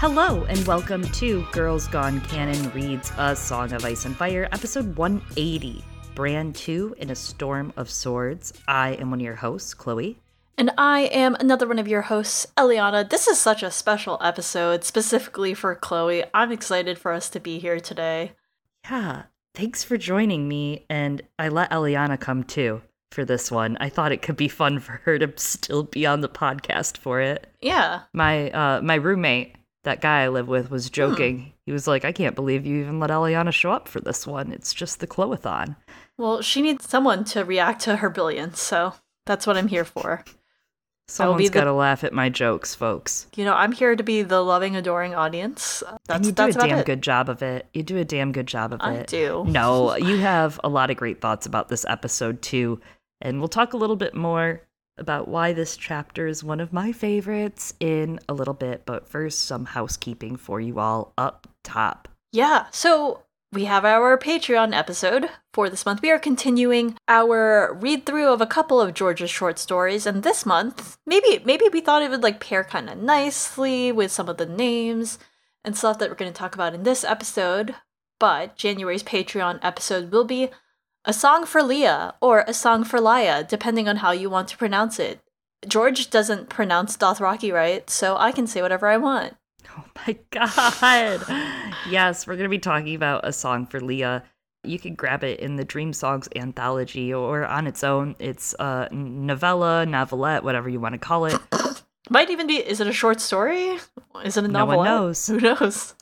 Hello, and welcome to Girls Gone Canon Reads A Song of Ice and Fire, episode 180, Bran 2 in a Storm of Swords. I am one of your hosts, Chloe. And I am another one of your hosts, Eliana. This is such a special episode, specifically for Chloe. I'm excited for us to be here today. Yeah, thanks for joining me, and I let Eliana come too for this one. I thought it could be fun for her to still be on the podcast for it. Yeah. My uh my roommate, that guy I live with, was joking. Hmm. He was like, I can't believe you even let Eliana show up for this one. It's just the Cloathon. Well, she needs someone to react to her billions, so that's what I'm here for. Someone's got to laugh at my jokes, folks. You know, I'm here to be the loving, adoring audience. and That's you do that's a damn it. good job of it. You do a damn good job of I it. I do. No, you have a lot of great thoughts about this episode too, and we'll talk a little bit more about why this chapter is one of my favorites in a little bit. But first, some housekeeping for you all up top. Yeah, so we have our Patreon episode for this month. We are continuing our read through of a couple of George's short stories, and this month, maybe maybe we thought it would like pair kind of nicely with some of the names and stuff that we're going to talk about in this episode. But January's Patreon episode will be a song for Leah or a song for Laya, depending on how you want to pronounce it. George doesn't pronounce Dothraki right, so I can say whatever I want. Oh my god! yes, we're gonna be talking about a song for Leah. You can grab it in the Dream Songs anthology or on its own. It's a novella, novelette, whatever you want to call it. Might even be. Is it a short story? Is it a novel? No one knows. Who knows?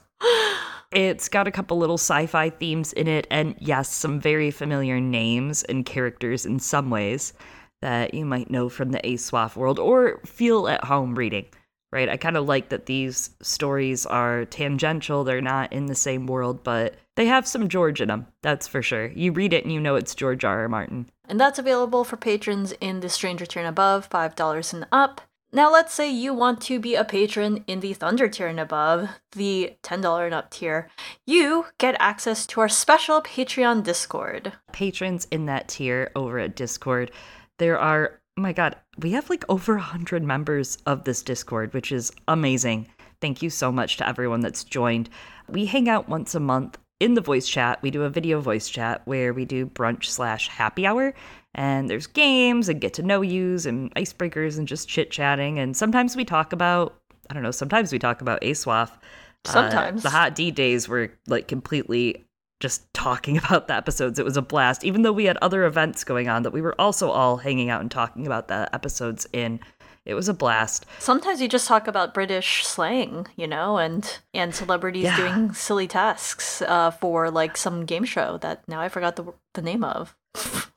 It's got a couple little sci fi themes in it, and yes, some very familiar names and characters in some ways that you might know from the ASOIAF world or feel at home reading, right? I kind of like that these stories are tangential, they're not in the same world, but they have some George in them, that's for sure. You read it and you know it's George R. R. Martin. And that's available for patrons in the Stranger and above, $5 and up. Now, let's say you want to be a patron in the Thunder tier and above, the $10 and up tier. You get access to our special Patreon Discord. Patrons in that tier over at Discord, there are, oh my God, we have like over 100 members of this Discord, which is amazing. Thank you so much to everyone that's joined. We hang out once a month in the voice chat. We do a video voice chat where we do brunch slash happy hour. And there's games and get to know yous and icebreakers and just chit chatting. And sometimes we talk about, I don't know, sometimes we talk about ASOIAF. Uh, Sometimes. the HotD days were like completely just talking about the episodes. It was a blast, even though we had other events going on that we were also all hanging out and talking about the episodes in. It was a blast. Sometimes you just talk about British slang, you know, and and celebrities Yeah. doing silly tasks uh, for like some game show that now I forgot the the name of.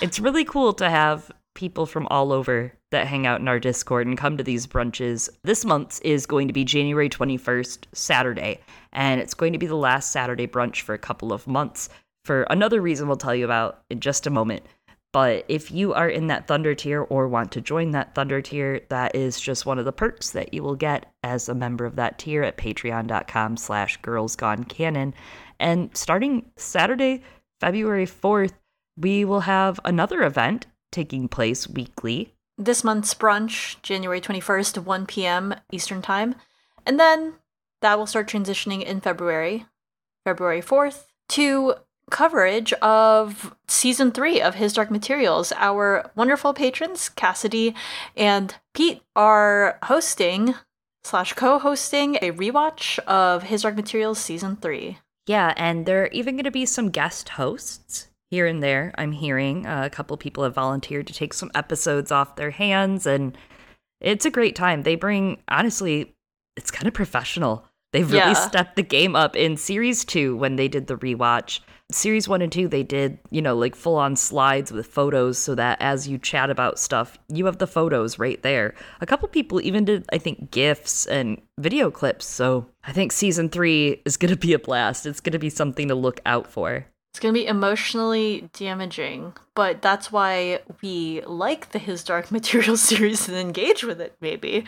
It's really cool to have people from all over that hang out in our Discord and come to these brunches. This month's is going to be January 21st, Saturday, and it's going to be the last Saturday brunch for a couple of months for another reason we'll tell you about in just a moment. But if you are in that Thunder tier or want to join that Thunder tier, that is just one of the perks that you will get as a member of that tier at patreon.com slash girls gone canon. And starting Saturday, February 4th, we will have another event taking place weekly. this month's brunch, January 21st, 1 p.m. Eastern Time. And then that will start transitioning in February, February 4th, to coverage of season three of His Dark Materials. Our wonderful patrons, Cassidy and Pete, are hosting slash co-hosting a rewatch of His Dark Materials season three. Yeah, and there are even going to be some guest hosts here and there. I'm hearing uh, a couple people have volunteered to take some episodes off their hands, and it's a great time. They bring, honestly, it's kind of professional. They've really Yeah. stepped the game up in series two when they did the rewatch. Series one and two, they did, you know, like full on slides with photos so that as you chat about stuff, you have the photos right there. A couple people even did, I think, GIFs and video clips. So I think season three is going to be a blast. It's going to be something to look out for. It's going to be emotionally damaging, but that's why we like the His Dark Materials series and engage with it, maybe.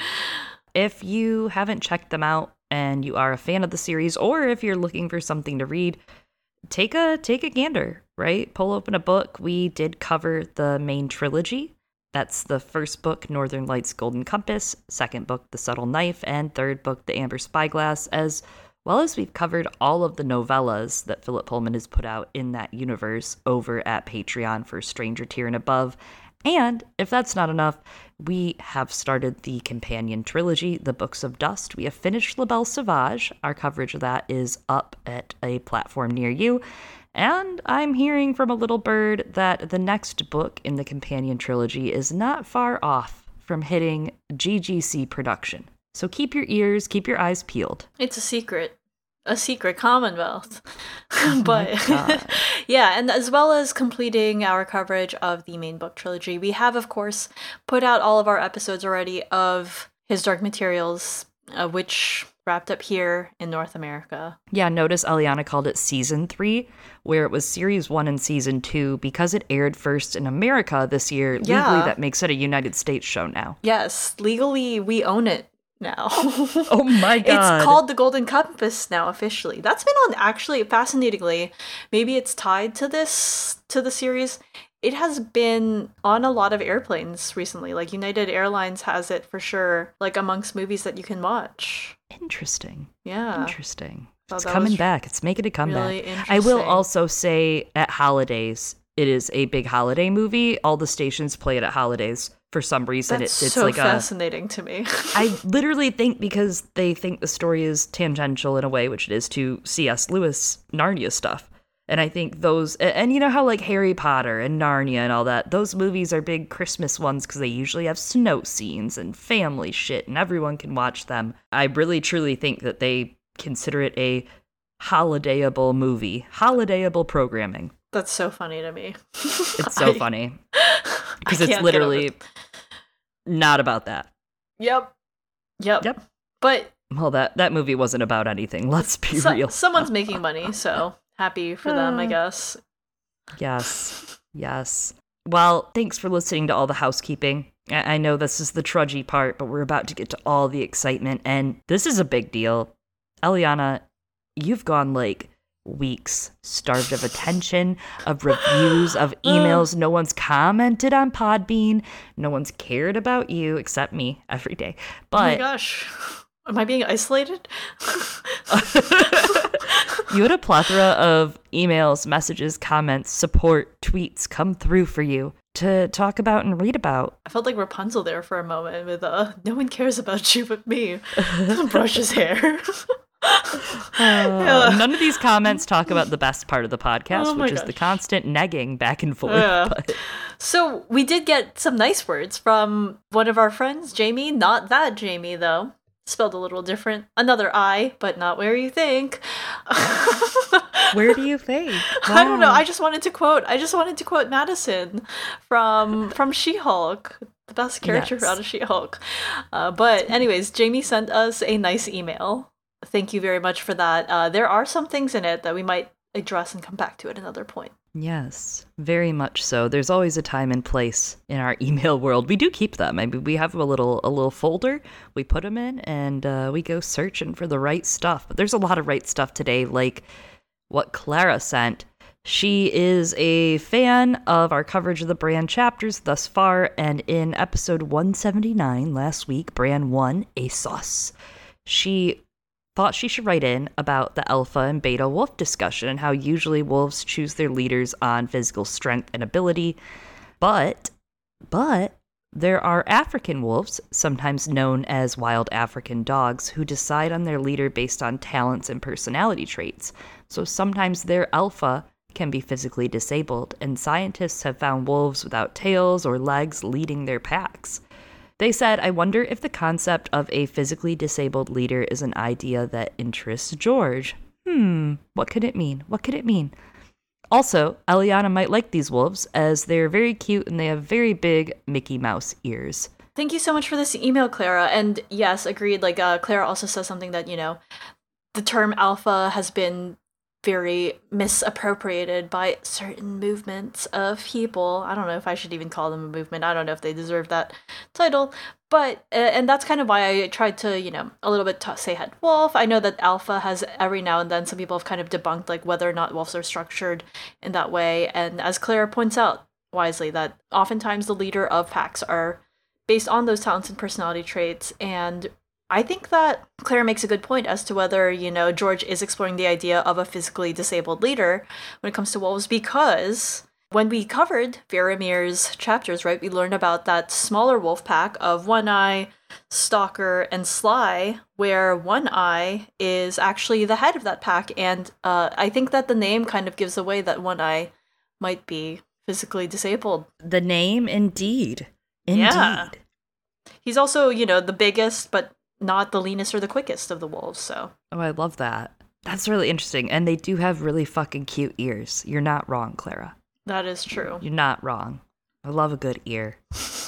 If you haven't checked them out and you are a fan of the series, or if you're looking for something to read, take a take a gander, right? Pull open a book. We did cover the main trilogy That's the first book, Northern Lights Golden Compass, second book, The Subtle Knife, and third book, The Amber Spyglass, as well as we've covered all of the novellas that Philip Pullman has put out in that universe over at Patreon for Stranger Tier and above. And if that's not enough, we have started the companion trilogy, The Books of Dust. We have finished La Belle Sauvage. Our coverage of that is up at a platform near you. And I'm hearing from a little bird that the next book in the companion trilogy is not far off from hitting GGC production. So keep your ears, keep your eyes peeled. It's a secret. A secret commonwealth. but yeah, and as well as completing our coverage of the main book trilogy, we have, of course, put out all of our episodes already of His Dark Materials, uh, which wrapped up here in North America. Yeah, notice Eliana called it season three, where it was series one and season two. Because it aired first in America this year, Yeah. legally that makes it a United States show now. Yes, legally we own it now. Oh my god. It's called the Golden Compass now officially. That's been on actually fascinatingly. Maybe it's tied to this to the series. It has been on a lot of airplanes recently. Like United Airlines has it for sure, like amongst movies that you can watch. Interesting. Yeah. Interesting. It's coming back. It's making a comeback. really I will also say at holidays, it is a big holiday movie. All the stations play it at holidays for some reason. That's it, it's so like a fascinating to me. I literally think because they think the story is tangential in a way, which it is to C.S. Lewis Narnia stuff. And I think those, a- and you know how like Harry Potter and Narnia and all that, those movies are big Christmas ones because they usually have snow scenes and family shit, and everyone can watch them. I really truly think that they consider it a holidayable movie, holidayable programming. That's so funny to me. It's so I- funny because it's can't get over literally it. not about that. Yep. Yep. Yep. But Well, that that movie wasn't about anything. Let's be so- real. someone's making money, so happy for them, I Uh, guess. Yes. Yes. Well, thanks for listening to all the housekeeping. I I know this is the trudgy part, but we're about to get to all the excitement, and this is a big deal. Eliana, you've gone like weeks starved of attention, of reviews, of emails. No one's commented on Podbean. No one's cared about you except me every day. oh my gosh. Am I being isolated? you had a plethora of emails, messages, comments, support, tweets come through for you to talk about and read about. I felt like Rapunzel there for a moment with uh no one cares about you but me. Brush his hair. Uh, none of these comments talk about the best part of the podcast, Oh which is the constant negging back and forth. Yeah. So we did get some nice words from one of our friends, Jamie. Not that Jamie though. Spelled a little different. Another I, but not where you think. where do you think? I don't know. I just wanted to quote. I just wanted to quote Madison from from She-Hulk, the best character Yes. out of She-Hulk. Uh, but anyways, Jamie sent us a nice email. Thank you very much for that. Uh, there are some things in it that we might address and come back to at another point. Yes, very much so. There's always a time and place in our email world. We do keep them. I mean, we have a little a little folder. We put them in, and uh, we go searching for the right stuff. But there's a lot of right stuff today, like what Clara sent. She is a fan of our coverage of the Bran chapters thus far, and in episode 179 last week, Bran one, ASOS, she thought she should write in about the alpha and beta wolf discussion and how usually wolves choose their leaders on physical strength and ability. But, but, there are African wolves, sometimes known as wild African dogs, who decide on their leader based on talents and personality traits. So sometimes their alpha can be physically disabled, and scientists have found wolves without tails or legs leading their packs. They said, I wonder if the concept of a physically disabled leader is an idea that interests George. Hmm, what could it mean? What could it mean? Also, Eliana might like these wolves as they're very cute and they have very big Mickey Mouse ears. Thank you so much for this email, Clara. And yes, agreed. Like uh, Clara also says something that you know, the term alpha has been very misappropriated by certain movements of people. I don't know if I should even call them a movement. I don't know if they deserve that title. But uh, and that's kind of why I tried to you know a little bit t- say head wolf. I know that alpha has every now and then some people have kind of debunked like whether or not wolves are structured in that way. And as Clara points out, wisely that oftentimes the leader of packs are based on those talents and personality traits. And I think that Claire makes a good point as to whether, you know, George is exploring the idea of a physically disabled leader when it comes to wolves because when we covered Varamir's chapters, right, we learned about that smaller wolf pack of One Eye, Stalker, and Sly, where One Eye is actually the head of that pack. And uh, I think that the name kind of gives away that One Eye might be physically disabled. The name, indeed. Indeed. Yeah. He's also, you know, the biggest, but not the leanest or the quickest of the wolves, so. Oh, I love that. That's really interesting. And they do have really fucking cute ears. You're not wrong, Clara. That is true. You're not wrong. I love a good ear.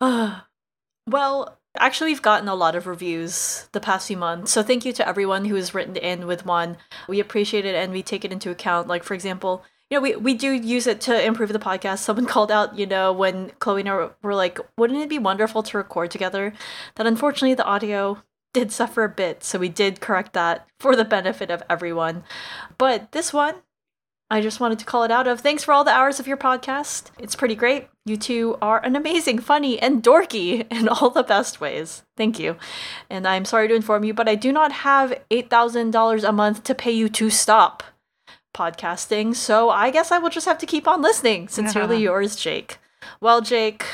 well, actually, we've gotten a lot of reviews the past few months. So thank you to everyone who has written in with one. We appreciate it and we take it into account. Like, for example, you know, we, we do use it to improve the podcast. Someone called out, you know, when Chloe and I were like, wouldn't it be wonderful to record together? That unfortunately the audio did suffer a bit. So we did correct that for the benefit of everyone. But this one, I just wanted to call it out of thanks for all the hours of your podcast. It's pretty great. You two are an amazing, funny, and dorky in all the best ways. Thank you. And I'm sorry to inform you, but I do not have $8,000 a month to pay you to stop podcasting, so I guess I will just have to keep on listening. Sincerely yours, Jake. Well, Jake,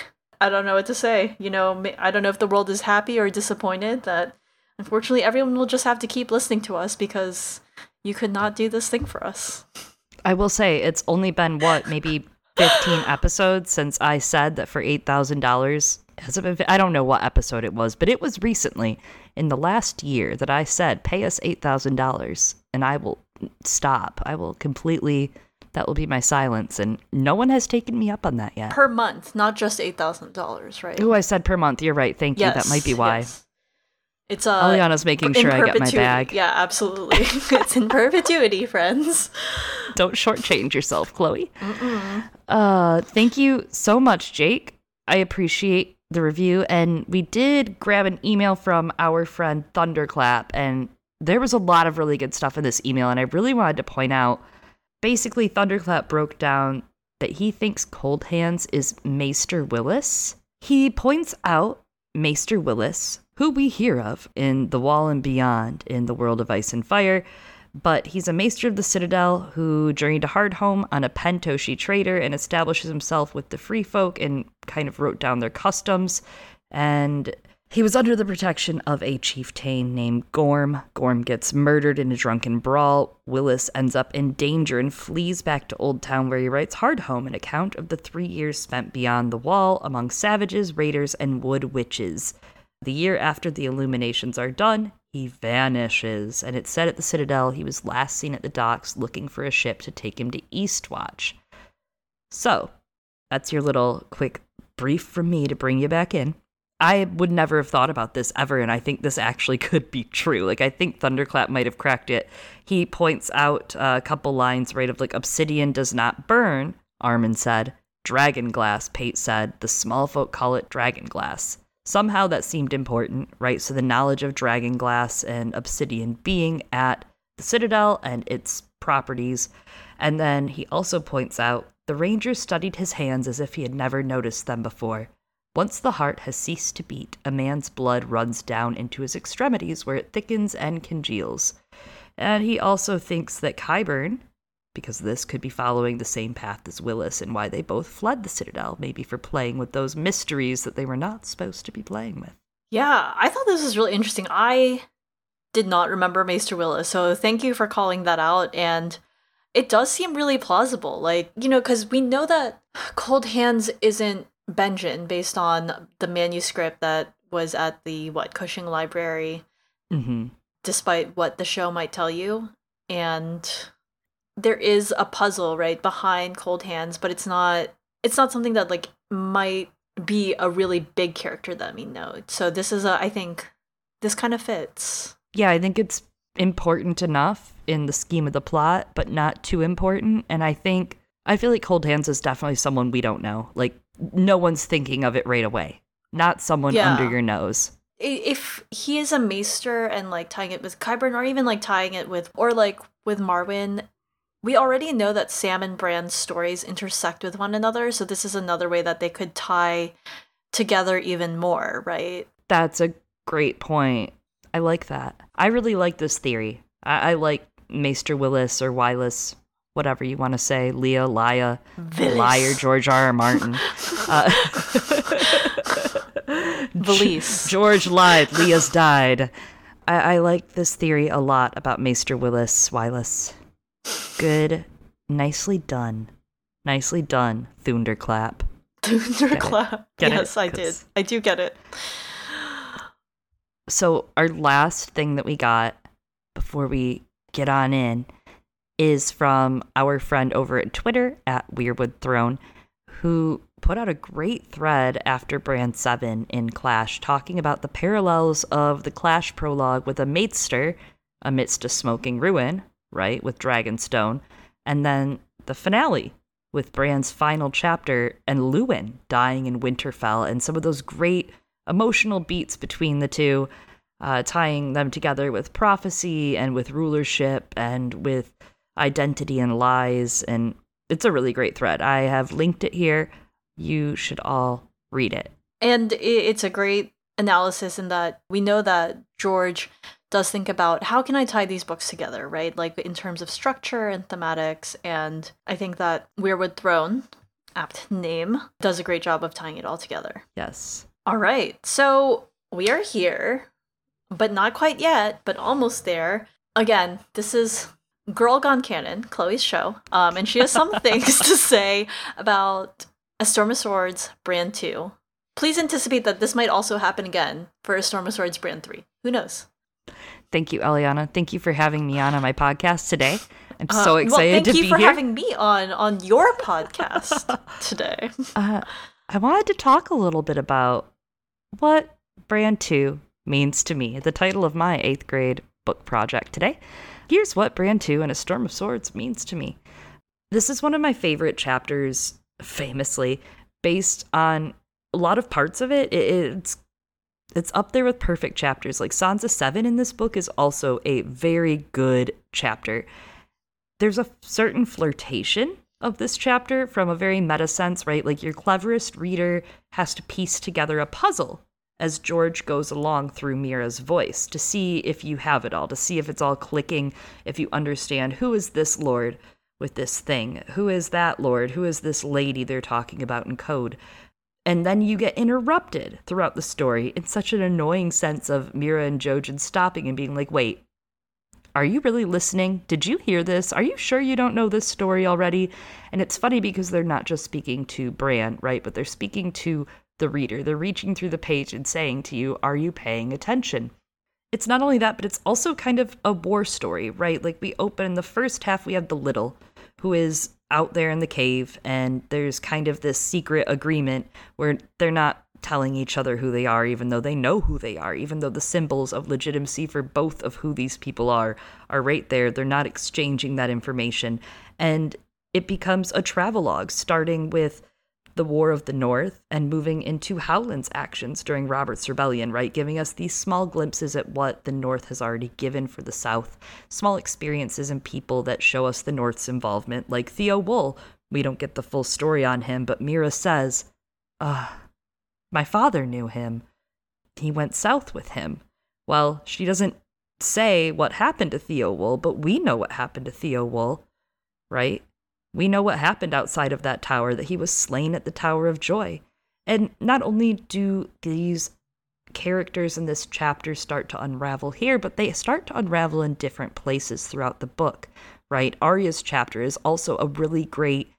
I don't know what to say. You know, I don't know if the world is happy or disappointed that unfortunately everyone will just have to keep listening to us because you could not do this thing for us. I will say it's only been what maybe 15 episodes since I said that for $8,000 has it been I don't know what episode it was, but it was recently in the last year that I said pay us $8,000 and I will stop. I will completely that will be my silence and no one has taken me up on that yet. Per month, not just $8,000, right? Oh, I said per month. You're right. Thank yes, you. That might be why. Yes. It's uh Eliana's making sure I get my bag. Yeah, absolutely. it's in perpetuity, friends. Don't shortchange yourself, Chloe. Mm-mm. Uh, thank you so much, Jake. I appreciate the review, and we did grab an email from our friend Thunderclap, and there was a lot of really good stuff in this email, and I really wanted to point out. Basically, Thunderclap broke down that he thinks Cold Hands is Maester Willis. He points out Maester Willis who we hear of in The Wall and Beyond in the world of Ice and Fire. But he's a maester of the Citadel who journeyed to Hardhome on a Pentoshi trader and establishes himself with the free folk and kind of wrote down their customs. And he was under the protection of a chieftain named Gorm. Gorm gets murdered in a drunken brawl. Willis ends up in danger and flees back to Old Town, where he writes Hardhome, an account of the three years spent beyond the wall among savages, raiders, and wood witches. The year after the illuminations are done, he vanishes, and it's said at the Citadel he was last seen at the docks looking for a ship to take him to Eastwatch. So, that's your little quick brief from me to bring you back in. I would never have thought about this ever, and I think this actually could be true. Like, I think Thunderclap might have cracked it. He points out a couple lines, right, of like, obsidian does not burn, Armen said. Dragon glass, Pate said. The small folk call it dragon glass. Somehow that seemed important, right? So the knowledge of dragon glass and obsidian being at the Citadel and its properties. And then he also points out the ranger studied his hands as if he had never noticed them before. Once the heart has ceased to beat, a man's blood runs down into his extremities where it thickens and congeals. And he also thinks that Qyburn, because this could be following the same path as Willis and why they both fled the Citadel, maybe for playing with those mysteries that they were not supposed to be playing with. Yeah, I thought this was really interesting. I did not remember Maester Willis, so thank you for calling that out. And it does seem really plausible. Like, you know, because we know that Cold Hands isn't Benjen based on the manuscript that was at the, what, Cushing Library, mm-hmm. despite what the show might tell you. And there is a puzzle right behind cold hands but it's not it's not something that like might be a really big character that we know so this is a i think this kind of fits yeah i think it's important enough in the scheme of the plot but not too important and i think i feel like cold hands is definitely someone we don't know like no one's thinking of it right away not someone yeah. under your nose if he is a maester and like tying it with Qyburn or even like tying it with or like with Marwyn we already know that Sam and Bran's stories intersect with one another, so this is another way that they could tie together even more, right? That's a great point. I like that. I really like this theory. I, I like Maester Willis or Wylis, whatever you want to say, Leah, Laya, Willis. liar George R. R. Martin. uh, Valise. George lied. Leah's died. I, I like this theory a lot about Maester Willis, Wylis. Good. Nicely done. Nicely done, Thunderclap. Thunderclap. Get it? yes, I did. I do get it. So, our last thing that we got before we get on in is from our friend over at Twitter at Weirwood Throne, who put out a great thread after Bran 7 in Clash talking about the parallels of the Clash prologue with a Maester amidst a smoking ruin, right, with Dragonstone, and then the finale with Bran's final chapter and Luwin dying in Winterfell, and some of those great emotional beats between the two, uh, tying them together with prophecy and with rulership and with identity and lies. And it's a really great thread. I have linked it here. You should all read it. And it's a great analysis in that we know that George does think about how can I tie these books together, right? Like in terms of structure and thematics. And I think that Weirwood Throne, apt name, does a great job of tying it all together. Yes. All right. So we are here, but not quite yet, but almost there. Again, this is Girl Gone Canon, Chloe's show. Um, and she has some things to say about A Storm of Swords Bran 2. Please anticipate that this might also happen again for A Storm of Swords Bran 3. Who knows? Thank you, Eliana. Thank you for having me on on my podcast today. I'm Uh, so excited well, to be here. thank you for having me on on your podcast today. uh, I wanted to talk a little bit about what Brand 2 means to me, the title of my eighth grade book project today. Here's what Bran 2 and A Storm of Swords means to me. This is one of my favorite chapters, famously, based on a lot of parts of it. it it's it's up there with perfect chapters. Like Sansa 7 in this book is also a very good chapter. There's a certain flirtation of this chapter from a very meta sense, right? Like your cleverest reader has to piece together a puzzle as George goes along through Meera's voice to see if you have it all, to see if it's all clicking, if you understand who is this lord with this thing, who is that lord, who is this lady they're talking about in code. And then you get interrupted throughout the story in such an annoying sense of Meera and Jojen stopping and being like, wait, are you really listening? Did you hear this? Are you sure you don't know this story already? And it's funny because they're not just speaking to Bran, right? But they're speaking to the reader. They're reaching through the page and saying to you, Are you paying attention? It's not only that, but it's also kind of a war story, right? Like we open in the first half, we have the little, who is out there in the cave, and there's kind of this secret agreement where they're not telling each other who they are, even though they know who they are, even though the symbols of legitimacy for both of who these people are are right there. They're not exchanging that information. And it becomes a travelogue, starting with the War of the North and moving into Howland's actions during Robert's Rebellion, right? Giving us these small glimpses at what the North has already given for the South, small experiences and people that show us the North's involvement, like Theo Wull. We don't get the full story on him, but Meera says, Ah, my father knew him. He went south with him. Well, she doesn't say what happened to Theo Wull, but we know what happened to Theo Wull, right? We know what happened outside of that tower, that he was slain at the Tower of Joy. And not only do these characters in this chapter start to unravel here, but they start to unravel in different places throughout the book, right? Arya's chapter is also a really great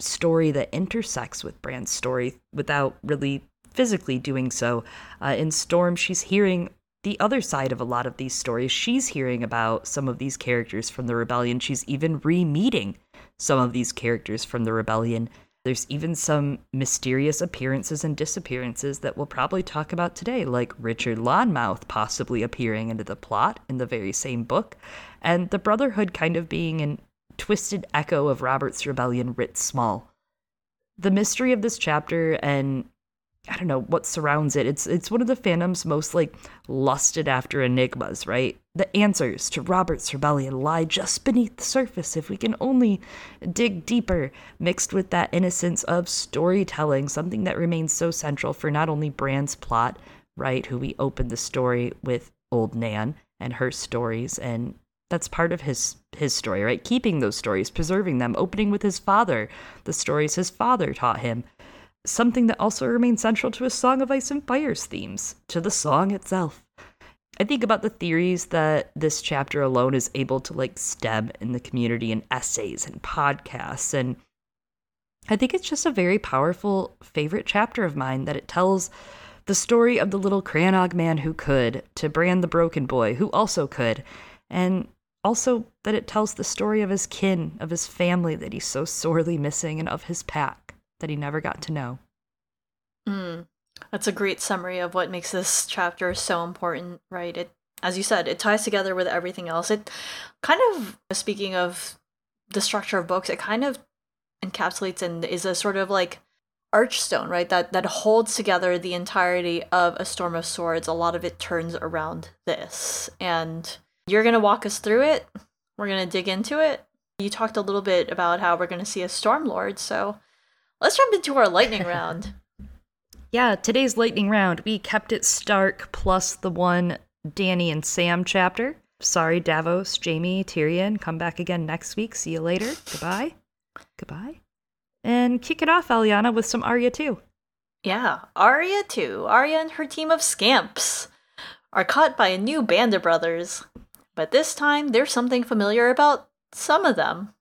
story that intersects with Bran's story without really physically doing so. Uh, in Storm, she's hearing the other side of a lot of these stories. She's hearing about some of these characters from the rebellion. She's even re meeting some of these characters from the rebellion. There's even some mysterious appearances and disappearances that we'll probably talk about today, like Richard Lonmouth possibly appearing into the plot in the very same book, and the Brotherhood kind of being an twisted echo of Robert's Rebellion writ small. The mystery of this chapter and I don't know what surrounds it. It's it's one of the fandom's most like lusted after enigmas, right? The answers to Robert's rebellion lie just beneath the surface if we can only dig deeper, mixed with that innocence of storytelling, something that remains so central for not only Bran's plot, right, who we opened the story with old Nan and her stories and that's part of his his story, right? Keeping those stories, preserving them, opening with his father, the stories his father taught him something that also remains central to a Song of Ice and Fire's themes, to the song itself. I think about the theories that this chapter alone is able to like stem in the community in essays and podcasts and I think it's just a very powerful favorite chapter of mine that it tells the story of the little crannog man who could to Bran the broken boy who also could and also that it tells the story of his kin, of his family that he's so sorely missing and of his pack that he never got to know. Mm, that's a great summary of what makes this chapter so important, right? It, as you said, it ties together with everything else. It kind of, speaking of the structure of books, it kind of encapsulates and is a sort of like archstone, right? That that holds together the entirety of a storm of swords. A lot of it turns around this, and you're gonna walk us through it. We're gonna dig into it. You talked a little bit about how we're gonna see a storm lord, so Let's jump into our lightning round. Yeah, today's lightning round, we kept it Stark plus the one Dany and Sam chapter. Sorry, Davos, Jaime, Tyrion. Come back again next week. See you later. Goodbye. Goodbye. And kick it off, Eliana, with some Arya 2. Yeah, Arya 2. Arya and her team of scamps are caught by a new band of brothers. But this time, there's something familiar about some of them.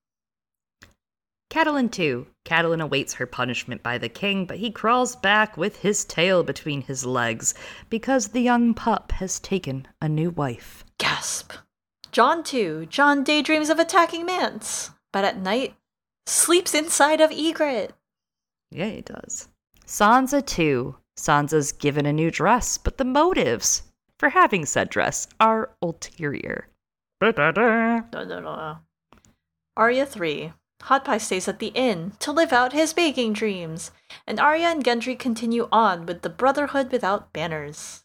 Catelyn too. Catelyn awaits her punishment by the king, but he crawls back with his tail between his legs because the young pup has taken a new wife. Gasp. Jon too. Jon daydreams of attacking Mance, but at night sleeps inside of Ygritte. Yeah, he does. Sansa too. Sansa's given a new dress, but the motives for having said dress are ulterior. No, no, no. Arya 3. Hot Pie stays at the inn to live out his baking dreams, and Arya and Gendry continue on with the Brotherhood without banners.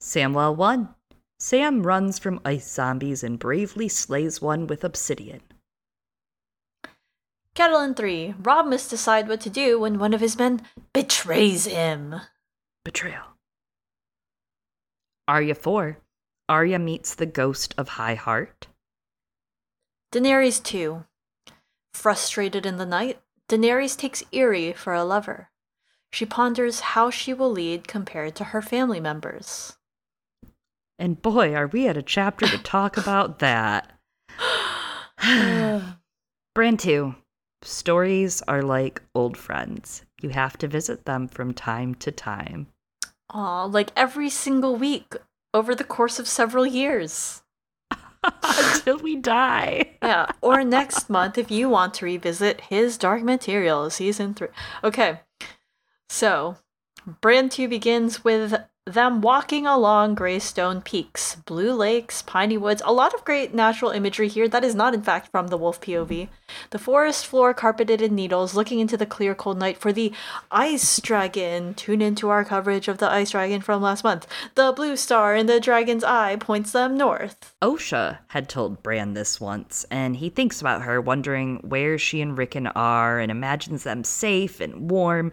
Samwell 1. Sam runs from ice zombies and bravely slays one with obsidian. Catelyn 3. Robb must decide what to do when one of his men betrays him. Betrayal. Arya 4. Arya meets the ghost of High Heart. Daenerys 2. Frustrated in the night, Daenerys takes Irri for a lover. She ponders how she will lead compared to her family members. And boy, are we at a chapter to talk about that. Bran 2. Stories are like old friends. You have to visit them from time to time. Aw, like every single week over the course of several years. until we die. yeah, or next month if you want to revisit his Dark Materials season three. Okay, so Bran 2 begins with them walking along Greystone Peaks, Blue Lakes, Piney Woods, a lot of great natural imagery here that is not, in fact, from the wolf POV. The forest floor carpeted in needles, looking into the clear, cold night for the ice dragon. Tune into our coverage of the ice dragon from last month. The blue star in the dragon's eye points them north. Osha had told Bran this once, and he thinks about her, wondering where she and Rickon are, and imagines them safe and warm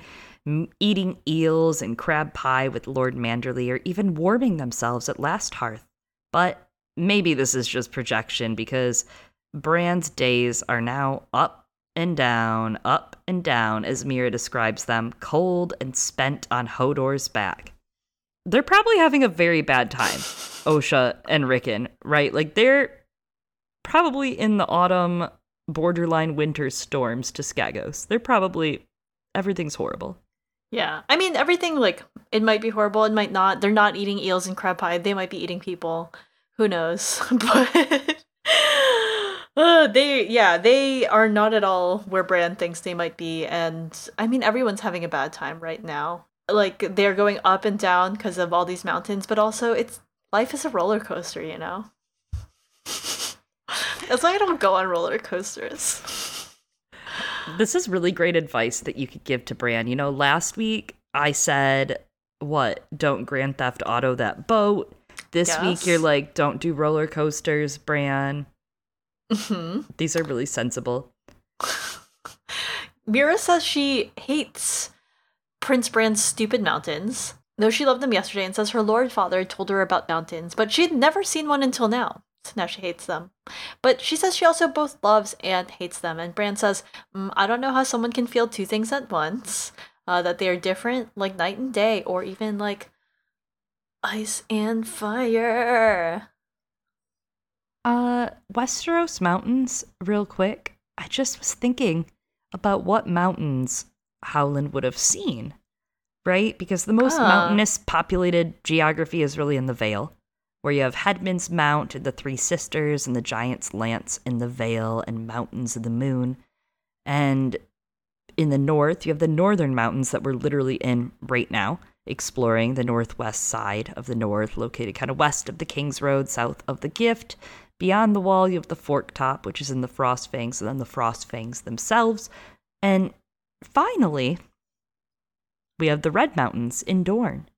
eating eels and crab pie with Lord Manderley, or even warming themselves at Last Hearth. But maybe this is just projection because Bran's days are now up and down, up and down, as Meera describes them, cold and spent on Hodor's back. They're probably having a very bad time, Osha and Rickon, right? Like they're probably in the autumn borderline winter storms to Skagos. They're probably everything's horrible. Yeah. I mean, everything, like, it might be horrible, it might not. They're not eating eels and crab pie. They might be eating people. Who knows? but. Uh, they yeah they are not at all where Bran thinks they might be and I mean everyone's having a bad time right now like they're going up and down because of all these mountains but also it's life is a roller coaster you know that's why I don't go on roller coasters this is really great advice that you could give to Bran. You know, last week I said, what? Don't Grand Theft Auto that boat. This Yes. week you're like, don't do roller coasters, Bran. hmm These are really sensible. Meera says she hates Prince Bran's stupid mountains, though she loved them yesterday and says her lord father told her about mountains, but she'd never seen one until now. So now she hates them. But she says she also both loves and hates them. And Bran says, mm, I don't know how someone can feel two things at once, uh, that they are different, like night and day, or even like ice and fire. Uh, Westeros mountains, real quick. I just was thinking about what mountains Howland would have seen, right? Because the most Ah. mountainous populated geography is really in the Vale, where you have Headman's Mount and the Three Sisters and the Giant's Lance in the Vale and Mountains of the Moon. And in the north, you have the northern mountains that we're literally in right now, exploring the northwest side of the north, located kind of west of the King's Road, south of the Gift. Beyond the wall, you have the Fork Top, which is in the Frost Fangs, and then the Frost Fangs themselves. And finally, we have the Red Mountains in Dorne,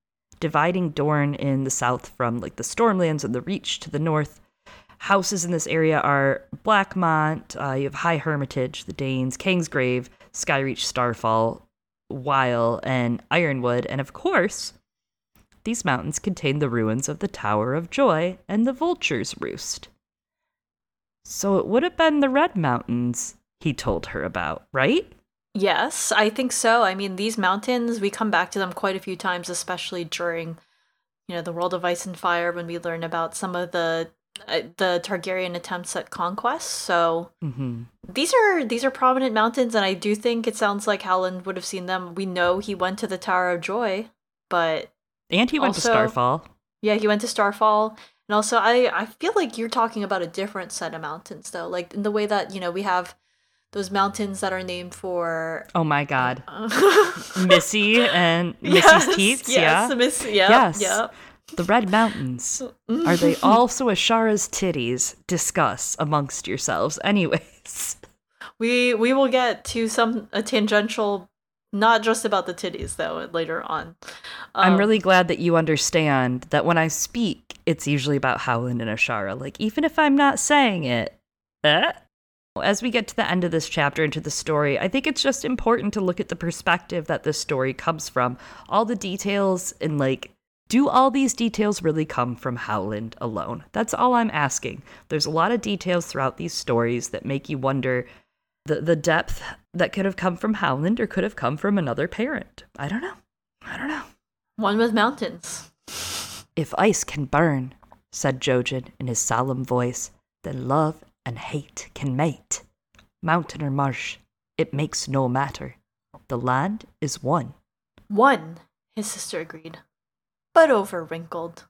dividing Dorne in the south from like the Stormlands and the Reach to the north. Houses in this area are Blackmont, uh, you have High Hermitage, the Daynes, Kingsgrave, Skyreach, Starfall, Wyl, and Yronwood, and of course, these mountains contain the ruins of the Tower of Joy and the Vulture's Roost. So it would have been the Red Mountains he told her about, right? Yes, I think so. I mean, these mountains, we come back to them quite a few times, especially during, you know, the World of Ice and Fire when we learn about some of the uh, the Targaryen attempts at conquest. So Mm-hmm. these are these are prominent mountains, and I do think it sounds like Howland would have seen them. We know he went to the Tower of Joy, but And he went Also- to Starfall. yeah, he went to Starfall. And also, I I feel like you're talking about a different set of mountains, though. Like in the way that you know we have those mountains that are named for Oh my god. uh, Missy and Missy's Yes, teats, yes, yeah. Miss, yeah, Yes. yeah. The Red Mountains. Are they also Ashara's titties? Discuss amongst yourselves. Anyways. We we will get to some a tangential, not just about the titties though later on. I'm Um, really glad that you understand that when I speak, it's usually about Howland and Ashara. Like, even if I'm not saying it, eh? As we get to the end of this chapter into the story, I think it's just important to look at the perspective that this story comes from. All the details and, like, do all these details really come from Howland alone? That's all I'm asking. There's a lot of details throughout these stories that make you wonder the, the depth that could have come from Howland or could have come from another parent. I don't know. I don't know. one with mountains. If ice can burn, said Jojen in his solemn voice, then love and hate can mate. Mountain or marsh, it makes no matter. The land is one. One, his sister agreed, but over wrinkled.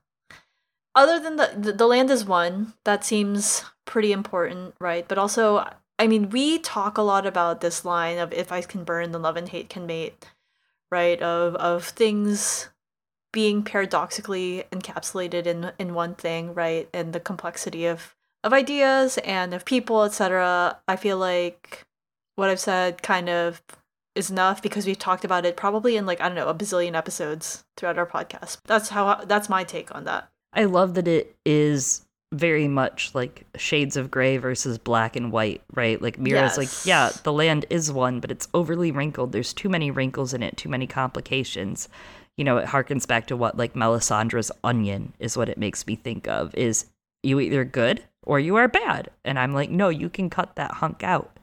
Other than the, the land is one, that seems pretty important, right? But also, I mean, we talk a lot about this line of "if ice can burn, then love and hate can mate," right? Of of things being paradoxically encapsulated in in one thing, right? And the complexity of of ideas and of people, etc. I feel like what I've said kind of is enough because we've talked about it probably in like I don't know a bazillion episodes throughout our podcast. That's how that's my take on that. I love that it is very much like shades of gray versus black and white, right? Like Meera's like, yeah, the land is one, but it's overly wrinkled. There's too many wrinkles in it, too many complications. You know, it harkens back to what like Melisandre's onion is what it makes me think of is you either good or you are bad. And I'm like, no, you can cut that hunk out.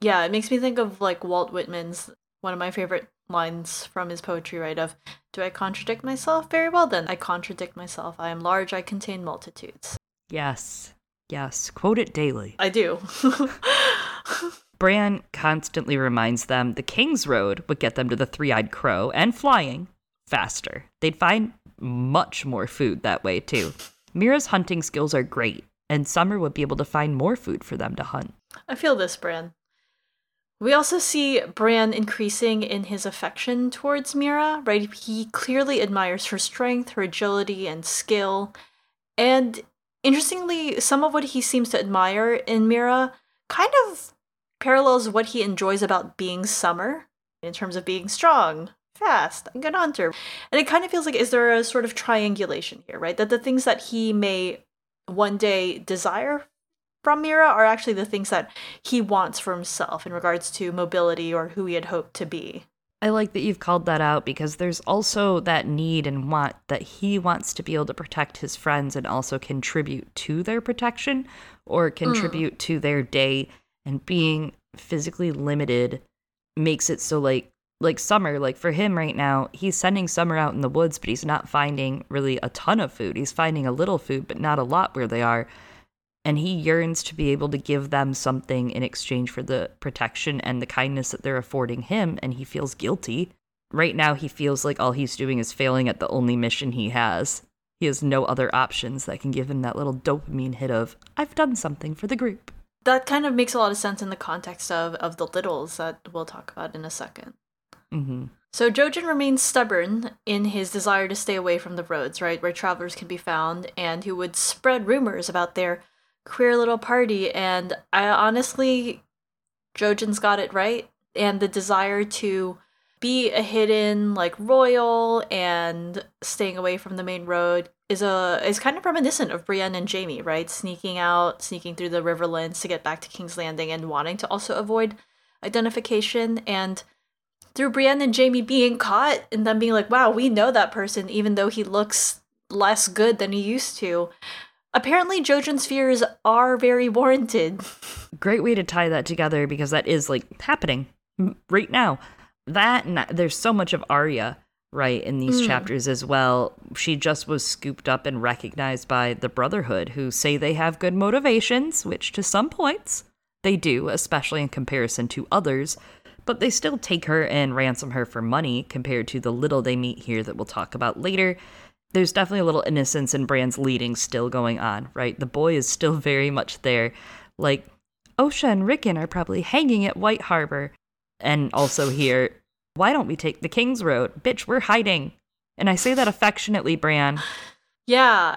Yeah, it makes me think of like Walt Whitman's one of my favorite lines from his poetry, right? Of do I contradict myself? Very well then. I contradict myself. I am large, I contain multitudes. Yes. Yes. Quote it daily. I do. Bran constantly reminds them the King's Road would get them to the Three Eyed Crow and flying faster. They'd find much more food that way, too. Meera's hunting skills are great, and Summer would be able to find more food for them to hunt. I feel this, Bran. We also see Bran increasing in his affection towards Meera, right? He clearly admires her strength, her agility, and skill. And interestingly, some of what he seems to admire in Meera kind of parallels what he enjoys about being Summer in terms of being strong, fast, a good hunter. And it kind of feels like is there a sort of triangulation here, right? That the things that he may one day desire from Meera are actually the things that he wants for himself in regards to mobility or who he had hoped to be. I like that you've called that out because there's also that need and want that he wants to be able to protect his friends and also contribute to their protection or contribute mm. to their day and being physically limited makes it so like like summer like for him right now he's sending summer out in the woods but he's not finding really a ton of food. He's finding a little food but not a lot where they are. And he yearns to be able to give them something in exchange for the protection and the kindness that they're affording him and he feels guilty. Right now he feels like all he's doing is failing at the only mission he has. He has no other options that can give him that little dopamine hit of i've done something for the group. That kind of makes a lot of sense in the context of of the Liddles that we'll talk about in a 2nd mm-hmm. So Jojen remains stubborn in his desire to stay away from the roads, right, where travelers can be found, and who would spread rumors about their queer little party. And I honestly, Jojen's got it right, and the desire to be a hidden like royal and staying away from the main road is a is kind of reminiscent of Brienne and Jaime, right? Sneaking out, sneaking through the Riverlands to get back to King's Landing and wanting to also avoid identification and through Brienne and Jaime being caught and then being like, wow, we know that person even though he looks less good than he used to. Apparently Jojen's fears are very warranted. Great way to tie that together because that is like happening right now. That and there's so much of Arya right in these mm. chapters as well she just was scooped up and recognized by the brotherhood who say they have good motivations which to some points they do especially in comparison to others but they still take her and ransom her for money compared to the Liddle they meet here that we'll talk about later there's definitely a little innocence in Bran's leading still going on right the boy is still very much there like Osha and Rickon are probably hanging at White Harbor and also here why don't we take the King's Road? Bitch, we're hiding. And I say that affectionately, Bran. Yeah.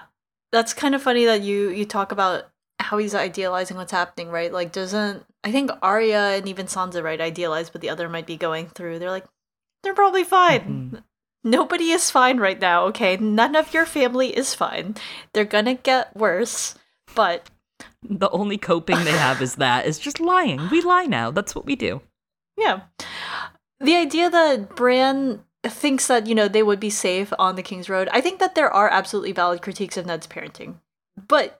That's kind of funny that you you talk about how he's idealizing what's happening, right? Like doesn't I think Arya and even Sansa right idealize what the other might be going through. They're like they're probably fine. Mm-hmm. Nobody is fine right now, okay? None of your family is fine. They're gonna get worse, but the only coping they have is that is just lying. We lie now. That's what we do. Yeah the idea that Bran thinks that, you know, they would be safe on the King's Road, I think that there are absolutely valid critiques of Ned's parenting. But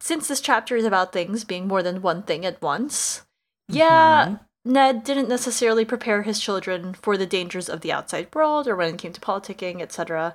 since this chapter is about things being more than one thing at once, yeah, mm-hmm. Ned didn't necessarily prepare his children for the dangers of the outside world or when it came to politicking, etc.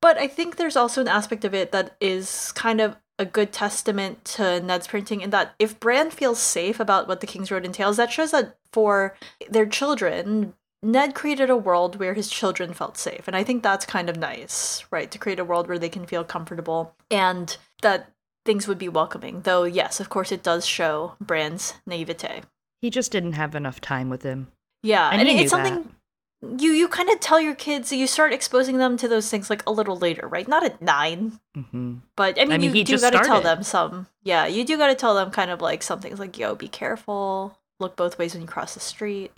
But I think there's also an aspect of it that is kind of a good testament to Ned's parenting in that if Bran feels safe about what the King's Road entails, that shows that for their children, Ned created a world where his children felt safe. And I think that's kind of nice, right? To create a world where they can feel comfortable and that things would be welcoming. Though, yes, of course, it does show Bran's naivete. He just didn't have enough time with him. Yeah, and, and it's something that. you you kind of tell your kids you start exposing them to those things like a little later, right? Not at 9 mm-hmm. but I mean, I mean you do got to tell them some. Yeah, you do got to tell them kind of like some things like, "Yo, be careful. Look both ways when you cross the street."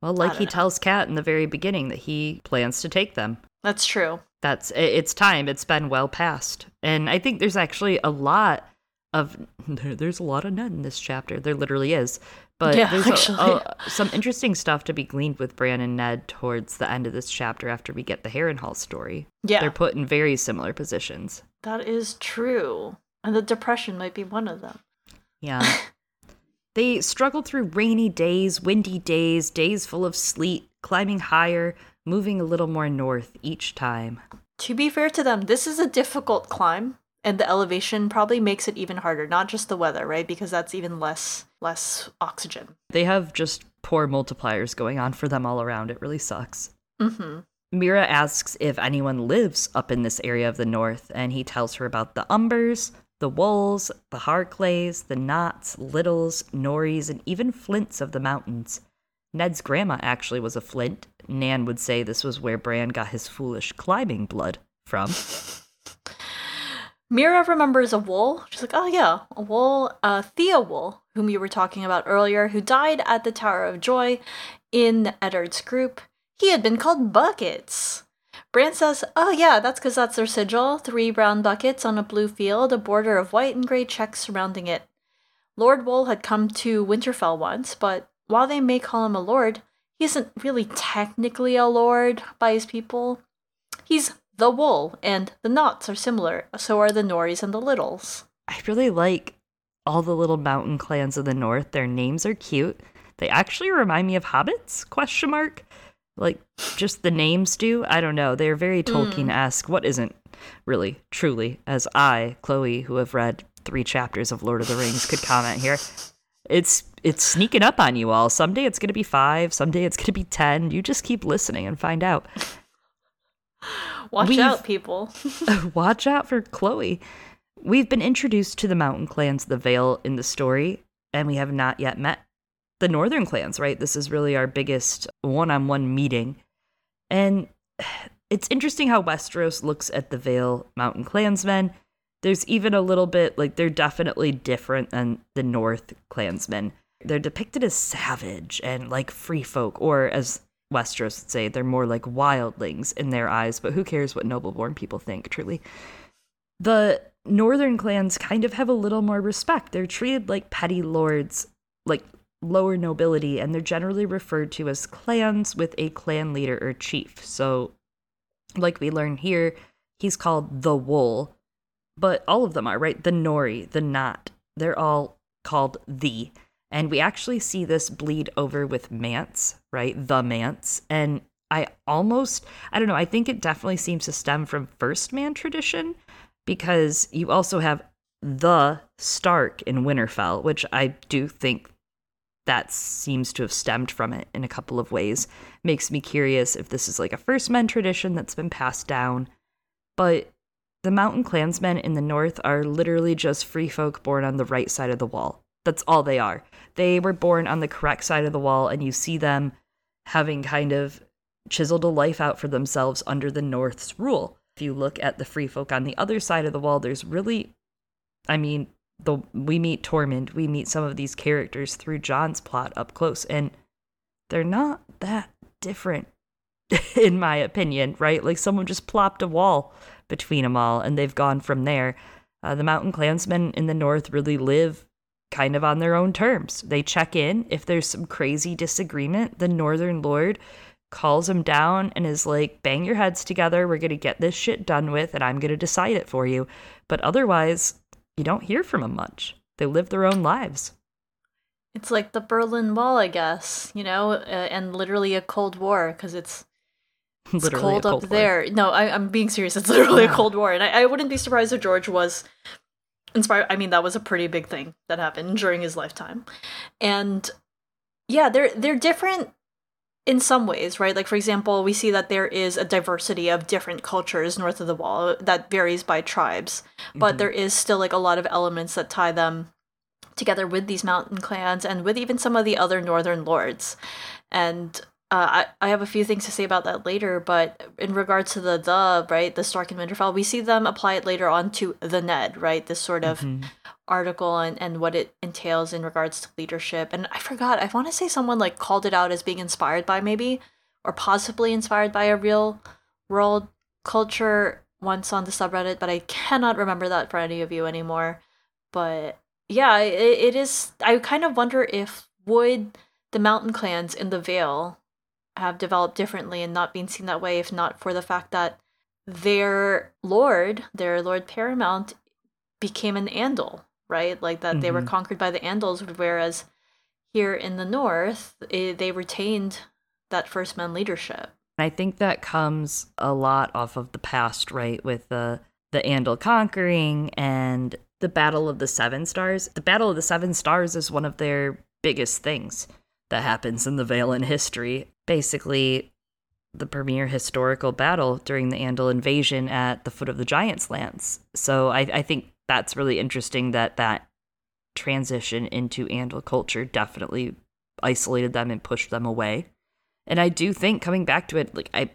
Well, like he know. tells Cat in the very beginning that he plans to take them. That's true. That's it's time. It's been well past. And I think there's actually a lot of there's a lot of Ned in this chapter. There literally is. But yeah, there's a, a, some interesting stuff to be gleaned with Bran and Ned towards the end of this chapter after we get the Harrenhal story. Yeah. They're put in very similar positions. That is true. And the depression might be one of them. Yeah. They struggled through rainy days, windy days, days full of sleet, climbing higher, moving a little more north each time. To be fair to them, this is a difficult climb, and the elevation probably makes it even harder, not just the weather, right? Because that's even less less oxygen. They have just poor multipliers going on for them all around. It really sucks. Mm-hmm. Meera asks if anyone lives up in this area of the north, and he tells her about the Umbers, the Wulls, the Harclays, the Knotts, Liddles, Norreys, and even Flints of the mountains. Ned's grandma actually was a Flint. Nan would say this was where Bran got his foolish climbing blood from. Meera remembers a Wull. She's like, oh yeah, a Wull, uh, Theo Wull, whom you were talking about earlier, who died at the Tower of Joy in Eddard's group, he had been called Buckets. Bran says, Oh, yeah, that's because that's their sigil three brown buckets on a blue field, a border of white and gray checks surrounding it. Lord Wull had come to Winterfell once, but while they may call him a lord, he isn't really technically a lord by his people. He's the Wull, and the Knotts are similar, so are the Norreys and the Liddles. I really like all the little mountain clans of the north. Their names are cute. They actually remind me of hobbits? Question mark. Like just the names do. I don't know. They're very hmm. Tolkien-esque. What isn't really, truly, as I, Chloe, who have read three chapters of Lord of the Rings, could comment here. It's it's sneaking up on you all. Someday it's gonna be five. Someday it's gonna be ten. You just keep listening and find out. Watch We've- out, people. Watch out for Chloe. We've been introduced to the mountain clans, of the Vale, in the story, and we have not yet met the northern clans, right? This is really our biggest one on one meeting. And it's interesting how Westeros looks at the Vale mountain clansmen. There's even a little bit like they're definitely different than the North clansmen. They're depicted as savage and like free folk, or as Westeros would say, they're more like wildlings in their eyes, but who cares what noble born people think, truly. The northern clans kind of have a little more respect. They're treated like petty lords, like lower nobility, and they're generally referred to as clans with a clan leader or chief. So, like we learn here, he's called the Wull, but all of them are, right? The Norrey, the Knott, they're all called the. And we actually see this bleed over with Mance, right? The Mance. And I almost, I don't know, I think it definitely seems to stem from First Man tradition because you also have the Stark in Winterfell, which I do think that seems to have stemmed from it in a couple of ways. Makes me curious if this is like a First Men tradition that's been passed down. But the mountain clansmen in the north are literally just free folk born on the right side of the wall. That's all they are. They were born on the correct side of the wall, and you see them having kind of chiseled a life out for themselves under the North's rule. If you look at the free folk on the other side of the wall, there's really, I mean, the we meet Tormund, we meet some of these characters through Jon's plot up close, and they're not that different, in my opinion, right? Like someone just plopped a wall between them all, and they've gone from there. Uh, the Mountain Clansmen in the North really live kind of on their own terms. They check in. If there's some crazy disagreement, the Northern Lord calls them down and is like, bang your heads together. We're going to get this shit done with, and I'm going to decide it for you. But otherwise, you don't hear from them much. They live their own lives. It's like the Berlin Wall, I guess, you know, uh, and literally a Cold War because it's it's Literally cold, Cold up War. there. No, I, I'm being serious. It's literally a Cold War, and I, I wouldn't be surprised if George was inspired. I mean, that was a pretty big thing that happened during his lifetime, and yeah, they're they're different in some ways, right? Like for example, we see that there is a diversity of different cultures north of the wall that varies by tribes, but Mhm. there is still like a lot of elements that tie them together with these mountain clans and with even some of the other northern lords. And uh, I, I have a few things to say about that later, but in regards to the the, right, the Stark and Winterfell, we see them apply it later on to the Ned, right? This sort of Mhm. article and, and what it entails in regards to leadership. And I forgot, I want to say someone like called it out as being inspired by maybe, or possibly inspired by a real world culture once on the subreddit, but I cannot remember that for any of you anymore. But yeah, it, it is. I kind of wonder if would the mountain clans in the Vale have developed differently and not been seen that way if not for the fact that their lord, their lord paramount, became an Andal, right? Like that they were Mhm. conquered by the Andals, whereas here in the north, eh, they retained that first men leadership. I think that comes a lot off of the past, right? With the the Andal conquering and the Battle of the Seven Stars. The Battle of the Seven Stars is one of their biggest things that happens in the Vale in history. Basically, the premier historical battle during the Andal invasion at the foot of the Giant's Lance. So I, I think that's really interesting that that transition into Andal culture definitely isolated them and pushed them away. And I do think coming back to it, like I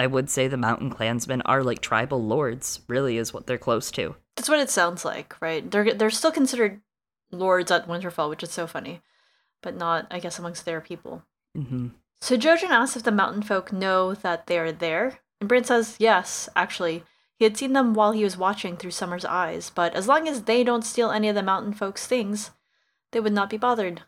I would say the mountain clansmen are like tribal lords, really is what they're close to. That's what it sounds like, right? They're they're still considered lords at Winterfell, which is so funny, but not, I guess, amongst their people. Mm-hmm. So Jojen asks if the mountain folk know that they are there, and Bran says yes, actually. He had seen them while he was watching through Summer's eyes, but as long as they don't steal any of the mountain folks' things, they would not be bothered.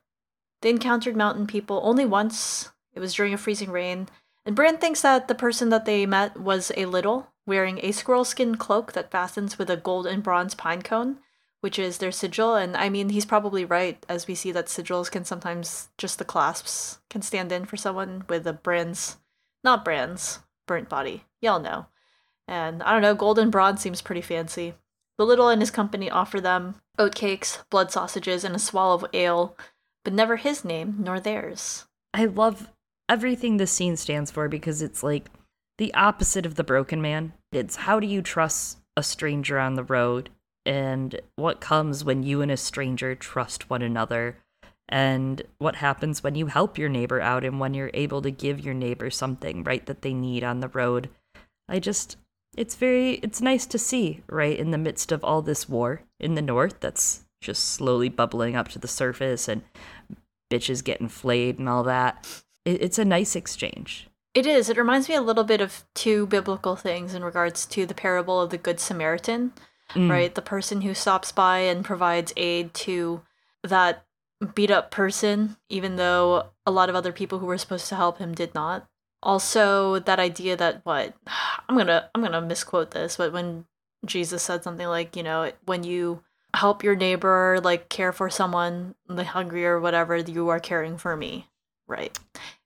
They encountered mountain people only once. It was during a freezing rain, and Bran thinks that the person that they met was a Liddle, wearing a squirrel skin cloak that fastens with a gold and bronze pine cone, which is their sigil. And I mean, he's probably right, as we see that sigils can sometimes just the clasps can stand in for someone with a brands, not brands, burnt body. Y'all know. And I don't know, gold and bronze seems pretty fancy. The Liddle and his company offer them oatcakes, blood sausages, and a swallow of ale, but never his name nor theirs. I love everything this scene stands for because it's like the opposite of the broken man. It's how do you trust a stranger on the road and what comes when you and a stranger trust one another and what happens when you help your neighbor out and when you're able to give your neighbor something right that they need on the road. I just it's very it's nice to see right in the midst of all this war in the north that's just slowly bubbling up to the surface and bitches getting flayed and all that it, it's a nice exchange It is. It reminds me a little bit of two biblical things in regards to the parable of the Good Samaritan, Mm. right? The person who stops by and provides aid to that beat up person, even though a lot of other people who were supposed to help him did not. Also, that idea that what I'm gonna I'm gonna misquote this, but when Jesus said something like, you know, when you help your neighbor, like care for someone the hungry or whatever, you are caring for me, right?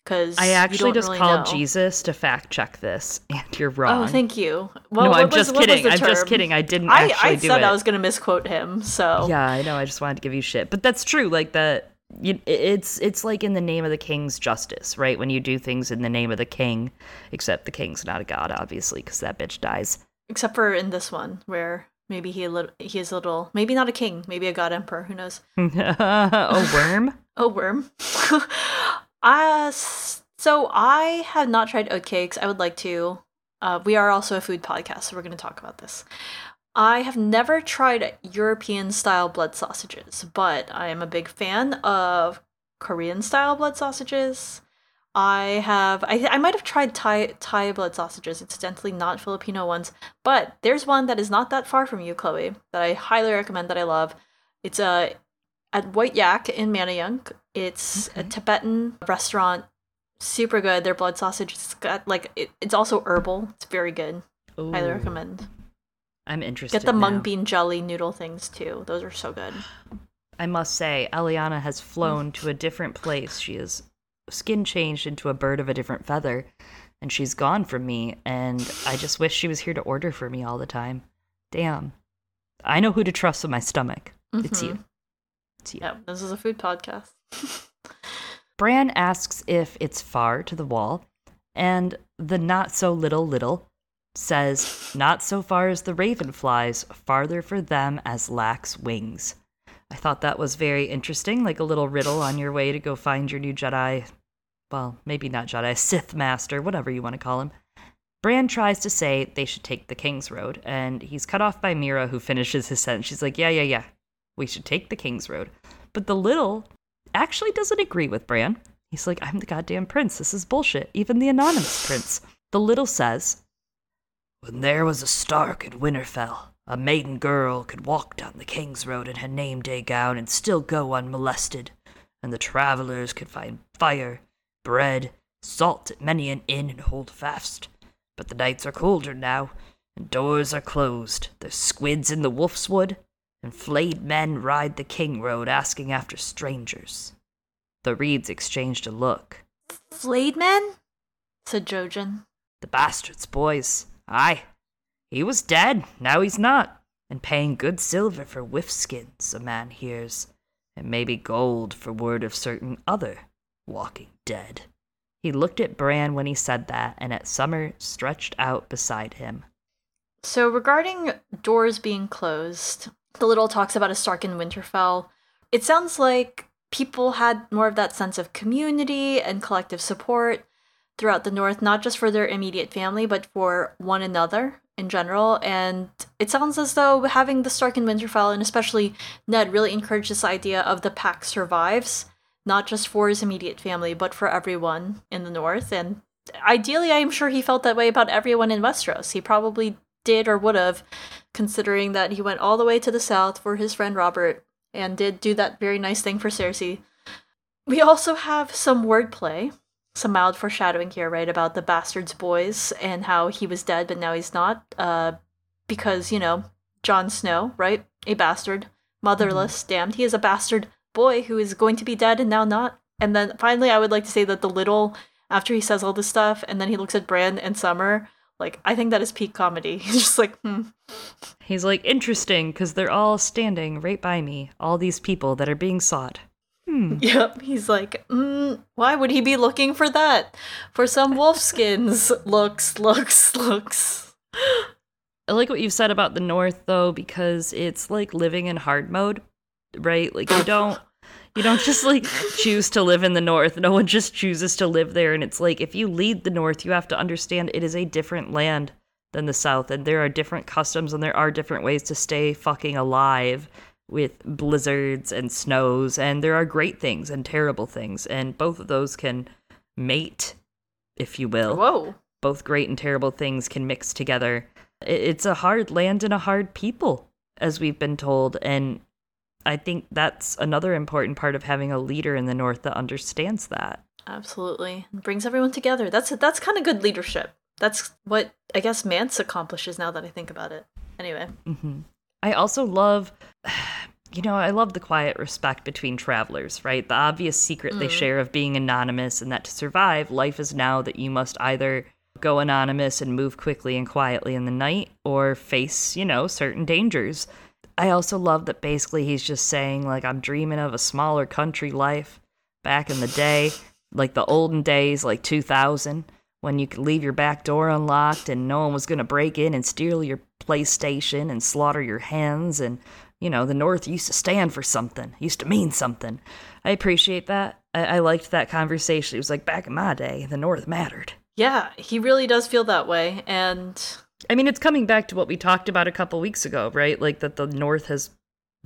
Because i actually just really called know. jesus to fact check this and you're oh, wrong. Oh, thank you. Well, no i'm was- just kidding. i'm just kidding. I didn't I, actually I do said it. I was going to misquote him, so. Yeah i know. I just wanted to give you shit. But that's true. Like that you, it's it's like in the name of the king's justice right? When you do things in the name of the king except the king's not a god obviously because that bitch dies. Except for in this one where maybe he a little he is a little maybe not a king, maybe a god emperor, who knows? a worm? A worm. uh, so I have not tried oatcakes. I would like to. Uh, we are also a food podcast, so we're going to talk about this. I have never tried European style blood sausages, but I am a big fan of Korean style blood sausages. I have I I might have tried Thai Thai blood sausages, incidentally not Filipino ones, but there's one that is not that far from you, Chloe, that I highly recommend that I love. It's a at White Yak in Manayunk. It's a Tibetan restaurant. Super good. Their blood sausage is got like it, it's also herbal. It's very good. Highly recommend. i'm interested Get the mung bean jelly noodle things too. Those are so good. I must say, Eliana has flown mm. to a different place. She is skin changed into a bird of a different feather, and she's gone from me. And I just wish she was here to order for me all the time. Damn. I know who to trust with my stomach. It's you. Mm-hmm. It's you. Yeah, this is a food podcast. Bran asks if it's far to the wall, and the not so little Liddle says, Not so far as the raven flies, farther for them as lacks wings. I thought that was very interesting, like a little riddle on your way to go find your new Jedi. Well, maybe not Jedi, Sith Master, whatever you want to call him. Bran tries to say they should take the King's Road, and he's cut off by Meera, who finishes his sentence. She's like, Yeah, yeah, yeah, we should take the King's Road. But the Liddle actually doesn't agree with Bran. He's like, I'm the goddamn prince. This is bullshit. Even the anonymous prince. The Liddle says, When there was a Stark at Winterfell, a maiden girl could walk down the King's Road in her name day gown and still go unmolested, and the travelers could find fire, bread, salt at many an inn and hold fast. But the nights are colder now, and doors are closed. There's squids in the wolf's wood, and flayed men ride the King Road asking after strangers. The Reeds exchanged a look. Flayed men? said Jojen. The bastards, boys. Aye. He was dead, now he's not. And paying good silver for whiff skins, a man hears, and maybe gold for word of certain other walking dead. He looked at Bran when he said that, and at Summer stretched out beside him. So regarding doors being closed, the Liddle talks about a Stark in Winterfell. It sounds like people had more of that sense of community and collective support throughout the North, not just for their immediate family, but for one another in general. And it sounds as though having the Stark in Winterfell, and especially Ned, really encouraged this idea of the pack survives, not just for his immediate family, but for everyone in the North. And ideally, I'm sure he felt that way about everyone in Westeros. He probably did or would have, considering that he went all the way to the south for his friend Robert and did do that very nice thing for Cersei. We also have some wordplay, some mild foreshadowing here, right, about the bastard's boys and how he was dead but now he's not. Uh, because, you know, Jon Snow, right? A bastard, motherless, mm-hmm. damned. He is a bastard boy who is going to be dead and now not. And then finally, I would like to say that the Liddle, after he says all this stuff, and then he looks at Bran and Summer, like, I think that is peak comedy. He's just like, hmm. He's like, interesting, because they're all standing right by me, all these people that are being sought. Hmm. Yep. He's like, mm, why would he be looking for that? For some wolf skins. looks, looks, looks. I like what you've said about the North, though, because it's like living in hard mode, right? Like, you don't. You don't just like choose to live in the north. No one just chooses to live there. And it's like if you lead the north, you have to understand it is a different land than the south. And there are different customs and there are different ways to stay fucking alive with blizzards and snows, and there are great things and terrible things, and both of those can mate, if you will. Whoa. Both great and terrible things can mix together. It's a hard land and a hard people, as we've been told, and I think that's another important part of having a leader in the North that understands that. Absolutely. It brings everyone together. That's that's kind of good leadership. That's what I guess Mance accomplishes now that I think about it. Anyway. Mm-hmm. I also love, you know, I love the quiet respect between travelers, right? The obvious secret mm. they share of being anonymous, and that to survive, life is now that you must either go anonymous and move quickly and quietly in the night or face, you know, certain dangers. I also love that basically he's just saying, like, I'm dreaming of a smaller country life back in the day, like the olden days, like 2000 when you could leave your back door unlocked and no one was going to break in and steal your PlayStation and slaughter your hens. And, you know, the North used to stand for something, used to mean something. I appreciate that. I, I liked that conversation. It was like back in my day, the North mattered. Yeah, he really does feel that way. And. I mean, it's coming back to what we talked about a couple weeks ago, right? Like that the North has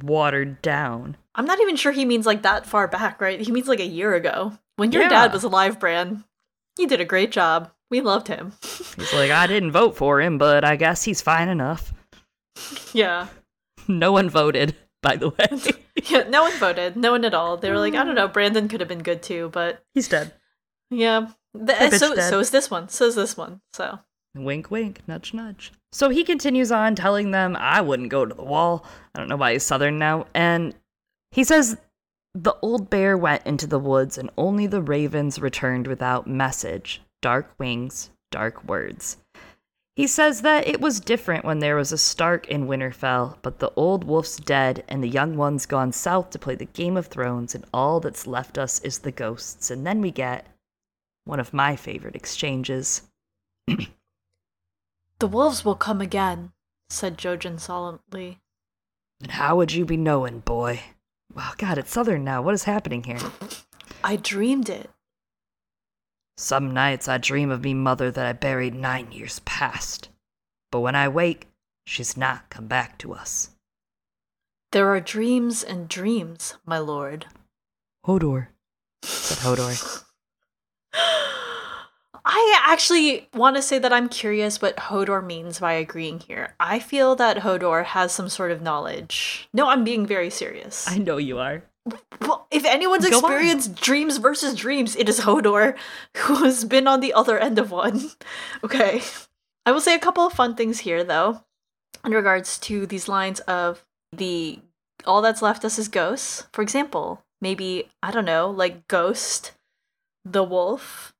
watered down. I'm not even sure he means like that far back, right? He means like a year ago. When your yeah. dad was alive, Bran, he did a great job. We loved him. He's like, I didn't vote for him, but I guess he's fine enough. Yeah. No one voted, by the way. yeah, no one voted. No one at all. They were like, I don't know, mm. Brandon could have been good too, but he's dead. Yeah. The, so dead. so is this one. So is this one. So Wink wink, nudge nudge. So he continues on telling them, I wouldn't go to the wall. I don't know why he's southern now. And he says the old bear went into the woods, and only the ravens returned without message dark wings, dark words. He says that it was different when there was a Stark in Winterfell, but the old wolf's dead and the young one's gone south to play the Game of Thrones, and all that's left us is the ghosts. And then we get one of my favorite exchanges. the wolves will come again, said Jojen solemnly. And how would you be knowing, boy? Oh, God, it's southern now. What is happening here? I dreamed it. Some nights I dream of me mother that I buried nine years past. But when I wake, she's not come back to us. There are dreams and dreams, my lord. Hodor, said Hodor. I actually want to say that I'm curious what Hodor means by agreeing here. I feel that Hodor has some sort of knowledge. No, I'm being very serious. I know you are. Well, if anyone's Go experienced on. dreams versus dreams, it is Hodor, who has been on the other end of one. okay. I will say a couple of fun things here, though, in regards to these lines of the all that's left us is ghosts. For example, maybe, I don't know, like Ghost, the wolf,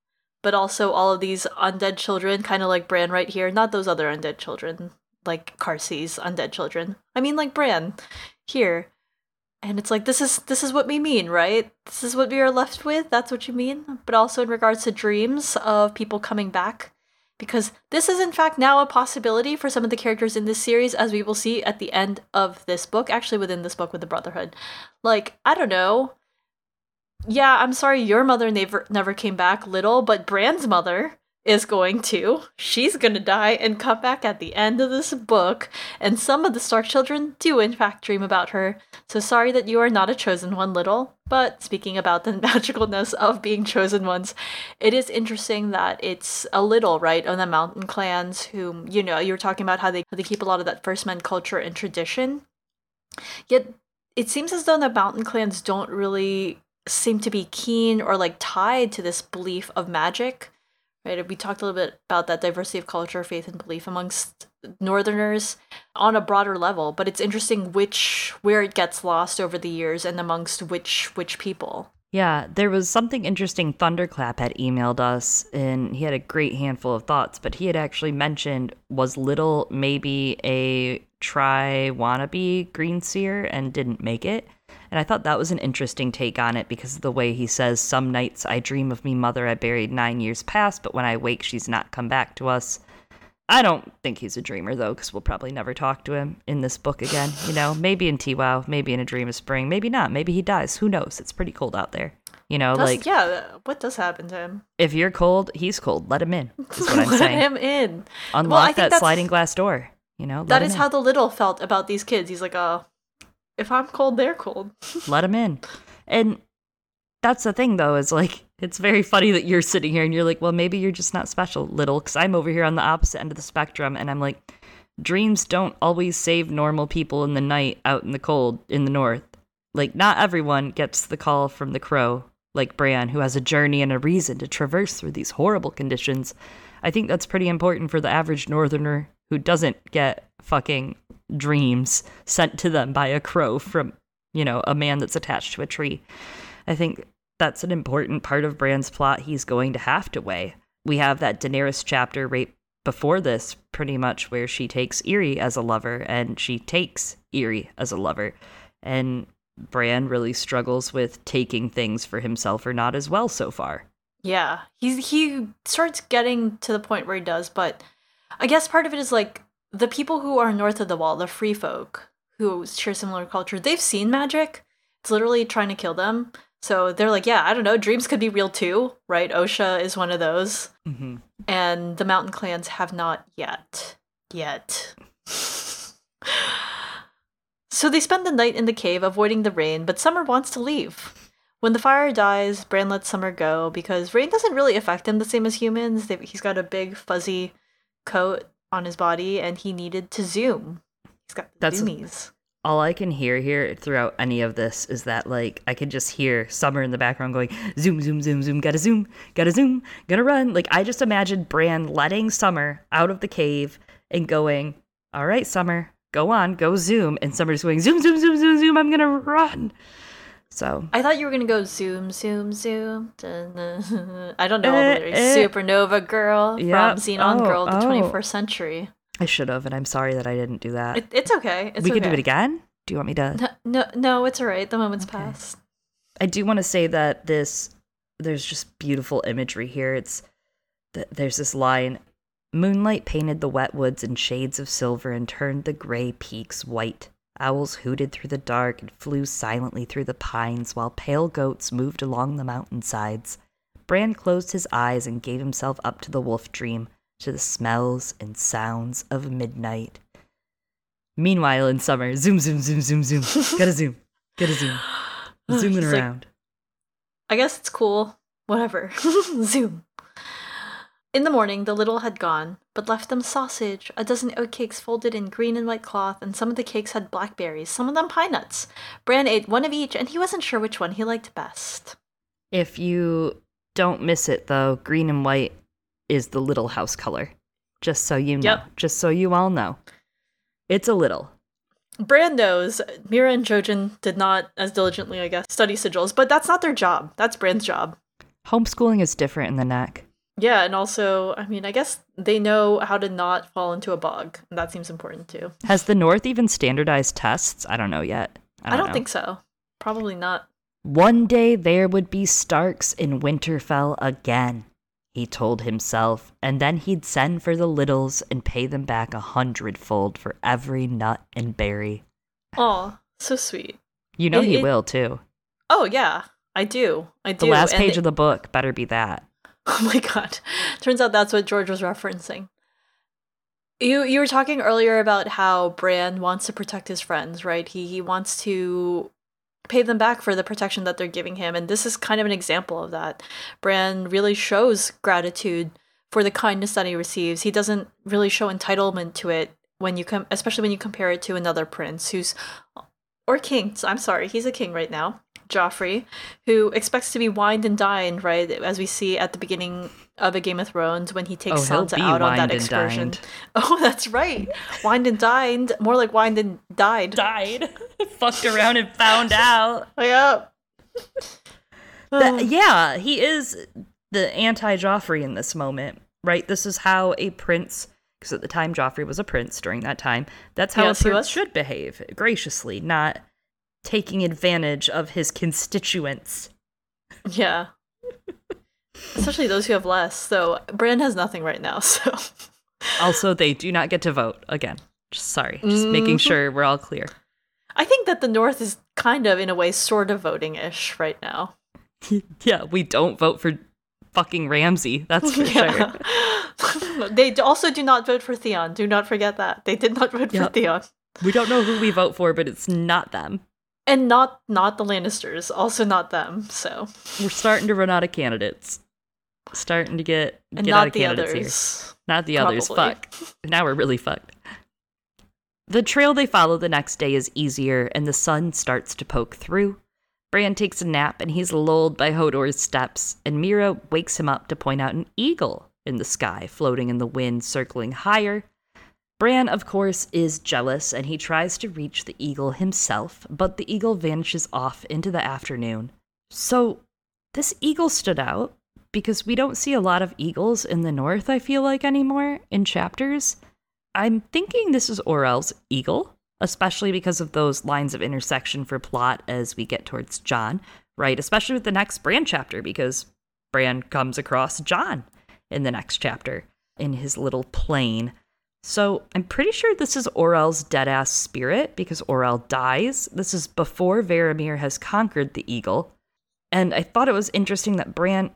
but also all of these undead children, kind of like Bran right here. Not those other undead children, like Cersei's undead children. I mean, like Bran here. And it's like this is this is what we mean, right? This is what we are left with. That's what you mean. But also in regards to dreams of people coming back, because this is in fact now a possibility for some of the characters in this series, as we will see at the end of this book. Actually, within this book with the Brotherhood, like I don't know, yeah, I'm sorry your mother never never came back, Liddle, but Bran's mother is going to. She's going to die and come back at the end of this book, and some of the Stark children do in fact dream about her. So sorry that you are not a chosen one, Liddle. But speaking about the magicalness of being chosen ones, it is interesting that it's a Liddle, right, on the mountain clans whom, you know, you were talking about how they how they keep a lot of that first men culture and tradition. Yet it seems as though the mountain clans don't really seem to be keen or like tied to this belief of magic right we talked a little bit about that diversity of culture faith and belief amongst northerners on a broader level but it's interesting which where it gets lost over the years and amongst which which people yeah, there was something interesting. Thunderclap had emailed us, and he had a great handful of thoughts. But he had actually mentioned was Liddle maybe a try wannabe green seer and didn't make it. And I thought that was an interesting take on it because of the way he says, Some nights I dream of me mother I buried nine years past, but when I wake, she's not come back to us. I don't think he's a dreamer though, because we'll probably never talk to him in this book again. You know, maybe in TWOW, maybe in A Dream of Spring, maybe not. Maybe he dies. Who knows? It's pretty cold out there. You know, That's- like yeah, what does happen to him? if you're cold, he's cold. Let him in. Is what I'm Let saying. him in. Unlock think that sliding glass door. You know, That is how the Liddle felt about these kids. He's like, uh, if I'm cold, they're cold. let them in. And that's the thing, though, is like, it's very funny that you're sitting here and you're like, well, maybe you're just not special, Liddle, because I'm over here on the opposite end of the spectrum and I'm like, dreams don't always save normal people in the night out in the cold in the north. Like, not everyone gets the call from the crow, like Bran, who has a journey and a reason to traverse through these horrible conditions. I think that's pretty important for the average northerner who doesn't get fucking dreams sent to them by a crow from, you know, a man that's attached to a tree. I think that's an important part of Bran's plot he's going to have to weigh. We have that Daenerys chapter right before this, pretty much, where she takes Irri as a lover and she takes Irri as a lover. And Bran really struggles with taking things for himself or not as well so far. Yeah, he's he starts getting to the point where he does, but I guess part of it is like the people who are north of the wall, the free folk who share similar culture, they've seen magic. It's literally trying to kill them. So they're like, yeah, I don't know, dreams could be real too, right? Osha is one of those. Mm-hmm. And the mountain clans have not yet. Yet. so they spend the night in the cave avoiding the rain, but Summer wants to leave. When the fire dies, Bran lets Summer go because rain doesn't really affect him the same as humans. They- He's got a big fuzzy coat on his body and he needed to zoom. He's got the That's- zoomies. all I can hear here throughout any of this is that like I can just hear Summer in the background going zoom zoom zoom zoom gotta zoom gotta zoom gotta run like I just imagine Bran letting Summer out of the cave and going all right Summer go on go zoom and Summer's going zoom zoom zoom zoom zoom I'm gonna run so I thought you were gonna go zoom, zoom, zoom. I don't know all Eh, the eh. Supernova Girl Yep. from Zenon Oh, Girl, the oh. 21st century. I should have and I'm sorry that I didn't do that It, it's okay. It's we okay. could do it again do you want me to No, no, no, it's all right. The moment's Okay. passed. I do want to say that this there's just beautiful imagery here. It's there's this line Moonlight painted the wet woods in shades of silver and turned the gray peaks white. Owls hooted through the dark and flew silently through the pines while pale goats moved along the mountainsides. Bran closed his eyes and gave himself up to the wolf dream, to the smells and sounds of midnight. Meanwhile, in summer, zoom, zoom, zoom, zoom, zoom. Gotta zoom. Gotta zoom. Zooming He's like, around. I guess it's cool. Whatever. Zoom. In the morning, the Liddle had gone, but left them sausage, a dozen oatcakes folded in green and white cloth, and some of the cakes had blackberries, some of them pine nuts. Bran ate one of each, and he wasn't sure which one he liked best. If you don't miss it, though, green and white is the Liddle house color. Just so you know. Yep. Just so you all know. It's a Liddle. Bran knows Meera and Jojen did not, as diligently, I guess, study sigils, but that's not their job. That's Bran's job. Homeschooling is different in the neck. Yeah, and also, I mean, I guess they know how to not fall into a bog. And that seems important too. Has the North even standardized tests? I don't know yet. I I don't, don't, think so. Probably not. One day there would be Starks in Winterfell again, he told himself, and then he'd send for the Liddles and pay them back a hundredfold for every nut and berry. Oh, so sweet. You know It- he it- will, too. Oh yeah. I do. I do. The last and page it- of the book better be that. Oh my god. Turns out that's what George was referencing. You you were talking earlier about how Bran wants to protect his friends, right? He he wants to pay them back for the protection that they're giving him, and this is kind of an example of that. Bran really shows gratitude for the kindness that he receives. He doesn't really show entitlement to it when you come especially when you compare it to another prince who's or king. I'm sorry, he's a king right now. Joffrey, who expects to be wined and dined, right? As we see at the beginning of a Game of Thrones when he takes Oh, he'll Sansa be out on that and excursion. dined. Oh, that's right. wined and dined. More like wined and died. Died. Fucked around and found out. Yeah. That- oh. yeah, he is the anti Joffrey in this moment, right? This is how a prince, because at the time Joffrey was a prince during that time, that's how Yes, a prince should behave graciously, not taking advantage of his constituents. yeah. Especially those who have less. So Bran has nothing right now. So Also, they do not get to vote again. Just sorry, just making Mhm. sure we're all clear. I think that the North is kind of, in a way, sort of voting ish right now. yeah, we don't vote for fucking Ramsay. That's for sure. They also do not vote for Theon. Do not forget that. They did not vote for Theon. We don't know who we vote for, but it's not them. And not not the Lannisters, also not them. So We're starting to run out of candidates. Starting to get and get out of the candidates here. others. Not the others. Fuck. Now we're really fucked. The trail they follow the next day is easier, and the sun starts to poke through. Bran takes a nap, and he's lulled by Hodor's steps, and Meera wakes him up to point out an eagle in the sky, floating in the wind, circling higher. Bran, of course, is jealous, and he tries to reach the eagle himself, but the eagle vanishes off into the afternoon. So, this eagle stood out because we don't see a lot of eagles in the north, I feel like, anymore in chapters. I'm thinking this is Orell's eagle, especially because of those lines of intersection for plot as we get towards Jon, right? Especially with the next Bran chapter, because Bran comes across Jon in the next chapter in his little plane. So I'm pretty sure this is Orell's dead ass spirit because Orell dies. This is before Varamir has conquered the eagle. And I thought it was interesting that Bran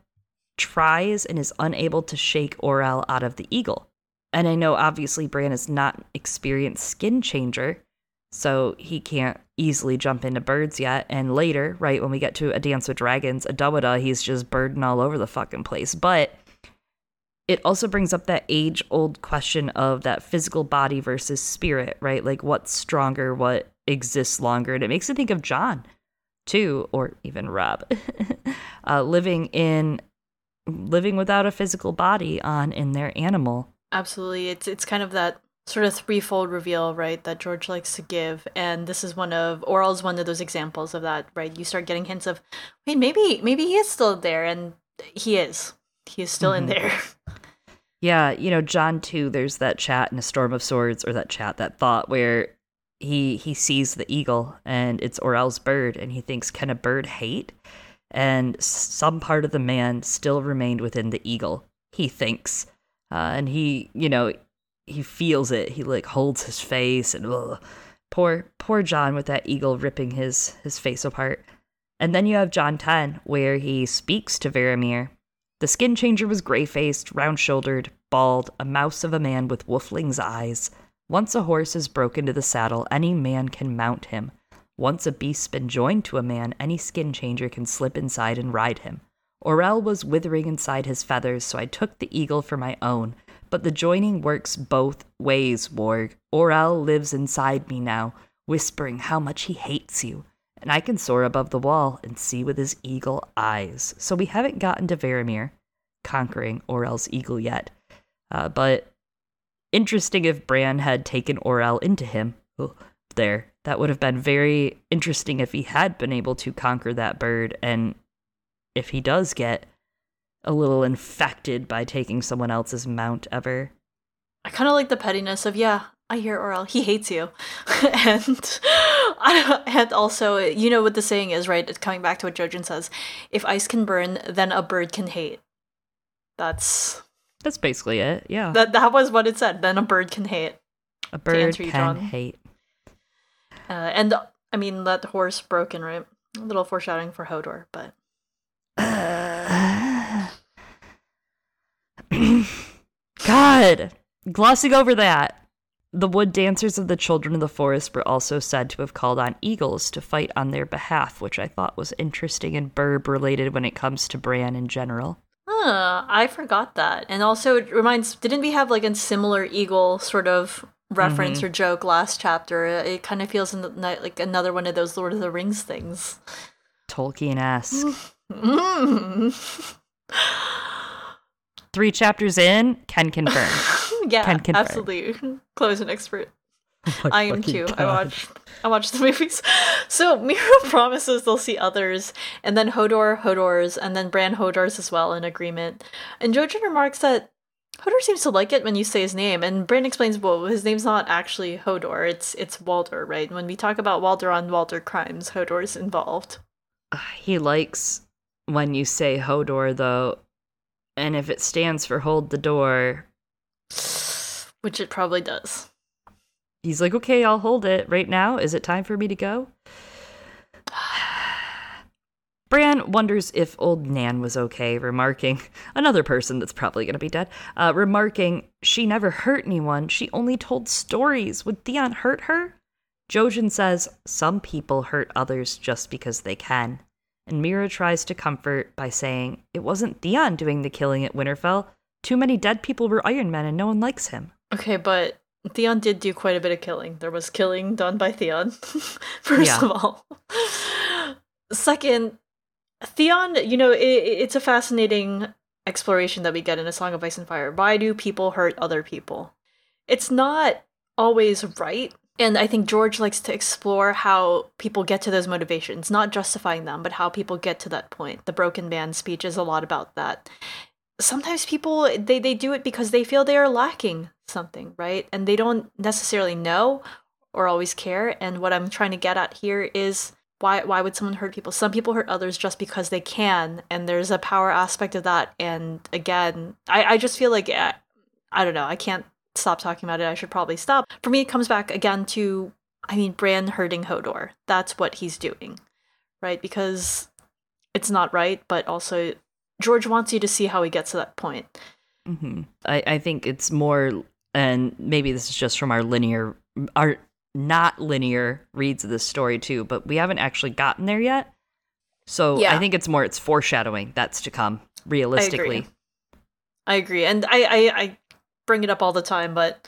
tries and is unable to shake Orell out of the eagle. And I know obviously Bran is not experienced skin changer, so he can't easily jump into birds yet. And later, right when we get to A Dance with Dragons, a Adawada, he's just birding all over the fucking place. But it also brings up that age old question of that physical body versus spirit, right? Like what's stronger, what exists longer. And it makes me think of Jon, too, or even Robb, uh, living in living without a physical body on in their animal. Absolutely. It's it's kind of that sort of threefold reveal, right, that George likes to give. And this is one of Orell's one of those examples of that, right? You start getting hints of, wait, maybe maybe he is still there, and he is. He is still in Mhm. there. Yeah, you know, Jon too, there's that chat in A Storm of Swords, or that chat, that thought where he he sees the eagle and it's Orell's bird, and he thinks, Can a bird hate? And some part of the man still remained within the eagle, he thinks. Uh, and he, you know, he feels it. He like holds his face and ugh. poor poor Jon with that eagle ripping his his face apart. And then you have Jon 10, where he speaks to Varamir. The skin changer was gray faced, round shouldered, bald, a mouse of a man with wolfling's eyes. Once a horse is broken to the saddle, any man can mount him. Once a beast's been joined to a man, any skin changer can slip inside and ride him. Orell was withering inside his feathers, so I took the eagle for my own. But the joining works both ways, Warg. Orell lives inside me now, whispering how much he hates you and I can soar above the wall and see with his eagle eyes. So we haven't gotten to Varamir conquering Orell's eagle yet. Uh, but interesting if Bran had taken Orell into him. Oh, there. That would have been very interesting if he had been able to conquer that bird and if he does get a little infected by taking someone else's mount ever. I kind of like the pettiness of yeah. I hear Orell. He hates you, and and also you know what the saying is, right? It's coming back to what Jojen says: "If ice can burn, then a bird can hate." That's That's basically it. Yeah. that. That was what it said. Then a bird can hate, a bird you, can Jon. hate. uh, and I mean that horse broken, right? A little foreshadowing for Hodor, but God, glossing over that. The wood dancers of the children of the forest were also said to have called on eagles to fight on their behalf, which I thought was interesting and burb related when it comes to Bran in general. Huh, I forgot that. And also, it reminds, didn't we have like a similar eagle sort of reference Mm-hmm. or joke last chapter? It kind of feels like another one of those Lord of the Rings things. Tolkien esque. Mm. Three chapters in, can confirm. yeah, Can confirm. absolutely. Chloe's an expert. I am too. I God. watch I watch the movies. So Meera promises they'll see others, and then Hodor Hodor's, and then Bran Hodor's as well in agreement. And Jojen remarks that Hodor seems to like it when you say his name, and Bran explains, well, his name's not actually Hodor, it's it's Walder, right? When we talk about Walder on Walder crimes, Hodor's involved. Uh, he likes when you say Hodor, though, and if it stands for hold the door, Which it probably does. he's like, okay, I'll hold it right now. Is it time for me to go? Bran wonders if old Nan was okay, remarking, another person that's probably going to be dead, uh, remarking, she never hurt anyone. She only told stories. Would Theon hurt her? Jojen says, some people hurt others just because they can. And Meera tries to comfort by saying, it wasn't Theon doing the killing at Winterfell. Too many dead people were Iron Men and no one likes him. Okay, but Theon did do quite a bit of killing. There was killing done by Theon, first Yeah. of all. Second, Theon, you know, it, it's a fascinating exploration that we get in A Song of Ice and Fire. Why do people hurt other people? It's not always right. And I think George likes to explore how people get to those motivations, not justifying them, but how people get to that point. The Broken Man speech is a lot about that sometimes people they, they do it because they feel they are lacking something right? And they don't necessarily know or always care. And what i'm trying to get at here is why why would someone hurt people? Some people hurt others just because they can and there's a power aspect of that. And again i, I just feel like eh, i don't know i can't stop talking about it. I should probably stop. For me it comes back again to i mean bran hurting hodor. That's what he's doing right? Because it's not right but also George wants you to see how he gets to that point. hmm I, I think it's more, and maybe this is just from our linear, our not linear reads of this story too, but we haven't actually gotten there yet. So Yeah. I think it's more, it's foreshadowing that's to come, realistically. I agree, and I I, I bring it up all the time, but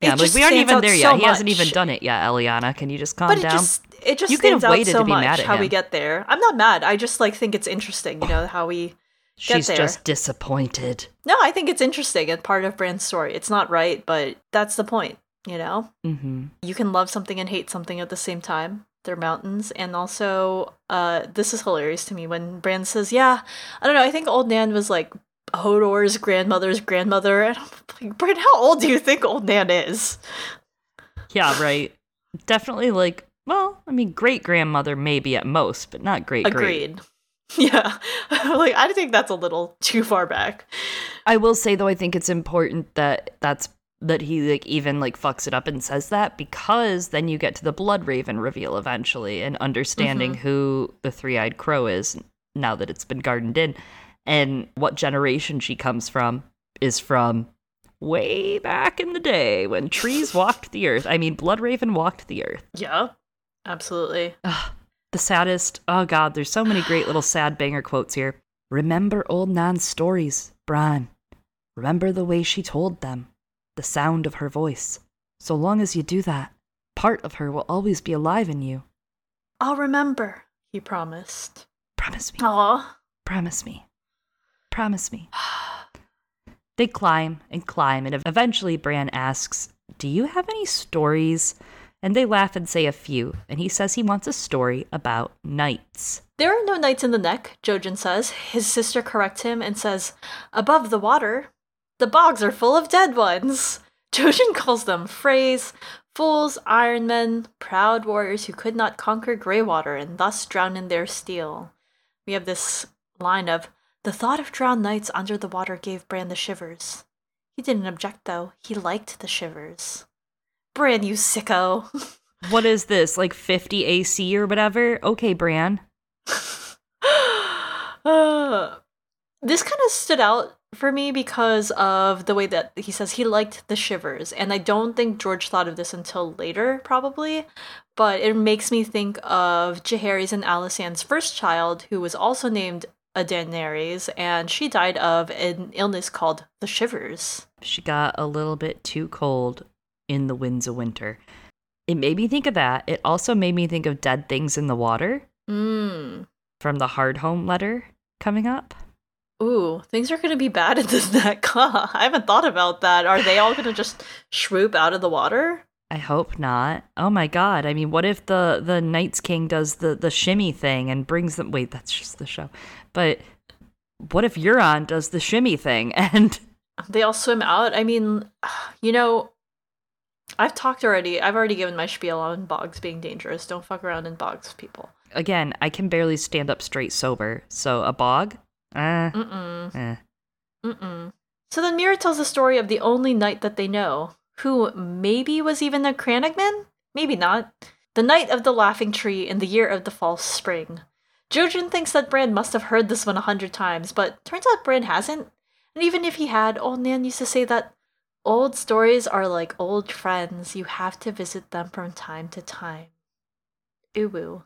Yeah, like we aren't even there so yet. He hasn't even done it yet, Eliana. Can you just calm down? But it down? just it just You could have waited so to be much mad at how we get there. I'm not mad. I just like think it's interesting, you know, how we. She's just disappointed. No, I think it's interesting and part of Bran's story. It's not right, but that's the point. You know, hmm you can love something and hate something at the same time. They're mountains, and also, uh, this is hilarious to me when Brand says, "Yeah, I don't know. I think old Nan was like Hodor's grandmother's grandmother." And I'm like, Bran, how old do you think old Nan is? Yeah, right. Definitely like, well, I mean, great grandmother maybe at most, but not great great. Yeah, like I think that's a little too far back. I will say though, I think it's important that that's that he like even like fucks it up and says that because then you get to the Blood Raven reveal eventually and understanding Mm-hmm. who the three eyed crow is now that it's been gardened in and what generation she comes from is from way back in the day when trees walked the earth. I mean, Blood Raven walked the earth. Yeah, absolutely. The saddest. Oh God, there's so many great little sad banger quotes here. Remember old Nan's stories, Bran. Remember the way she told them, the sound of her voice. So long as you do that, part of her will always be alive in you. I'll remember. He promised. Promise me. Aw. Promise me. Promise me. They climb and climb, and eventually Bran asks, Do you have any stories? And they laugh and say a few, and he says he wants a story about knights. There are no knights in the neck, Jojen says. His sister corrects him and says, Above the water, the bogs are full of dead ones. Jojen calls them Freys, fools, iron men, proud warriors who could not conquer Greywater and thus drown in their steel. We have this line of, The thought of drowned knights under the water gave Bran the shivers. He didn't object, though. He liked the shivers. Bran, you sicko. What is this, like 50 AC or whatever? Okay, Bran. Uh, this kind of stood out for me because of the way that he says he liked the shivers. And I don't think George thought of this until later, probably. But it makes me think of Jaehaerys and Alysanne's first child, who was also named a Daenerys, and she died of an illness called the shivers. She got a little bit too cold in the winds of winter. It made me think of that. It also made me think of dead things in the water Mm. from the Hardhome letter coming up. Ooh, things are gonna be bad in this neck. Huh? I haven't thought about that. Are they all gonna just swoop out of the water? I hope not. Oh my god. I mean, what if the the Night's King does the the shimmy thing and brings them Wait, that's just the show. But what if Euron does the shimmy thing and They all swim out. I mean, you know, I've talked already. I've already given my spiel on bogs being dangerous. Don't fuck around in bogs, people. again, I can barely stand up straight sober. So a bog? Uh, Mm-mm. eh. Mm-mm. So then Meera tells the story of the only knight that they know, who maybe was even a Crannogman? Maybe not. The Knight of the Laughing Tree in the year of the false spring. Jojen thinks that Bran must have heard this one a hundred times, but turns out Bran hasn't. And even if he had, old Nan used to say that old stories are like old friends. You have to visit them from time to time. Woo.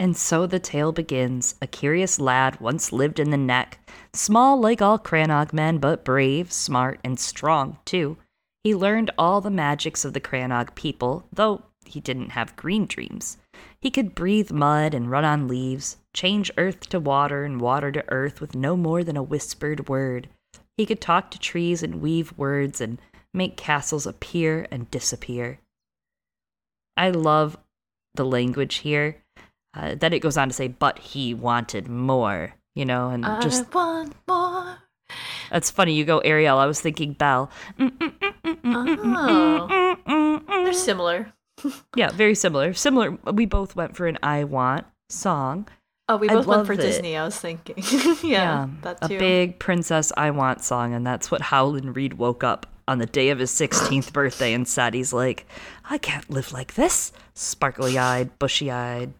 And so the tale begins. A curious lad once lived in the neck, small like all Crannog men, but brave, smart, and strong, too. He learned all the magics of the Crannog people, though he didn't have green dreams. He could breathe mud and run on leaves, change earth to water and water to earth with no more than a whispered word. He could talk to trees and weave words and make castles appear and disappear. I love the language here. Uh, then it goes on to say, but he wanted more, you know, and just I just want more. that's funny. You go Ariel. I was thinking Belle. Oh. They're similar. Yeah, very similar. Similar. We both went for an I want song. Oh, we both went for it. Disney, I was thinking. yeah, that too. a big Princess I Want song, and that's what Howland Reed woke up on the day of his 16th birthday and said, he's like, I can't live like this. Sparkly eyed, bushy eyed.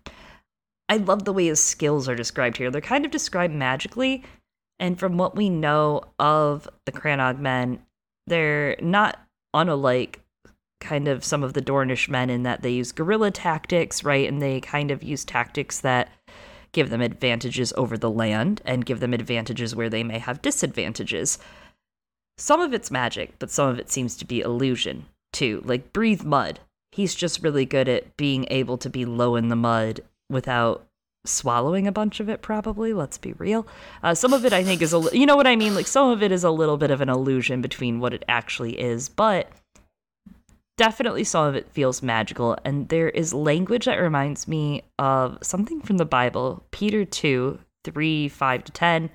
I love the way his skills are described here. They're kind of described magically, and from what we know of the Crannog men, they're not unlike kind of some of the Dornish men in that they use guerrilla tactics, right? And they kind of use tactics that give them advantages over the land and give them advantages where they may have disadvantages. Some of it's magic, but some of it seems to be illusion too. Like breathe mud. He's just really good at being able to be low in the mud without swallowing a bunch of it probably let's be real uh, some of it i think is a you know what i mean like some of it is a little bit of an illusion between what it actually is but definitely some of it feels magical and there is language that reminds me of something from the bible peter 2 3 5 to 10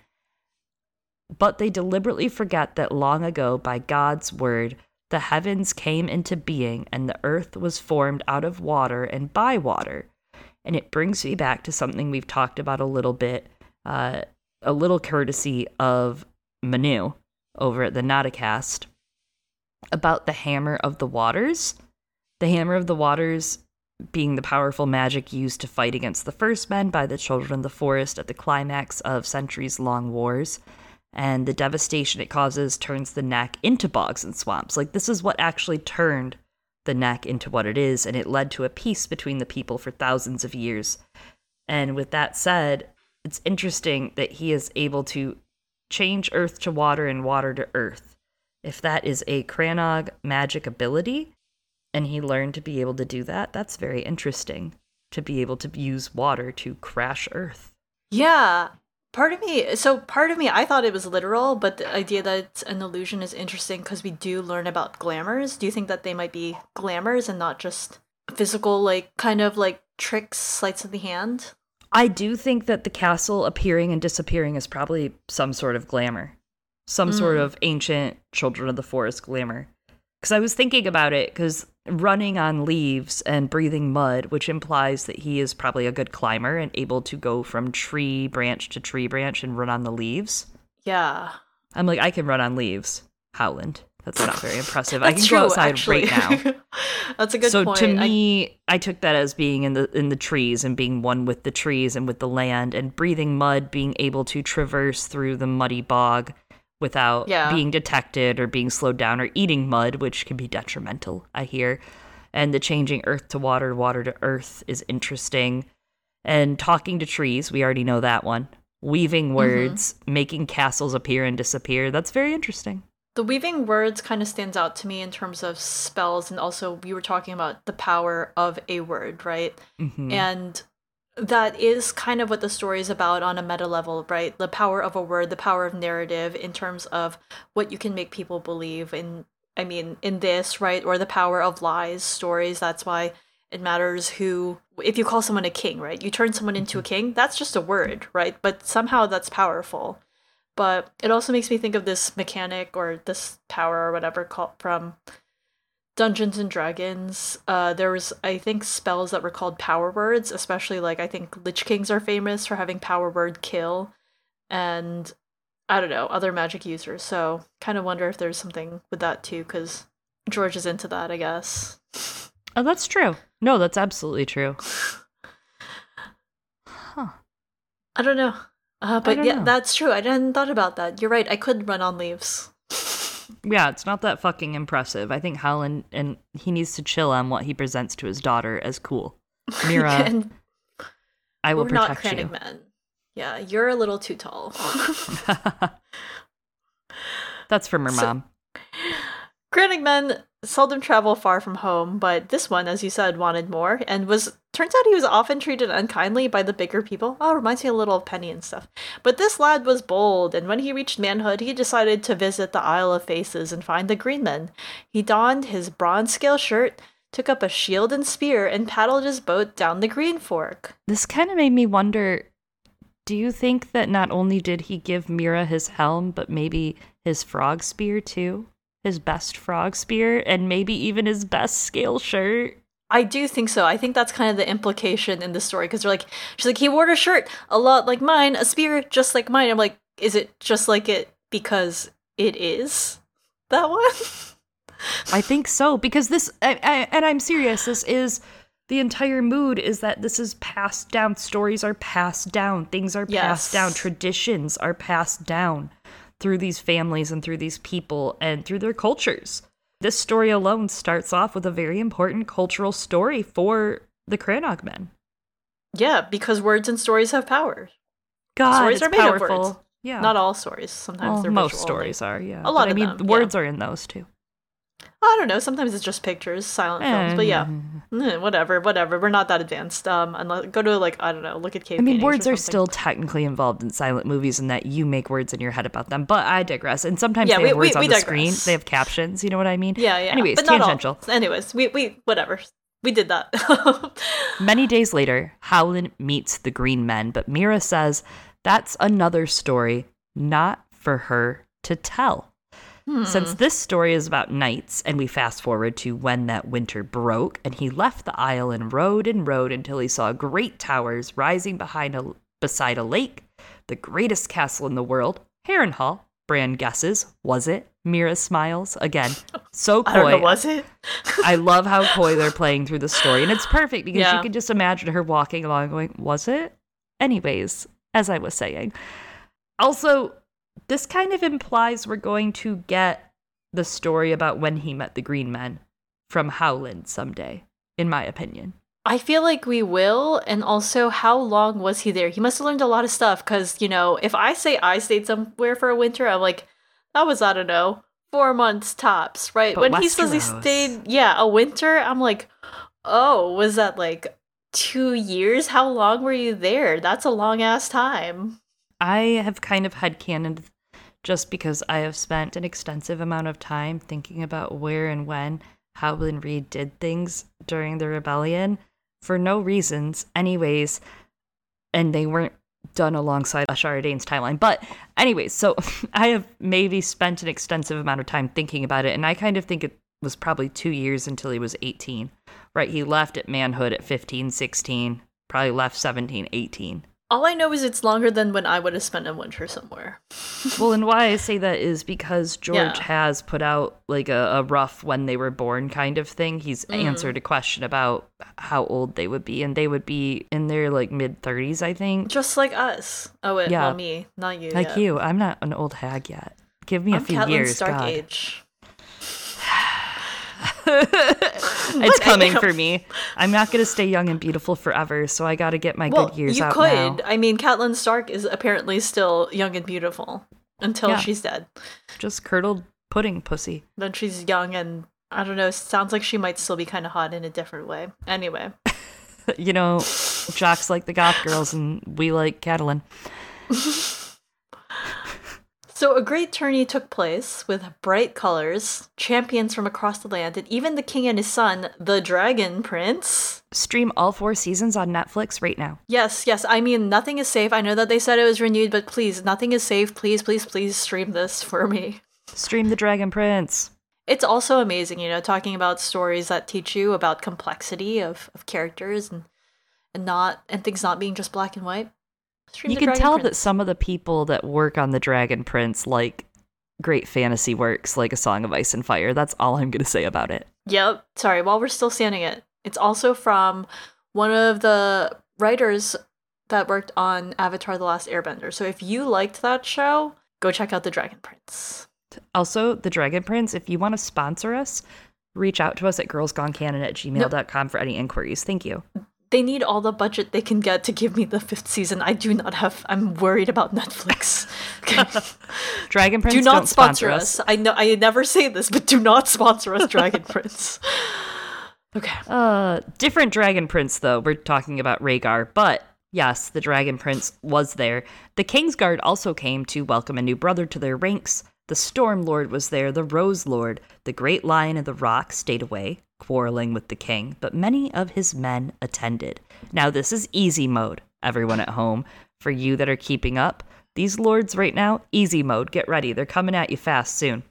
but they deliberately forget that long ago by god's word the heavens came into being and the earth was formed out of water and by water. And it brings me back to something we've talked about a little bit uh, a little courtesy of manu over at the Nauticast about the Hammer of the Waters. The Hammer of the Waters being the powerful magic used to fight against the First Men by the Children of the Forest at the climax of centuries long wars. And the devastation it causes turns the neck into bogs and swamps. Like, this is what actually turned the neck into what it is, and it led to a peace between the people for thousands of years. And with that said, it's interesting that he is able to change earth to water and water to earth. If that is a Crannog magic ability, and he learned to be able to do that, that's very interesting. To be able to use water to crash earth. Yeah. Part of me, so part of me, I thought it was literal, but the idea that it's an illusion is interesting because we do learn about glamours. Do you think that they might be glamours and not just physical, like kind of like tricks, sleights of the hand? I do think that the castle appearing and disappearing is probably some sort of glamour, some sort mm. of ancient children of the forest glamour. Because I was thinking about it, because running on leaves and breathing mud, which implies that he is probably a good climber and able to go from tree branch to tree branch and run on the leaves. Yeah. I'm like, I can run on leaves, Howland. That's not very impressive. I can go outside actually. right now. That's a good so point. to I- me, I, took that as being in the in the trees and being one with the trees and with the land and breathing mud, being able to traverse through the muddy bog without Yeah. being detected or being slowed down or eating mud, which can be detrimental, I hear. And the changing earth to water, water to earth is interesting. And talking to trees, we already know that one. Weaving Mm-hmm. words, making castles appear and disappear. That's very interesting. The weaving words kind of stands out to me in terms of spells, and also we were talking about the power of a word, right? Mhm. And that is kind of what the story is about on a meta level, right? The power of a word, the power of narrative in terms of what you can make people believe in. I mean, in this, right? Or the power of lies, stories. That's why it matters who, if you call someone a king, right? You turn someone into a mm-hmm. king, that's just a word, right? But somehow that's powerful. But it also makes me think of this mechanic or this power or whatever called from Dungeons and Dragons, uh, there was I think spells that were called power words, especially like I think Lich Kings are famous for having power word kill, and I don't know other magic users. So kind of wonder if there's something with that too, because George is into that, I guess. Oh, that's true. No, that's absolutely true. Huh. I don't know, uh, but don't yeah, know. that's true. I didn't thought about that. You're right. I could run on leaves. Yeah, it's not that fucking impressive. I think Howland and he needs to chill on what he presents to his daughter as cool. Meera, and I will we're not Crannog you. men. Yeah, you're a little too tall. That's from her So- mom. Crannog men seldom travel far from home, but this one, as you said, wanted more and was turns out he was often treated unkindly by the bigger people. Oh, reminds me a little of Penny and stuff. But this lad was bold, and when he reached manhood, he decided to visit the Isle of Faces and find the Green Men. He donned his bronze scale shirt, took up a shield and spear, and paddled his boat down the Green Fork. This kind of made me wonder do you think that not only did he give Meera his helm, but maybe his frog spear too? His best frog spear, and maybe even his best scale shirt? I do think so. I think that's kind of the implication in the story because they're like, she's like, he wore a shirt a lot like mine, a spear just like mine. I'm like, is it just like it because it is that one? I think so because this, I, I, and I'm serious. This is the entire mood is that this is passed down. Stories are passed down. Things are passed Yes. down. Traditions are passed down through these families and through these people and through their cultures. This story alone starts off with a very important cultural story for the Crannog men. yeah, because words and stories have power. God, Stories are made of words. Yeah, Not all stories. Sometimes well, they're most visual only. stories are. Yeah, A lot But I of mean, them, the yeah. words are in those too. I don't know. Sometimes it's just pictures, silent films. But yeah, Eh, whatever, whatever. We're not that advanced. Um, unless go to like I don't know, look at cave. I mean, words are still technically involved in silent movies in that you make words in your head about them. But I digress. And sometimes Yeah, they we- have we- words on we the screen. They have captions. You know what I mean? Yeah, yeah. Anyways, but not all. tangential. Anyways, we we whatever. We did that. Many days later, Howland meets the Green Men, but Meera says that's another story, not for her to tell. Hmm. Since this story is about knights, and we fast forward to when that winter broke, and he left the isle and rode and rode until he saw great towers rising behind a, beside a lake, the greatest castle in the world, Harrenhal. Bran guesses, was it? Meera smiles again. So coy. Know. Was it? I love how coy they're playing through the story, and it's perfect because Yeah. you can just imagine her walking along, going, "Was it?" Anyways, as I was saying, also this kind of implies we're going to get the story about when he met the Green Men from Howland someday, in my opinion. I feel like we will, and also how long was he there? He must have learned a lot of stuff. Because you know, if I say I stayed somewhere for a winter, I'm like, that was I don't know, four months tops, right? But when he says he stayed, yeah, a winter, I'm like, oh, was that like two years? How long were you there? That's a long ass time. I have kind of had headcanoned just because I have spent an extensive amount of time thinking about where and when Howland Reed did things during the rebellion for no reasons, anyways, and they weren't done alongside Ashara Dane's timeline. But, anyways, so I have maybe spent an extensive amount of time thinking about it, and I kind of think it was probably two years until he was 18. Right? He left at manhood at 15, 16, probably left 17, 18. All I know is it's longer than when I would have spent a winter somewhere. well, and why I say that is because George Yeah. has put out like a, a rough when they were born kind of thing. He's Mm. answered a question about how old they would be, and they would be in their like mid 30s, I think. Just like us. Oh wait, Yeah. well me, not you. Like yet. you. I'm not an old hag yet. Give me a I'm few Catelyn years. Stark God. age. it's coming for me. I'm not going to stay young and beautiful forever, so I got to get my Well, good years you out could. now. I mean, Catelyn Stark is apparently still young and beautiful until Yeah. she's dead. Just curdled pudding pussy. Then she's young and I don't know. Sounds like she might still be kind of hot in a different way. Anyway, You know, jocks like the goth girls, and we like Catelyn. so a great tourney took place with bright colors, champions from across the land, and even the king and his son, the Dragon Prince. Stream all four seasons on Netflix right now. Yes, yes. I mean, nothing is safe. I know that they said it was renewed, but please, nothing is safe. Please, please, please stream this for me. Stream the Dragon Prince. It's also amazing, you know, talking about stories that teach you about complexity of, of characters and and not and things not being just black and white. You can tell that some of the people that work on the Dragon Prince like great fantasy works like A Song of Ice and Fire. That's all I'm going to say about it. Yep. Sorry, while we're still standing it, it's also from one of the writers that worked on Avatar The Last Airbender. So if you liked that show, go check out The Dragon Prince. Also, the Dragon Prince, if you want to sponsor us, reach out to us at girlsgonecanon at gmail.com for any inquiries. Thank you. They need all the budget they can get to give me the fifth season. I do not have I'm worried about Netflix. Okay. Dragon Prince, do not don't sponsor us. I know I never say this, but do not sponsor us, Dragon Prince. Okay. Uh, different Dragon Prince, though. We're talking about Rhaegar, but yes, the Dragon Prince was there. The Kingsguard also came to welcome a new brother to their ranks. The Storm Lord was there, the Rose Lord, the Great Lion of the Rock stayed away, quarreling with the king, but many of his men attended. Now, this is easy mode, everyone at home. For you that are keeping up, these lords right now, easy mode, get ready, they're coming at you fast soon.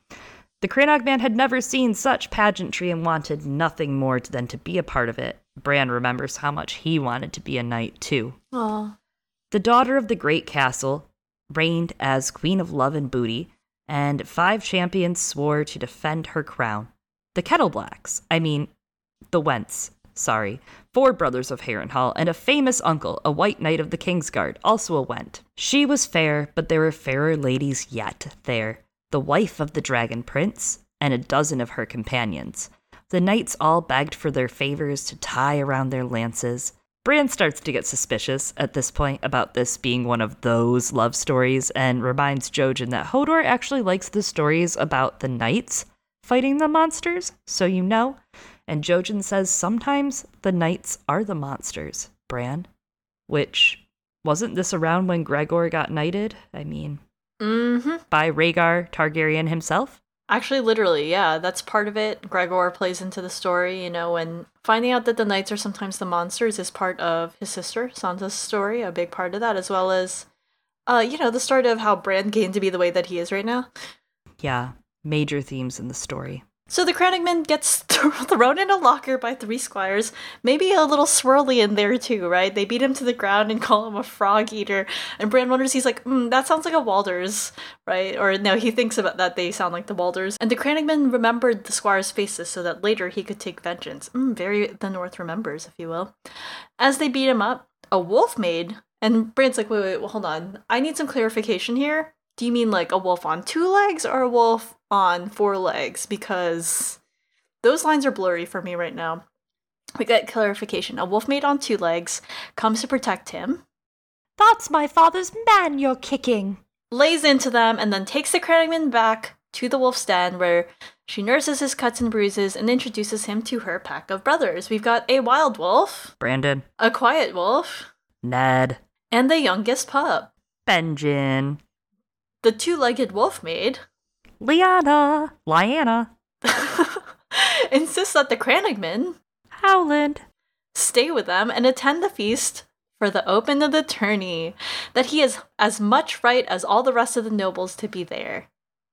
The Crannog man had never seen such pageantry and wanted nothing more than to be a part of it. Bran remembers how much he wanted to be a knight, too. Aw. The daughter of the great castle reigned as queen of love and booty, and five champions swore to defend her crown. The Kettleblacks, I mean, the Wents, sorry, four brothers of Harrenhal, and a famous uncle, a white knight of the Kingsguard, also a Went. She was fair, but there were fairer ladies yet there, the wife of the Dragon Prince, and a dozen of her companions. The knights all begged for their favors to tie around their lances. Bran starts to get suspicious at this point about this being one of those love stories and reminds Jojen that Hodor actually likes the stories about the knights fighting the monsters, so you know. And Jojen says sometimes the knights are the monsters, Bran. Which, wasn't this around when Gregor got knighted? I mean, Mm-hmm. by Rhaegar Targaryen himself? Actually, literally, yeah, that's part of it. Gregor plays into the story, you know, and finding out that the knights are sometimes the monsters is part of his sister Sansa's story, a big part of that, as well as, uh, you know, the start of how Bran came to be the way that he is right now. Yeah, major themes in the story. So the Crannogman gets thrown in a locker by three squires, maybe a little swirly in there too, right? They beat him to the ground and call him a frog eater. And Bran wonders, he's like, mm, that sounds like a Walders, right? Or no, he thinks about that they sound like the Walders. And the Crannogman remembered the squires' faces so that later he could take vengeance. Mm, very the North remembers, if you will. As they beat him up, a wolf made, and Bran's like, wait, wait, well, hold on. I need some clarification here. Do you mean like a wolf on two legs or a wolf on four legs? Because those lines are blurry for me right now. We get clarification. A wolf made on two legs comes to protect him, That's my father's man you're kicking. lays into them, and then takes the Crannogman back to the wolf's den where she nurses his cuts and bruises and introduces him to her pack of brothers. We've got a wild wolf, Brandon, a quiet wolf, Ned, and the youngest pup. Benjen, The two legged wolf maid Liana, Lyanna, insists that the Crannogman Howland. stay with them and attend the feast for the open of the tourney, that he has as much right as all the rest of the nobles to be there.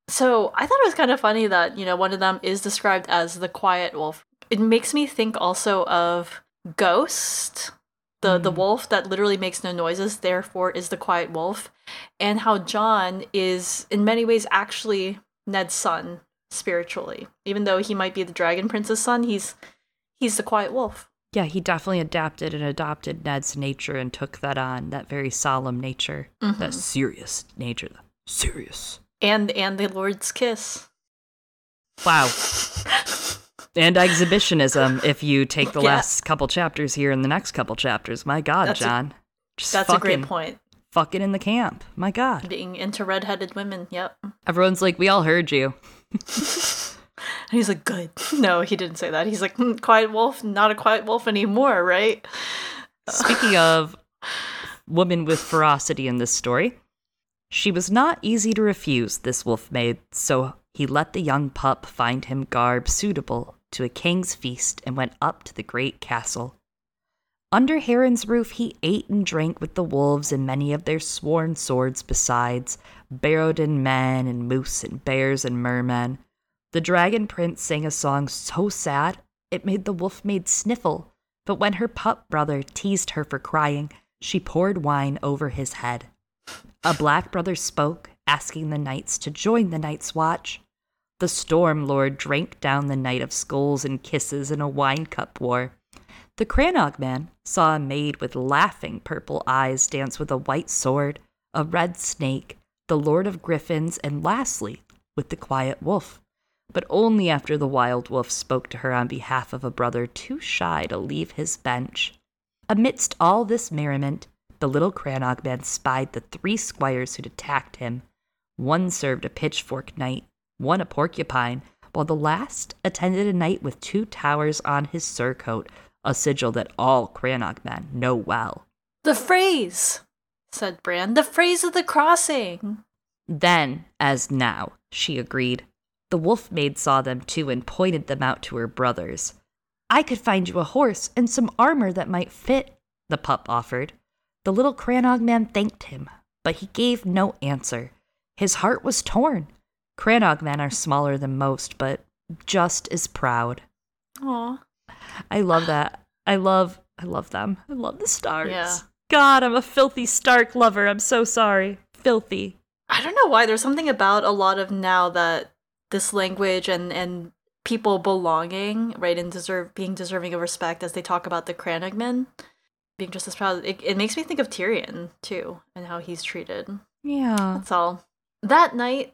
So I thought it was kind of funny that, you know, one of them is described as the quiet wolf. It makes me think also of Ghost the the mm. wolf that literally makes no noises, therefore is the quiet wolf, and how Jon is in many ways actually Ned's son spiritually. Even though he might be the dragon prince's son, he's he's the quiet wolf. Yeah, he definitely adapted and adopted Ned's nature and took that on, that very solemn nature, that mm-hmm. serious nature, serious. And and the Lord's kiss. Wow. and exhibitionism if you take the Yeah. last couple chapters here and the next couple chapters. My God, That's a- Jon. Just That's fucking, a great point. Fucking in the camp. My God. Being into redheaded women. Yep. Everyone's like, we all heard you. And he's like, good. No, he didn't say that. He's like, "Hmm, quiet wolf, not a quiet wolf anymore, right? Speaking of woman with ferocity in this story, she was not easy to refuse, this wolf maid, so he let the young pup find him garb suitable to a king's feast and went up to the great castle. Under Harren's roof, he ate and drank with the wolves and many of their sworn swords besides, Barrowden men and moose and bears and mermen. The dragon prince sang a song so sad it made the wolf maid sniffle, but when her pup brother teased her for crying, she poured wine over his head. A black brother spoke, asking the knights to join the night's watch. The storm lord drank down the knight of skulls and kisses in a wine cup war. The Crannog man saw a maid with laughing purple eyes dance with a white sword, a red snake, the lord of griffins, and lastly, with the quiet wolf. But only after the wild wolf spoke to her on behalf of a brother too shy to leave his bench. Amidst all this merriment, the little Crannog man spied the three squires who'd attacked him. One served a pitchfork knight, one a porcupine, while the last attended a knight with two towers on his surcoat, a sigil that all Crannog men know well. The Freys, said Bran. The Freys of the crossing. Then, as now, she agreed. The wolf maid saw them too and pointed them out to her brothers. I could find you a horse and some armor that might fit, the pup offered. The little Crannog man thanked him, but he gave no answer. His heart was torn. Crannog men are smaller than most, but just as proud. Aw. I love that. I love I love them. I love the Starks. Yeah. God, I'm a filthy Stark lover. I'm so sorry. Filthy. I don't know why. There's something about a lot of now that this language and and people belonging, right, and deserve being deserving of respect as they talk about the Crannogmen being just as proud. It, it makes me think of Tyrion too and how he's treated. Yeah. That's all. That night,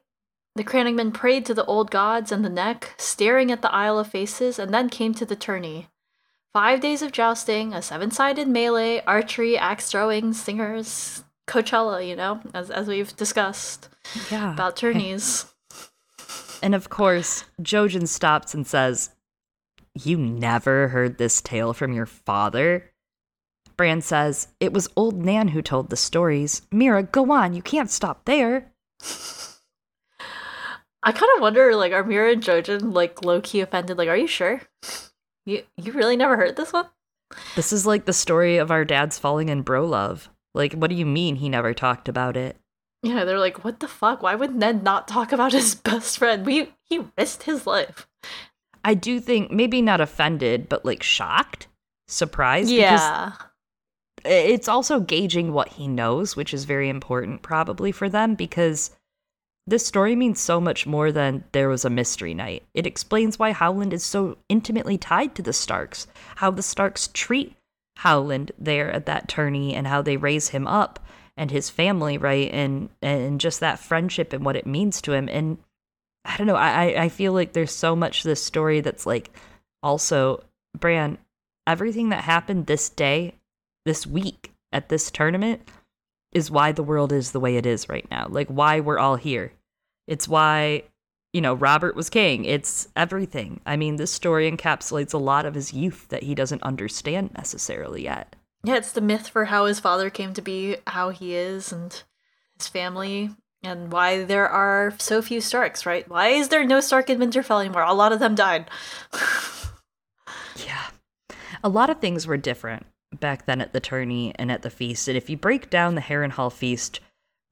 the Crannogmen prayed to the old gods and the neck, staring at the Isle of Faces, and then came to the tourney. Five days of jousting, a seven sided melee, archery, axe throwing, singers, Coachella, you know, as, as we've discussed Yeah. about tourneys. And of course, Jojen stops and says, You never heard this tale from your father? Bran says, It was old Nan who told the stories. Meera, go on, you can't stop there. I kind of wonder, like, are Meera and Jojen, like, low key offended? Like, are you sure? You, you really never heard this one? This is like the story of our dads falling in bro love. Like, what do you mean he never talked about it? Yeah, they're like, what the fuck? Why would Ned not talk about his best friend? We he risked his life. I do think maybe not offended, but like shocked, surprised. Yeah. It's also gauging what he knows, which is very important probably for them because this story means so much more than there was a mystery night. It explains why Howland is so intimately tied to the Starks, how the Starks treat Howland there at that tourney and how they raise him up and his family, right? And and just that friendship and what it means to him. And I don't know, I I- feel like there's so much to this story that's like also Bran, everything that happened this day, this week at this tournament is why the world is the way it is right now. Like why we're all here. It's why, you know, Robert was king. It's everything. I mean, this story encapsulates a lot of his youth that he doesn't understand necessarily yet. Yeah, it's the myth for how his father came to be how he is and his family and why there are so few Starks, right? Why is there no Stark in Winterfell anymore? A lot of them died. Yeah. A lot of things were different back then at the tourney and at the feast. And if you break down the Harrenhal feast,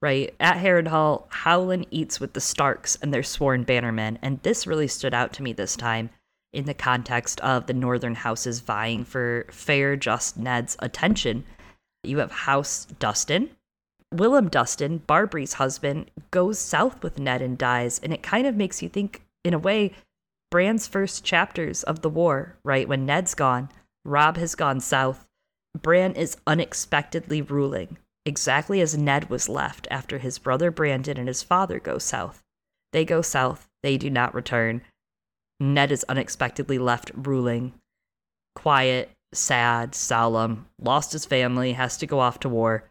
right, at Harrenhal, Howland eats with the Starks and their sworn bannermen. And this really stood out to me this time. in the context of the northern houses vying for fair, just Ned's attention. You have House Dustin. Willem Dustin, Barbrey's husband, goes south with Ned and dies, and it kind of makes you think, in a way, Bran's first chapters of the war, right? When Ned's gone, Robb has gone south, Bran is unexpectedly ruling, exactly as Ned was left after his brother Brandon and his father go south. They go south, they do not return. Ned is unexpectedly left ruling, quiet, sad, solemn, lost his family, has to go off to war.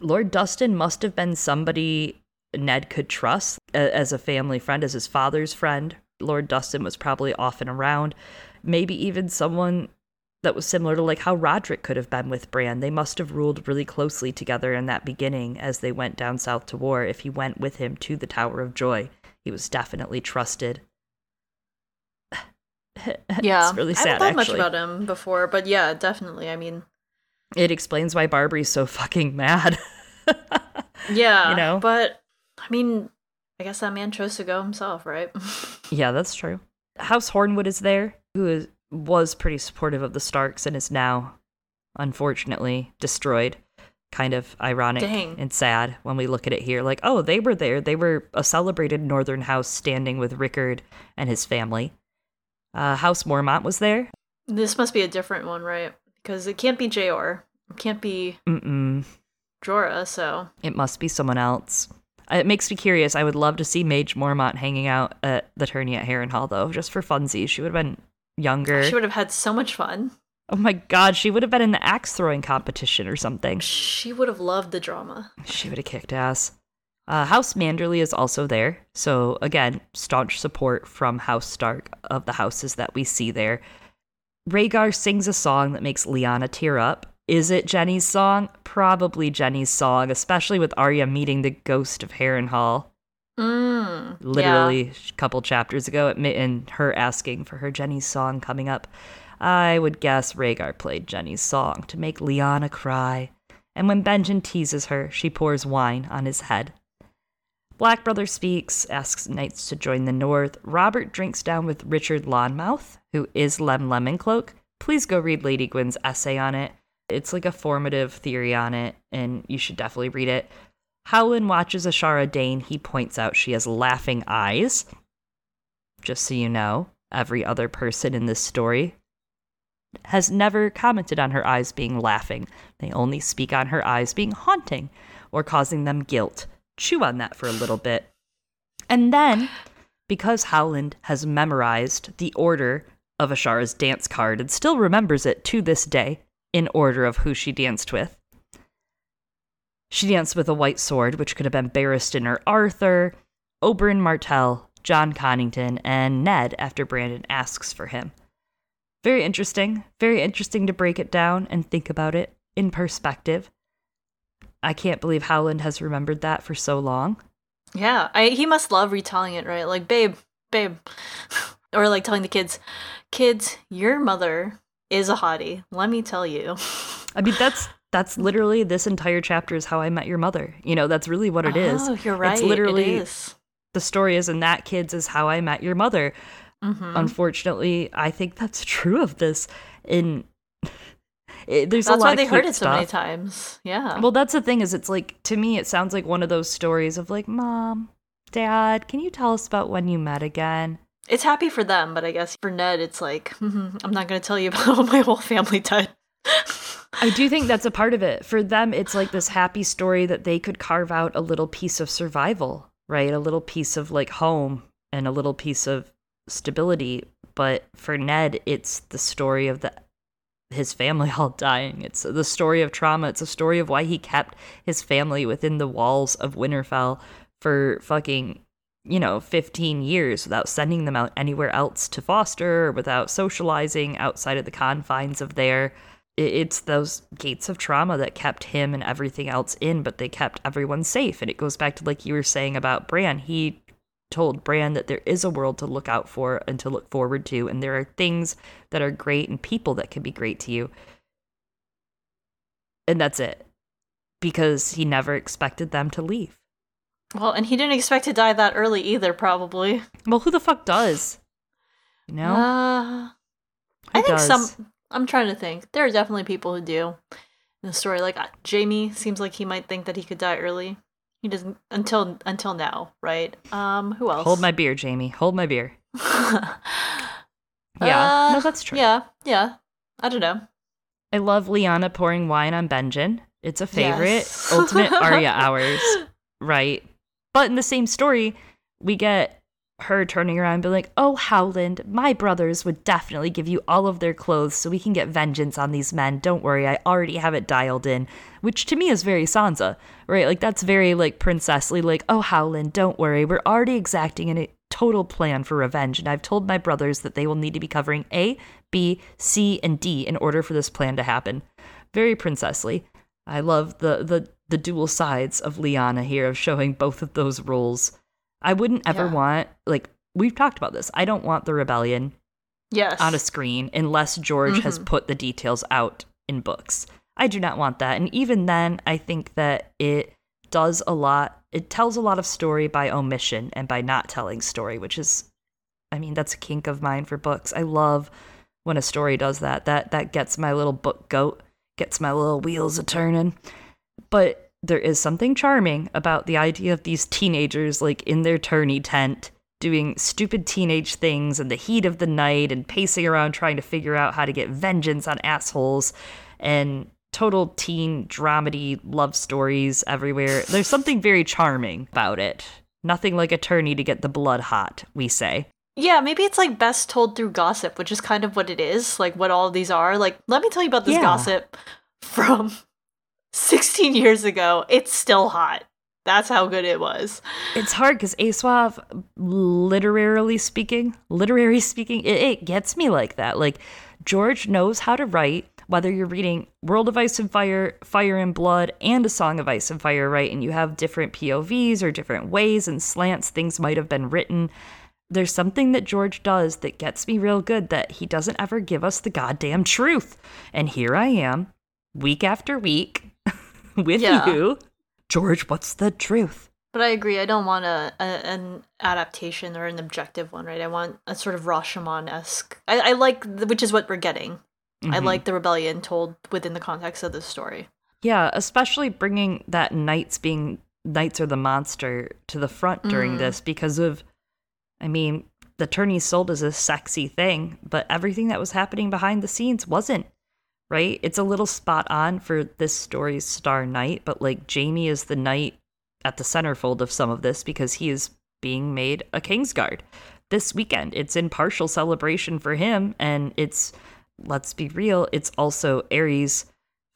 Lord Dustin must have been somebody Ned could trust as a family friend, as his father's friend. Lord Dustin was probably often around, maybe even someone that was similar to like how Rodrik could have been with Bran. They must have ruled really closely together in that beginning as they went down south to war. If he went with him to the Tower of Joy, he was definitely trusted. Yeah, it's really sad. I haven't thought actually. much about him before, but yeah, definitely. I mean, it explains why Barbrey's so fucking mad. yeah, You know? But I mean, I guess that man chose to go himself, right? yeah, that's true. House Hornwood is there, who is, was pretty supportive of the Starks and is now, unfortunately, destroyed. Kind of ironic Dang. and sad when we look at it here. Like, oh, they were there. They were a celebrated Northern house standing with Rickard and his family. Uh, house Mormont was there. this must be a different one, right? Because it can't be Jor, it can't be Mm-mm. Jorah. So It must be someone else. Uh, It makes me curious. I would love to see Maege Mormont hanging out at the tourney at Harrenhal, though, just for funsies. She would have been younger. she would have had so much fun. oh my god, she would have been in the axe throwing competition or something. She would have loved the drama. She would have kicked ass. Uh, House Manderley is also there. So, again, staunch support from House Stark of the houses that we see there. Rhaegar sings a song that makes Lyanna tear up. Is it Jenny's song? Probably Jenny's song, especially with Arya meeting the ghost of Harrenhal. Mm, literally a couple chapters ago and her asking for her Jenny's song coming up. I would guess Rhaegar played Jenny's song to make Lyanna cry, and when Benjen teases her, she pours wine on his head. Black Brother speaks, asks knights to join the North. Robert drinks down with Richard Lonmouth, who is Lem Lemoncloak. Please go read Lady Gwyn's essay on it. It's like a formative theory on it, and you should definitely read it. Howland watches Ashara Dane. He points out she has laughing eyes. Just so you know, every other person in this story has never commented on her eyes being laughing. They only speak on her eyes being haunting or causing them guilt. Chew on that for a little bit. And then, because Howland has memorized the order of Ashara's dance card and still remembers it to this day in order of who she danced with, she danced with a white sword, which could have been Barristan or Arthur, Oberyn Martell, Jon Connington, and Ned after Brandon asks for him. Very interesting. Very interesting to break it down and think about it in perspective. I can't believe Howland has remembered that for so long. Yeah, I, he must love retelling it, right? Like, babe, babe. or like telling the kids, kids, your mother is a hottie. Let me tell you. I mean, that's that's literally this entire chapter is how I met your mother. You know, that's really what it is. Oh, you're right. It's literally it is. the story is in that kids is how I met your mother. Mhm. Unfortunately, I think that's true of this. In it, there's a That's lot why they heard it so many times. Yeah. Well, that's the thing is, it's like to me, it sounds like one of those stories of like, mom, dad, can you tell us about when you met again? it's happy for them, but I guess for Ned, it's like, "Mhm, I'm not going to tell you about how my whole family died. I do think that's a part of it. For them, it's like this happy story that they could carve out a little piece of survival, right? A little piece of like home and a little piece of stability. But for Ned, it's the story of the his family all dying. It's the story of trauma. It's a story of why he kept his family within the walls of Winterfell for fucking, you know, 15 years without sending them out anywhere else to foster or without socializing outside of the confines of there. It's those gates of trauma that kept him and everything else in, but they kept everyone safe. And it goes back to like you were saying about Bran. He told Bran that there is a world to look out for and to look forward to, and there are things that are great and people that can be great to you. And that's it. Because he never expected them to leave. Well, and he didn't expect to die that early either, probably. Well, who the fuck does? You know? Uh, I think does? some. I'm trying to think. There are definitely people who do in the story. Like uh, Jaime seems like he might think that he could die early. He doesn't until until now, right? Um, who else? Hold my beer, Jaime. Hold my beer. yeah, Yeah. no, that's true. Uh, Yeah, yeah. I don't know. I love Lyanna pouring wine on Benjen. It's a favorite. Yes. Ultimate Arya hours, right? But in the same story, we get her turning around and be like, Oh, Howland, my brothers would definitely give you all of their clothes so we can get vengeance on these men. Don't worry, I already have it dialed in. Which to me is very Sansa, right? Like, that's very, like, princessly, like, Oh, Howland, don't worry, we're already exacting a total plan for revenge, and I've told my brothers that they will need to be covering A, B, C, and D in order for this plan to happen. Very princessly. I love the the the dual sides of Lyanna here of showing both of those roles. I wouldn't ever Yeah. want like we've talked about this. I don't want the rebellion Yes. on a screen unless George has Mhm. put the details out in books. I do not want that. And even then, I think that it does a lot. It tells a lot of story by omission and by not telling story, which is I mean, that's a kink of mine for books. I love when a story does that. That that gets my little book goat, gets my little wheels a turning. But there is something charming about the idea of these teenagers like in their tourney tent doing stupid teenage things in the heat of the night and pacing around trying to figure out how to get vengeance on assholes and total teen dramedy love stories everywhere. There's something very charming about it. Nothing like a tourney to get the blood hot, we say. Yeah, maybe it's like best told through gossip, which is kind of what it is, like what all of these are. Like, let me tell you about this Yeah. gossip from 16 years ago. It's still hot. That's how good it was. It's hard because ASOIAF, literally speaking, literary speaking, it, it gets me like that. Like George knows how to write. Whether you're reading World of Ice and Fire, Fire and Blood, and A Song of Ice and Fire, right, and you have different POVs or different ways and slants things might have been written. There's something that George does that gets me real good that he doesn't ever give us the goddamn truth. And here I am, week after week, with Yeah. you. George, what's the truth? But I agree. I don't want a, a an adaptation or an objective one, right? I want a sort of Rashomon esque. I, I like, the, which is what we're getting. I Mhm. like the rebellion told within the context of the story. Yeah, especially bringing that knights being knights are the monster to the front during Mm. this because of, I mean, the tourney sold as a sexy thing, but everything that was happening behind the scenes wasn't. Right? It's a little spot on for this story's star knight, but like Jaime is the knight at the centerfold of some of this because he is being made a Kingsguard this weekend. It's in partial celebration for him, and it's let's be real, it's also Aerys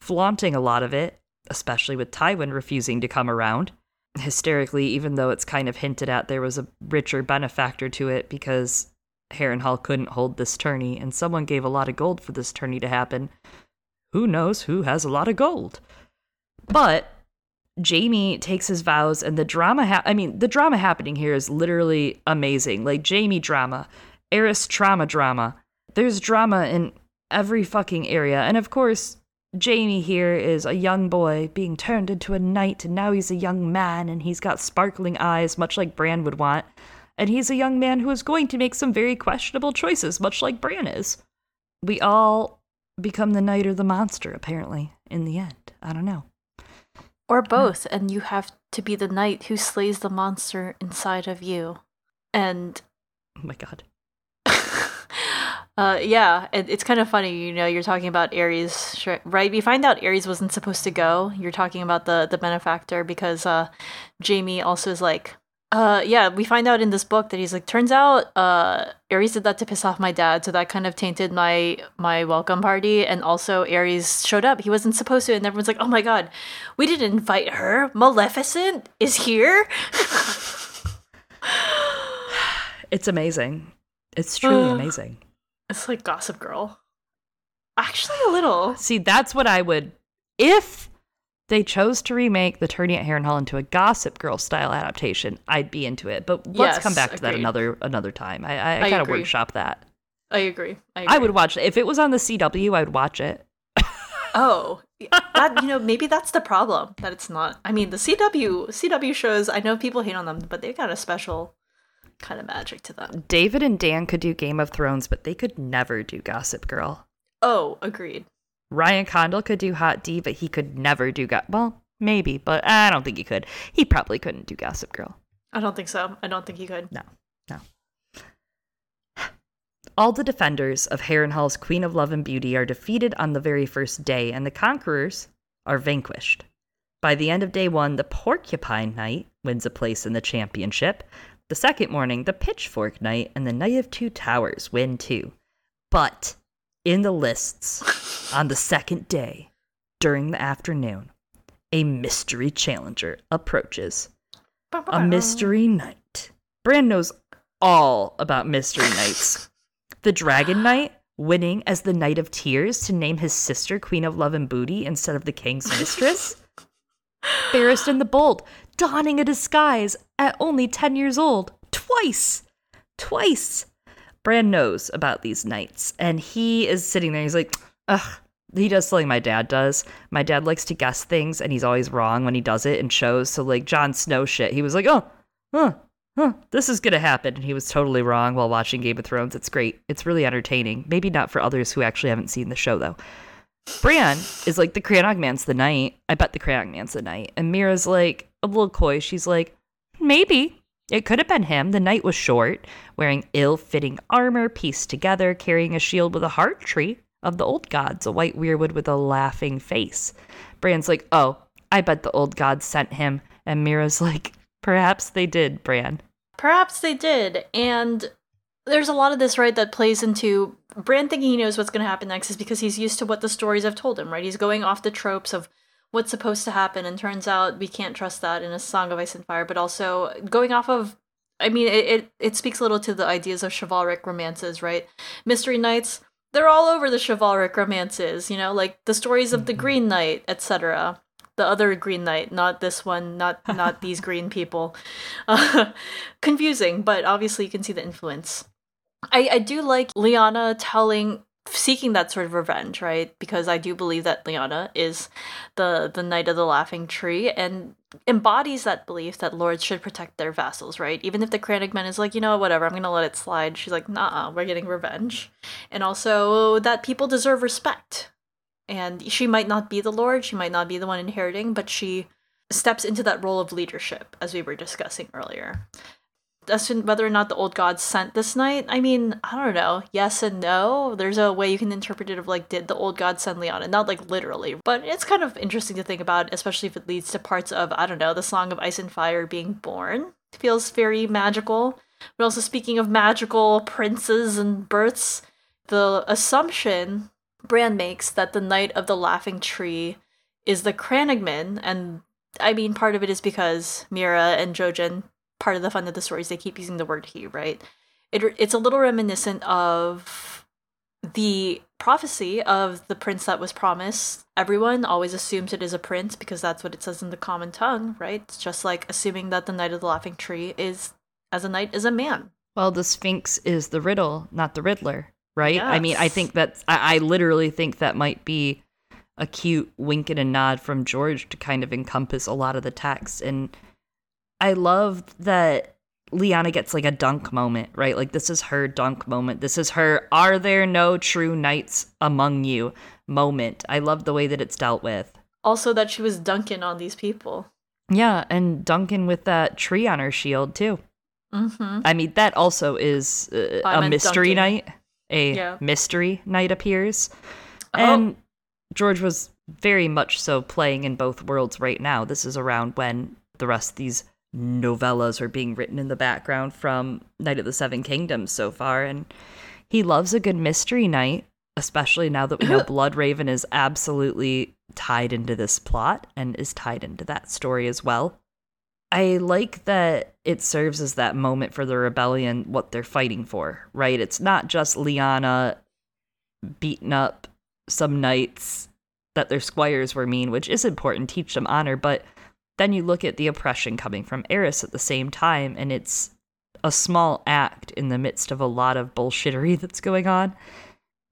flaunting a lot of it, especially with Tywin refusing to come around. Hysterically, even though it's kind of hinted at there was a richer benefactor to it because Harrenhal couldn't hold this tourney, and someone gave a lot of gold for this tourney to happen. Who knows who has a lot of gold? But Jaime takes his vows, and the drama. Ha- I mean, the drama happening here is literally amazing. Like Jaime drama, Aerys trauma drama. There's drama in every fucking area, and of course, Jaime here is a young boy being turned into a knight, and now he's a young man, and he's got sparkling eyes, much like Bran would want. And he's a young man who is going to make some very questionable choices, much like Bran is. We all become the knight or the monster, apparently, in the end. I don't know. Or both, and you have to be the knight who slays the monster inside of you. And Oh my god. uh, yeah, it, it's kind of funny. You know, you're talking about Aerys, sh- right? We find out Aerys wasn't supposed to go. You're talking about the the benefactor because uh, Jaime also is like, uh, yeah. We find out in this book that he's like, turns out uh, Aerys did that to piss off my dad, so that kind of tainted my my welcome party. And also, Aerys showed up. He wasn't supposed to, and everyone's like, oh my god, we didn't invite her. Maleficent is here. It's amazing. It's truly Uh. amazing. It's like Gossip Girl. Actually, a little. See, that's what I would. If they chose to remake The Turning at Harrenhal into a Gossip Girl style adaptation, I'd be into it. But let's Yes, come back to that another another time. I, I, I, I gotta agree. workshop that. I agree. I, I would watch it. If it was on the CW, I'd watch it. Oh, that you know maybe that's the problem that it's not. I mean, the CW CW shows. I know people hate on them, but they got a special kind of magic to them. David and Dan could do Game of Thrones, but they could never do Gossip Girl. Oh, agreed. Ryan Condal could do HotD, but he could never do Go- well, maybe, but I don't think he could. He probably couldn't do Gossip Girl. I don't think so. I don't think he could. No, no. All the defenders of Harrenhal's Queen of Love and Beauty are defeated on the very first day, and the conquerors are vanquished. By the end of day one, the Porcupine Knight wins a place in the championship. The second morning, the Pitchfork Knight and the Knight of Two Towers win too. But in the lists, on the second day, during the afternoon, a mystery challenger approaches. A mystery knight. Bran knows all about mystery knights. The Dragon Knight winning as the Knight of Tears to name his sister Queen of Love and Booty instead of the King's Mistress. Barristan the Bold donning a disguise at only 10 years old. Twice! Twice! Bran knows about these knights, and he is sitting there. He's like, ugh. He does something my dad does. My dad likes to guess things, and he's always wrong when he does it and shows. So, like, Jon Snow shit, he was like, oh, huh, huh, this is gonna happen. And he was totally wrong while watching Game of Thrones. It's great. It's really entertaining. Maybe not for others who actually haven't seen the show, though. Bran is like, the Crannogman's the knight. I bet the Crannogman's the knight. And Meera's like, a little coy. She's like, maybe. It could have been him. The knight was short, wearing ill fitting armor pieced together, carrying a shield with a heart tree of the old gods, a white weirwood with a laughing face. Bran's like, oh, I bet the old gods sent him. And Meera's like, perhaps they did, Bran. Perhaps they did. And there's a lot of this, right, that plays into Bran thinking he knows what's going to happen next is because he's used to what the stories have told him, right? He's going off the tropes of what's supposed to happen, and turns out we can't trust that in a Song of Ice and Fire, but also going off of. I mean, it, it, it speaks a little to the ideas of chivalric romances, right? Mystery Knights, they're all over the chivalric romances, you know, like the stories of the Green Knight, etc. The other Green Knight, not this one, not not these green people. Uh, confusing, but obviously you can see the influence. I, I do like Lyanna telling seeking that sort of revenge, right? Because I do believe that Lyanna is the the knight of the laughing tree and embodies that belief that lords should protect their vassals, right? Even if the Crannogman is like, you know, whatever, I'm gonna let it slide. She's like, nah, we're getting revenge. And also that people deserve respect. And she might not be the lord, she might not be the one inheriting, but she steps into that role of leadership, as we were discussing earlier as to whether or not the old gods sent this knight, I mean, I don't know. Yes and no. There's a way you can interpret it of like, did the old gods send Lyanna? Not like literally, but it's kind of interesting to think about, especially if it leads to parts of, I don't know, the Song of Ice and Fire being born. It feels very magical. But also, speaking of magical princes and births, the assumption Bran makes that the Knight of the Laughing Tree is the Crannogman, and I mean, part of it is because Meera and Jojen part of the fun of the stories they keep using the word he right? It, it's a little reminiscent of the prophecy of the prince that was promised. Everyone always assumes it is a prince because that's what it says in the common tongue right? It's just like assuming that the knight of the laughing tree is as a knight is a man. Well the sphinx is the riddle not the riddler right? Yes. i mean i think that I, I literally think that might be a cute wink and a nod from george to kind of encompass a lot of the text. And I love that Lyanna gets like a dunk moment, right? Like this is her dunk moment. This is her are there no true knights among you moment. I love the way that it's dealt with. Also that she was dunking on these people. Yeah, and dunking with that tree on her shield too. Mm-hmm. I mean that also is uh, a mystery dunking. knight. A yeah. mystery knight appears. Oh. And George was very much so playing in both worlds right now. This is around when the rest of these novellas are being written in the background from Knight of the Seven Kingdoms so far. And he loves a good mystery knight, especially now that we know Bloodraven is absolutely tied into this plot and is tied into that story as well. I like that it serves as that moment for the rebellion, what they're fighting for, right? It's not just Lyanna beating up some knights that their squires were mean, which is important, teach them honor, but then you look at the oppression coming from Aerys at the same time, and it's a small act in the midst of a lot of bullshittery that's going on.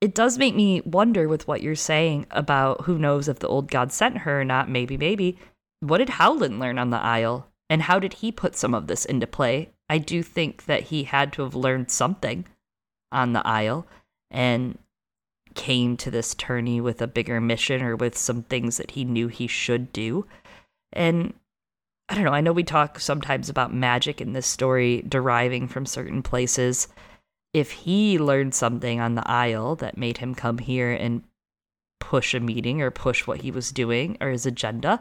It does make me wonder with what you're saying about who knows if the old god sent her or not, maybe, maybe. What did Howland learn on the Isle? And how did he put some of this into play? I do think that he had to have learned something on the Isle and came to this tourney with a bigger mission or with some things that he knew he should do. And I don't know, I know we talk sometimes about magic in this story deriving from certain places. If he learned something on the Isle that made him come here and push a meeting or push what he was doing or his agenda,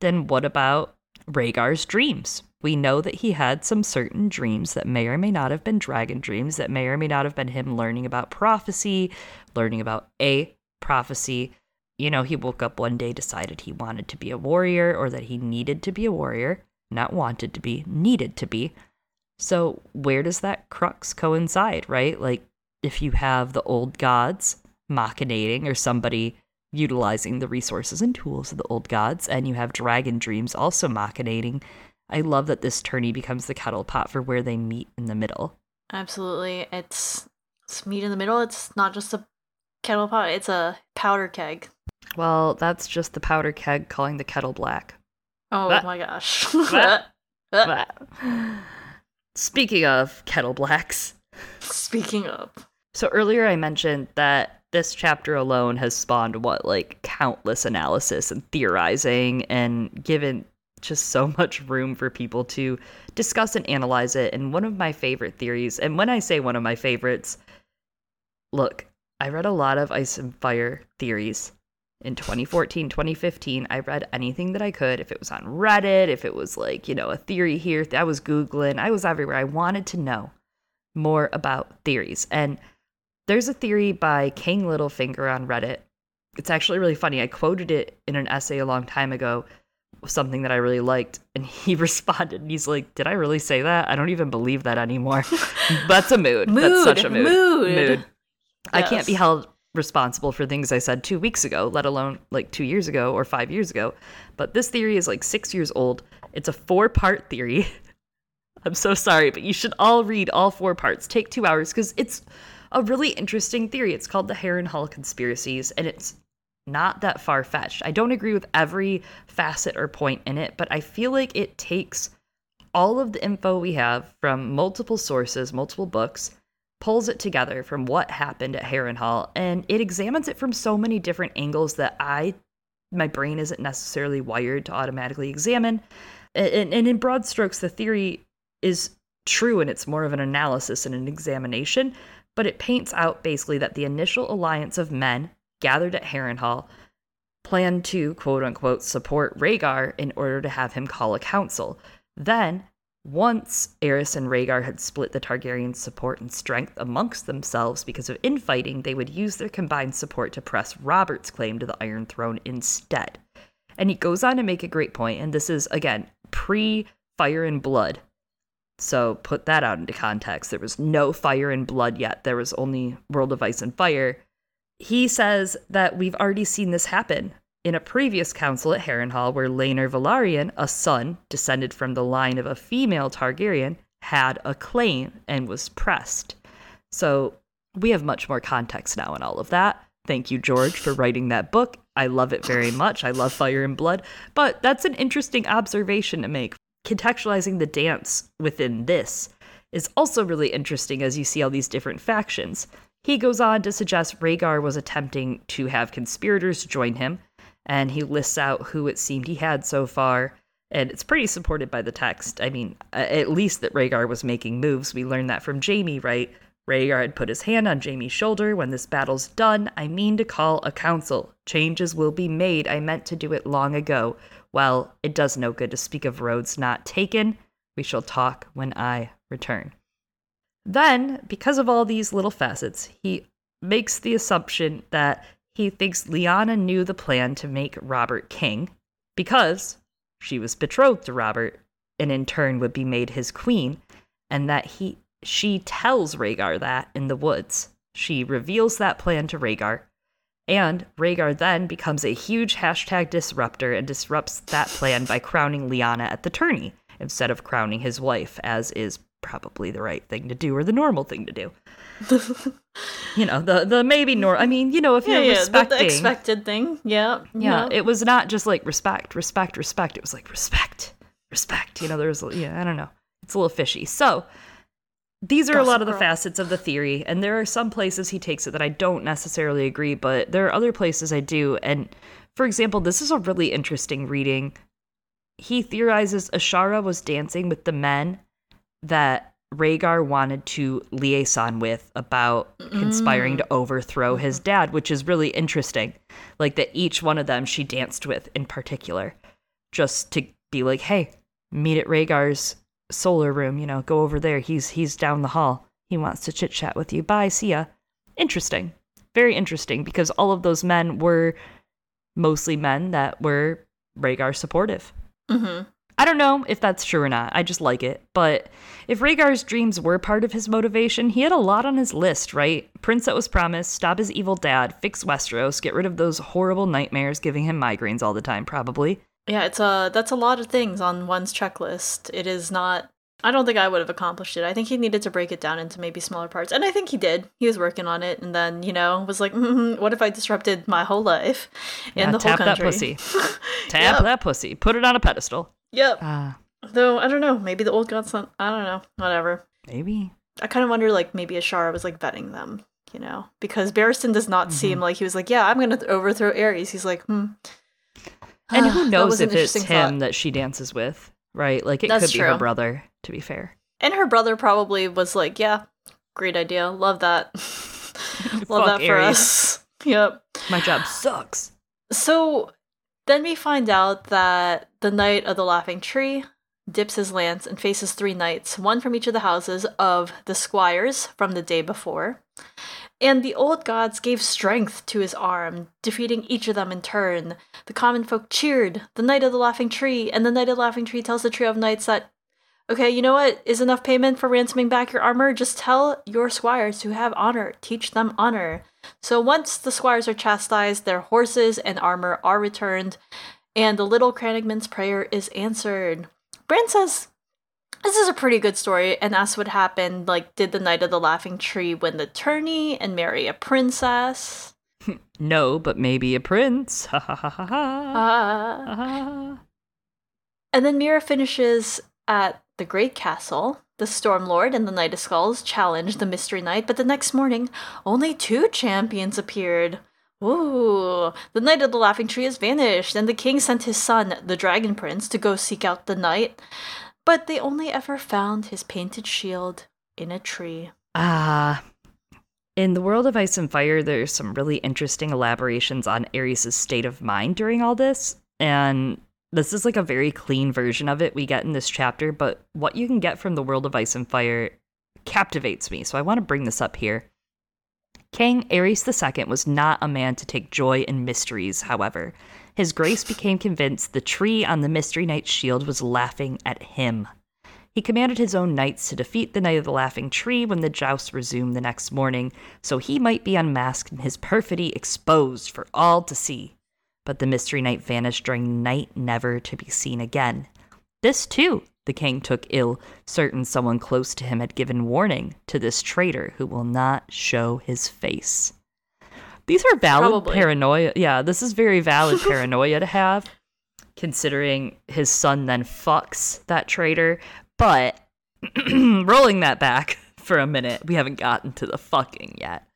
then what about Rhaegar's dreams? We know that he had some certain dreams that may or may not have been dragon dreams, that may or may not have been him learning about prophecy, learning about a prophecy. You know, he woke up one day, decided he wanted to be a warrior or that he needed to be a warrior, not wanted to be, needed to be. So, where does that crux coincide, right? Like, if you have the old gods machinating or somebody utilizing the resources and tools of the old gods, and you have dragon dreams also machinating, I love that this tourney becomes the kettle pot for where they meet in the middle. Absolutely. It's, it's meat in the middle. It's not just a kettle pot, it's a powder keg. Well, that's just the powder keg calling the kettle black. Oh What? my gosh. What? Uh, But- Speaking of kettle blacks, Speaking of. so earlier I mentioned that this chapter alone has spawned what, like countless analysis and theorizing and given just so much room for people to discuss and analyze it. And one of my favorite theories, and when I say one of my favorites, look, I read a lot of ice and fire theories in 2014, 2015. I read anything that I could. If it was on Reddit, if it was like, you know, a theory here, I was Googling, I was everywhere. I wanted to know more about theories. And there's a theory by King Littlefinger on Reddit. It's actually really funny. I quoted it in an essay a long time ago, something that I really liked, and he responded and he's like, Did I really say that? I don't even believe that anymore. That's a mood. That's such a mood. Mood. I can't be held responsible for things I said two weeks ago, let alone like two years ago or five years ago. But this theory is like six years old. It's a four part theory. I'm so sorry, but you should all read all four parts. Take two hours because it's a really interesting theory. It's called the Harrenhal conspiracies, and it's not that far fetched. I don't agree with every facet or point in it, but I feel like it takes all of the info we have from multiple sources, multiple books, pulls it together from what happened at Harrenhal, and it examines it from so many different angles that I, my brain isn't necessarily wired to automatically examine. And, and in broad strokes, the theory is true and it's more of an analysis and an examination, but it paints out basically that the initial alliance of men gathered at Harrenhal planned to quote unquote support Rhaegar in order to have him call a council. Then, once Aerys and Rhaegar had split the Targaryen support and strength amongst themselves because of infighting, they would use their combined support to press Robert's claim to the Iron Throne instead. And he goes on to make a great point, and this is again pre Fire and Blood. So put that out into context. There was no fire and blood yet. There was only World of Ice and Fire. He says that we've already seen this happen in a previous council at Harrenhal where Laenor Velaryon, a son descended from the line of a female Targaryen, had a claim and was pressed. So we have much more context now in all of that. Thank you, George, for writing that book. I love it very much. I love Fire and Blood. But that's an interesting observation to make. Contextualizing the dance within this is also really interesting as you see all these different factions. He goes on to suggest Rhaegar was attempting to have conspirators join him, and he lists out who it seemed he had so far. And it's pretty supported by the text. I mean, at least that Rhaegar was making moves. We learned that from Jaime, right? Rhaegar had put his hand on Jaime's shoulder. When this battle's done, I mean to call a council. Changes will be made. I meant to do it long ago. Well, it does no good to speak of roads not taken. We shall talk when I return. Then, because of all these little facets, he makes the assumption that he thinks Lyanna knew the plan to make Robert king because she was betrothed to Robert and in turn would be made his queen, and that he she tells Rhaegar that in the woods. She reveals that plan to Rhaegar, and Rhaegar then becomes a huge hashtag disruptor and disrupts that plan by crowning Lyanna at the tourney instead of crowning his wife, as is probably the right thing to do or the normal thing to do. You know, the the maybe nor I mean, you know, if yeah, you're yeah, respecting the expected thing. Yeah. yeah, it was not just like respect, respect, respect. It was like respect, respect. You know, there's yeah, I don't know. It's a little fishy. So these are Gossip a lot of the Girl. facets of the theory, and there are some places he takes it that I don't necessarily agree, but there are other places I do. And for example, this is a really interesting reading. He theorizes Ashara was dancing with the men that Rhaegar wanted to liaison with about conspiring to overthrow his dad, which is really interesting. Like that each one of them she danced with in particular, just to be like, hey, meet at Rhaegar's solar room, you know, go over there. He's he's down the hall. He wants to chit chat with you. Bye, see ya. Interesting. Very interesting because all of those men were mostly men that were Rhaegar supportive. Mm-hmm. I don't know if that's true or not. I just like it. But if Rhaegar's dreams were part of his motivation, he had a lot on his list, right? Prince that was promised, stop his evil dad, fix Westeros, get rid of those horrible nightmares giving him migraines all the time, probably. Yeah, it's a that's a lot of things on one's checklist. It is not. I don't think I would have accomplished it. I think he needed to break it down into maybe smaller parts, and I think he did. He was working on it, and then you know was like, mm "What if I disrupted my whole life in Yeah, the whole country? tap that pussy. Tap Yep. that pussy. Put it on a pedestal. Yep. Ah, Though I don't know. Maybe the old gods. I don't know. Whatever. maybe. I kind of wonder, like maybe Ashara was like vetting them. You know, because Barristan does not seem Mm-hmm. like he was like, "Yeah, I'm going to overthrow Aerys." He's like, "Hmm." And who knows if it's him thought. that she dances with, right? Like it That's could be her brother, to be fair. And her brother probably was like, "Yeah, great idea. Love that. Love that for Aerys. us." Yep. My job sucks. So then we find out that the Knight of the Laughing Tree dips his lance and faces three knights, one from each of the houses of the squires from the day before. And the old gods gave strength to his arm, defeating each of them in turn. The common folk cheered, the Knight of the Laughing Tree, and the Knight of the Laughing Tree tells the trio of knights that, okay, you know what is enough payment for ransoming back your armor? Just tell your squires to have honor, teach them honor. So once the squires are chastised, their horses and armor are returned, and the little Crannogman's prayer is answered. Bran says, this is a pretty good story, and asks what happened. Like, did the Knight of the Laughing Tree win the tourney and marry a princess? No, but maybe a prince. Ha ha ha ha ha. Ah. ha. And then Meera finishes at the Great Castle. The Stormlord and the Knight of Skulls challenged the Mystery Knight, but the next morning, only two champions appeared. Ooh, the Knight of the Laughing Tree has vanished, and the king sent his son, the Dragon Prince, to go seek out the knight. But they only ever found his painted shield in a tree. Ah. in the world of Ice and Fire, there's some really interesting elaborations on Aerys' state of mind during all this. And this is like a very clean version of it we get in this chapter, but what you can get from the world of Ice and Fire captivates me. So I want to bring this up here. King Aerys II was not a man to take joy in mysteries, however. His grace became convinced the tree on the Mystery Knight's shield was laughing at him. He commanded his own knights to defeat the Knight of the Laughing Tree when the joust resumed the next morning, so he might be unmasked and his perfidy exposed for all to see. But the Mystery Knight vanished during night, never to be seen again. This, too, the king took ill, certain someone close to him had given warning to this traitor who will not show his face. These are valid Probably. paranoia. Yeah, this is very valid paranoia to have, considering his son then fucks that traitor. But rolling that back for a minute, we haven't gotten to the fucking yet.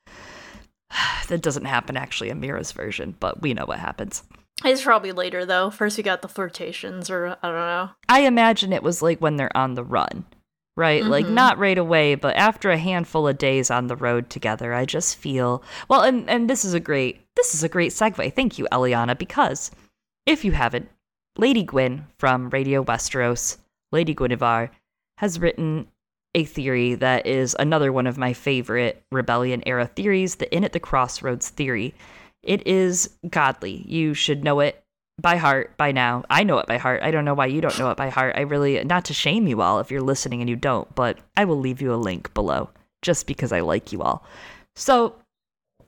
that doesn't happen actually in Meera's version, but we know what happens. It's probably later, though. First, we got the flirtations, or I don't know. I imagine it was like when they're on the run, right? Like Mhm. not right away, but after a handful of days on the road together, I just feel well. And and this is a great this is a great segue. Thank you, Eliana, because if you haven't, Lady Gwyn from Radio Westeros, Lady Guinevere, has written a theory that is another one of my favorite rebellion era theories, the in at the Crossroads theory. It is godly. You should know it by heart by now. I know it by heart. I don't know why you don't know it by heart. I really, not to shame you all if you're listening and you don't, but I will leave you a link below just because I like you all. So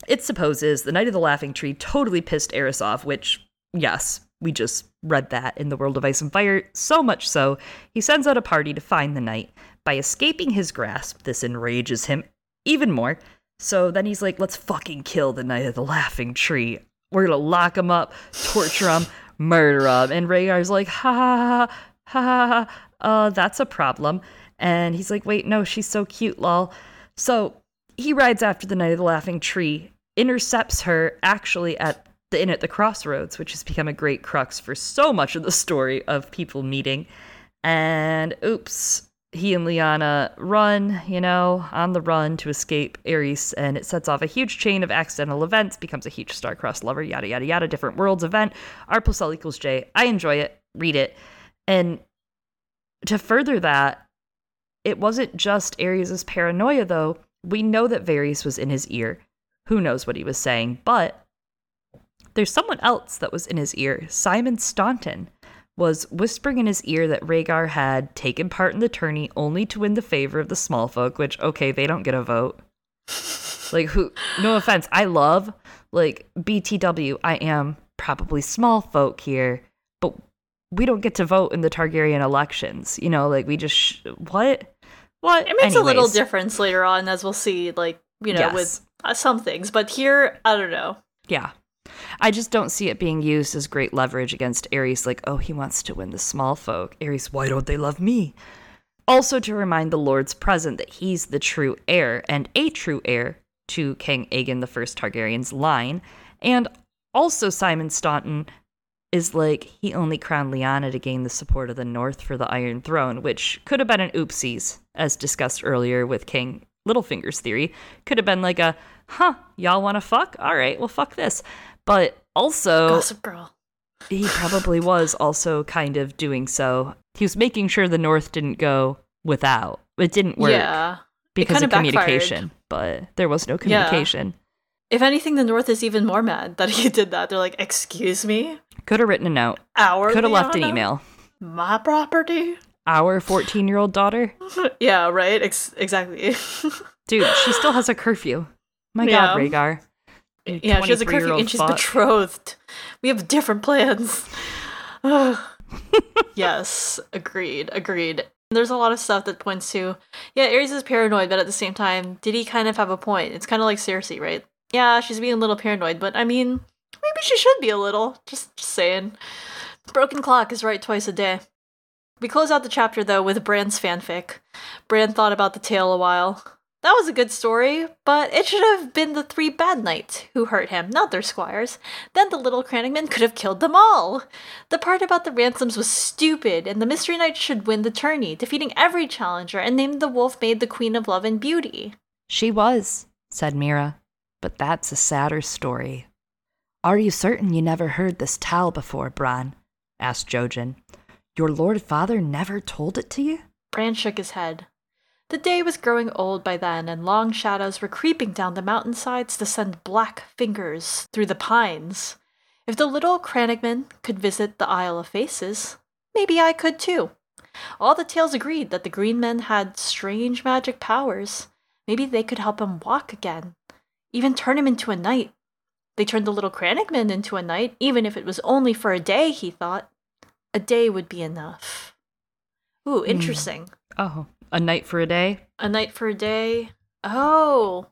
it supposes the Knight of the Laughing Tree totally pissed Aerys off, which, yes, we just read that in the world of Ice and Fire. So much so, he sends out a party to find the knight. By escaping his grasp, this enrages him even more. So then he's like, let's fucking kill the Knight of the Laughing Tree. We're gonna lock him up, torture him, murder him. And Rhaegar's like, ha ha ha, ha, ha uh, that's a problem. And he's like, wait, no, she's so cute, lol. So he rides after the Knight of the Laughing Tree, intercepts her actually at the inn at the crossroads, which has become a great crux for so much of the story of people meeting. And oops, he and Lyanna run, you know, on the run to escape Aerys, and it sets off a huge chain of accidental events, becomes a huge star-crossed lover, yada yada yada, different worlds event. R plus L equals J. I enjoy it, read it. And to further that, it wasn't just Aerys' paranoia though. We know that Varys was in his ear. Who knows what he was saying, but there's someone else that was in his ear, Symond Staunton was whispering in his ear that Rhaegar had taken part in the tourney only to win the favor of the small folk, which, okay, they don't get a vote. like, who, no offense, I love, like, BTW, I am probably small folk here, but we don't get to vote in the Targaryen elections. You know, like, we just, sh- what? What? It makes Anyways, a little difference later on, as we'll see, like, you know, Yes. with uh, some things. But here, I don't know. Yeah. I just don't see it being used as great leverage against Aerys, like, oh, he wants to win the small folk. Aerys, why don't they love me? Also, to remind the Lords present that he's the true heir and a true heir to King Aegon the First Targaryen's line. And also, Symond Staunton is like, he only crowned Lyanna to gain the support of the North for the Iron Throne, which could have been an oopsies, as discussed earlier with King Littlefinger's theory. Could have been like a, huh, y'all wanna fuck? All right, well, fuck this. But also, Gossip Girl. he probably was also kind of doing so. He was making sure the North didn't go without. It didn't work Yeah. because of communication, but there was no communication. If anything, the North is even more mad that he did that. They're like, "Excuse me, Could have written a note. our Could have left an email. My property." Our 14 year old daughter, yeah, right. Ex- exactly. dude, she still has a curfew. My Yeah. God, Rhaegar. Yeah, she has a curfew 23-year-old and she's betrothed. We have different plans. yes, agreed, agreed. There's a lot of stuff that points to, yeah, Aerys is paranoid, but at the same time, did he kind of have a point? It's kind of like Cersei, right? Yeah, she's being a little paranoid, but I mean, maybe she should be a little. Just, just saying. Broken clock is right twice a day. We close out the chapter though with Bran's fanfic. Bran thought about the tale a while. That was a good story, but it should have been the three bad knights who hurt him, not their squires. Then the little Crannogman could have killed them all. The part about the ransoms was stupid, and the Mystery Knight should win the tourney, defeating every challenger and named the Wolf Maid the Queen of Love and Beauty. She was, said Meera, but that's a sadder story. Are you certain you never heard this tale before, Bran? asked Jojen. Your lord father never told it to you? Bran shook his head. The day was growing old by then, and long shadows were creeping down the mountainsides to send black fingers through the pines. If the little Crannogman could visit the Isle of Faces, maybe I could too. All the tales agreed that the green men had strange magic powers. Maybe they could help him walk again, even turn him into a knight. They turned the little Crannogman into a knight, even if it was only for a day, he thought. A day would be enough. Ooh, hmm. interesting. Oh, a night for a day A night for a day. Oh.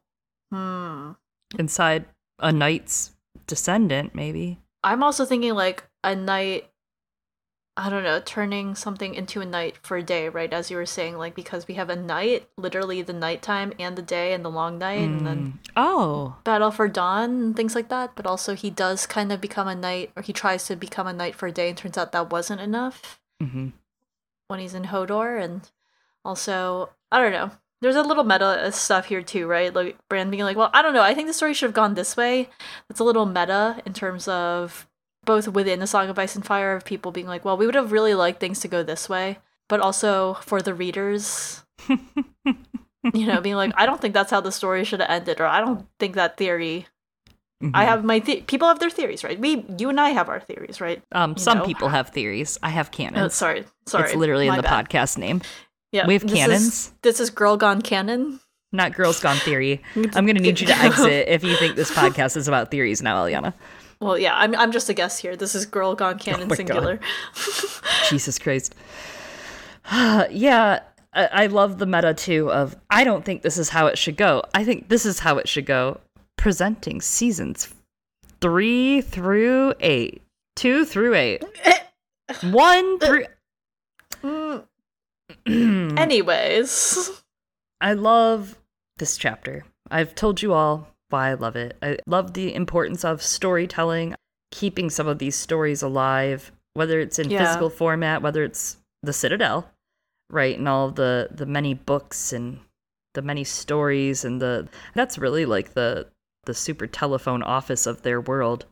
Hmm. inside a knight's descendant, maybe. I'm also thinking like a night I don't know, turning something into a night for a day, right? As you were saying, like because we have a night, literally the nighttime and the day and the long night, and then Mm. Oh, battle for dawn and things like that. But also he does kind of become a knight, or he tries to become a knight for a day, and turns out that wasn't enough hmm when he's in Hodor, and also I don't know. There's a little meta stuff here too, right? Like Bran being like, "Well, I don't know. I think the story should have gone this way." That's a little meta in terms of both within the Song of Ice and Fire of people being like, "Well, we would have really liked things to go this way," but also for the readers, you know, being like, "I don't think that's how the story should have ended," or "I don't think that theory." I have my the- people have their theories, right? We, you and I have our theories, right? Um, you some know. people have theories. I have canons. Oh, sorry, sorry. It's literally in the bad. podcast name. Yeah, We have this is- cannons. This is Girl Gone Canon. Not Girls Gone Theory. I'm going to need you to exit if you think this podcast is about theories now, Eliana. Well, yeah, I'm I'm just a guest here. This is Girl Gone oh Canon Oh singular. Jesus Christ. yeah, I-, I love the meta too of I don't think this is how it should go. I think this is how it should go. Presenting seasons three through eight, two through eight, one through. Anyways, I love this chapter. I've told you all why I love it. I love the importance of storytelling, keeping some of these stories alive, whether it's in Yeah. physical format, whether it's the Citadel, right, and all the the many books and the many stories and the that's really like the the super telephone office of their world.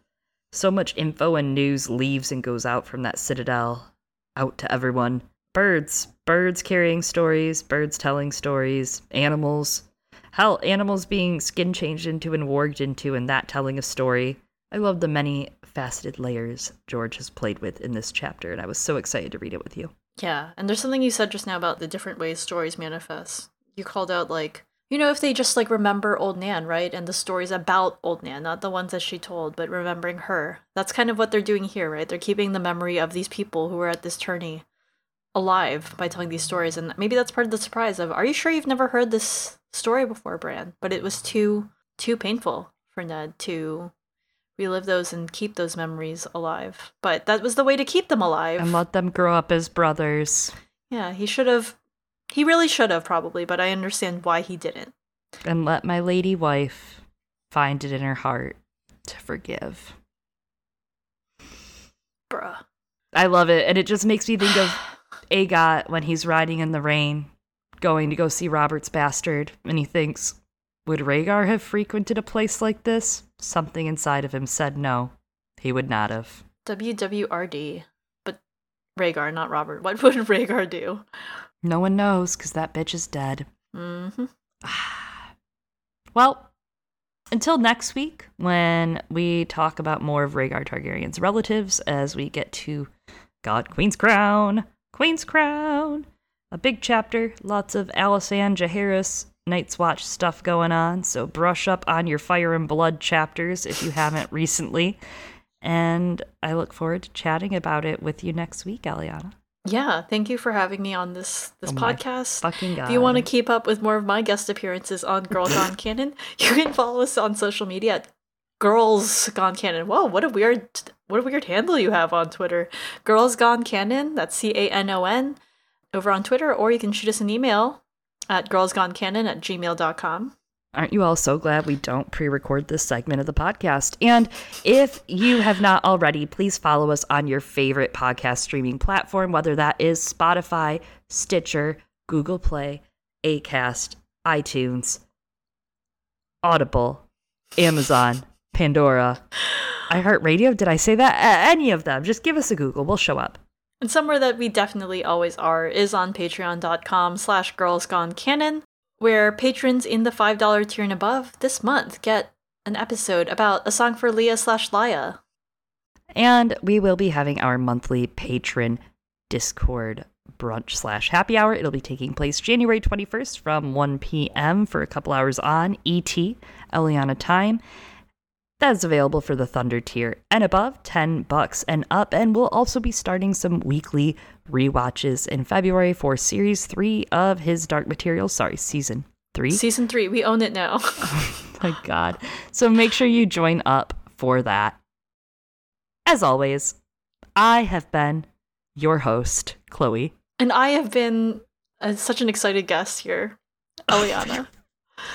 So much info and news leaves and goes out from that Citadel out to everyone. Birds, birds carrying stories, birds telling stories, animals. Hell, animals being skin changed into and warged into, and that telling a story. I love the many faceted layers George has played with in this chapter, and I was so excited to read it with you. yeah, and there's something you said just now about the different ways stories manifest. You called out like, you know, if they just like remember old Nan, right? And the stories about old Nan, not the ones that she told, but remembering her. That's kind of what they're doing here, right? They're keeping the memory of these people who were at this tourney alive by telling these stories. And maybe that's part of the surprise of, are you sure you've never heard this story before, Bran? But it was too too painful for Ned to relive those and keep those memories alive. But that was the way to keep them alive. And let them grow up as brothers, Yeah, he should have. He really should have, probably, but I understand why he didn't. and let my lady wife find it in her heart to forgive. Bruh. I love it, and it just makes me think of Agot when he's riding in the rain, going to go see Robert's bastard, and he thinks, would Rhaegar have frequented a place like this? Something inside of him said no, he would not have. WWRD. But Rhaegar, not Robert. What would Rhaegar do? No one knows, because that bitch is dead. hmm Well, until next week, when we talk about more of Rhaegar Targaryen's relatives as we get to God Queen's Crown, Queen's Crown, a big chapter, lots of Alisand Jaharis Night's Watch stuff going on, so brush up on your Fire and Blood chapters if you haven't recently. And I look forward to chatting about it with you next week, Eliana. Yeah, thank you for having me on this this Oh podcast. Fucking God. If you want to keep up with more of my guest appearances on Girl Gone Canon, you can follow us on social media at Girls Gone Canon. Whoa, what a weird what a weird handle you have on Twitter. Girls Gone Canon, that's C A N O N, over on Twitter, or you can shoot us an email at girlsgonecanon at gmail.com. Aren't you all so glad we don't pre record this segment of the podcast? And if you have not already, please follow us on your favorite podcast streaming platform, whether that is Spotify, Stitcher, Google Play, Acast, iTunes, Audible, Amazon, Pandora, iHeartRadio. Did I say that? Any of them. Just give us a Google. We'll show up. And somewhere that we definitely always are is on patreon.com slash girlsgonecanon, where patrons in the $5 tier and above this month get an episode about a song for Leah slash Laya. And we will be having our monthly patron Discord brunch slash happy hour. It'll be taking place January 21st from 1 p.m. for a couple hours on ET, Eliana time. That is available for the Thunder tier and above, 10 bucks and up. And we'll also be starting some weekly rewatches in February for series three of his Dark Materials. Sorry, season three. Season 3, we own it now. oh my god. So make sure you join up for that. As always, I have been your host, Chloe. and I have been uh, such an excited guest here, Eliana.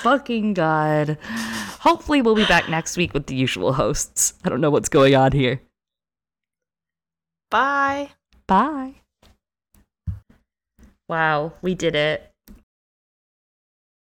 Fucking god. Hopefully, we'll be back next week with the usual hosts. I don't know what's going on here. Bye. Bye. Wow, we did it.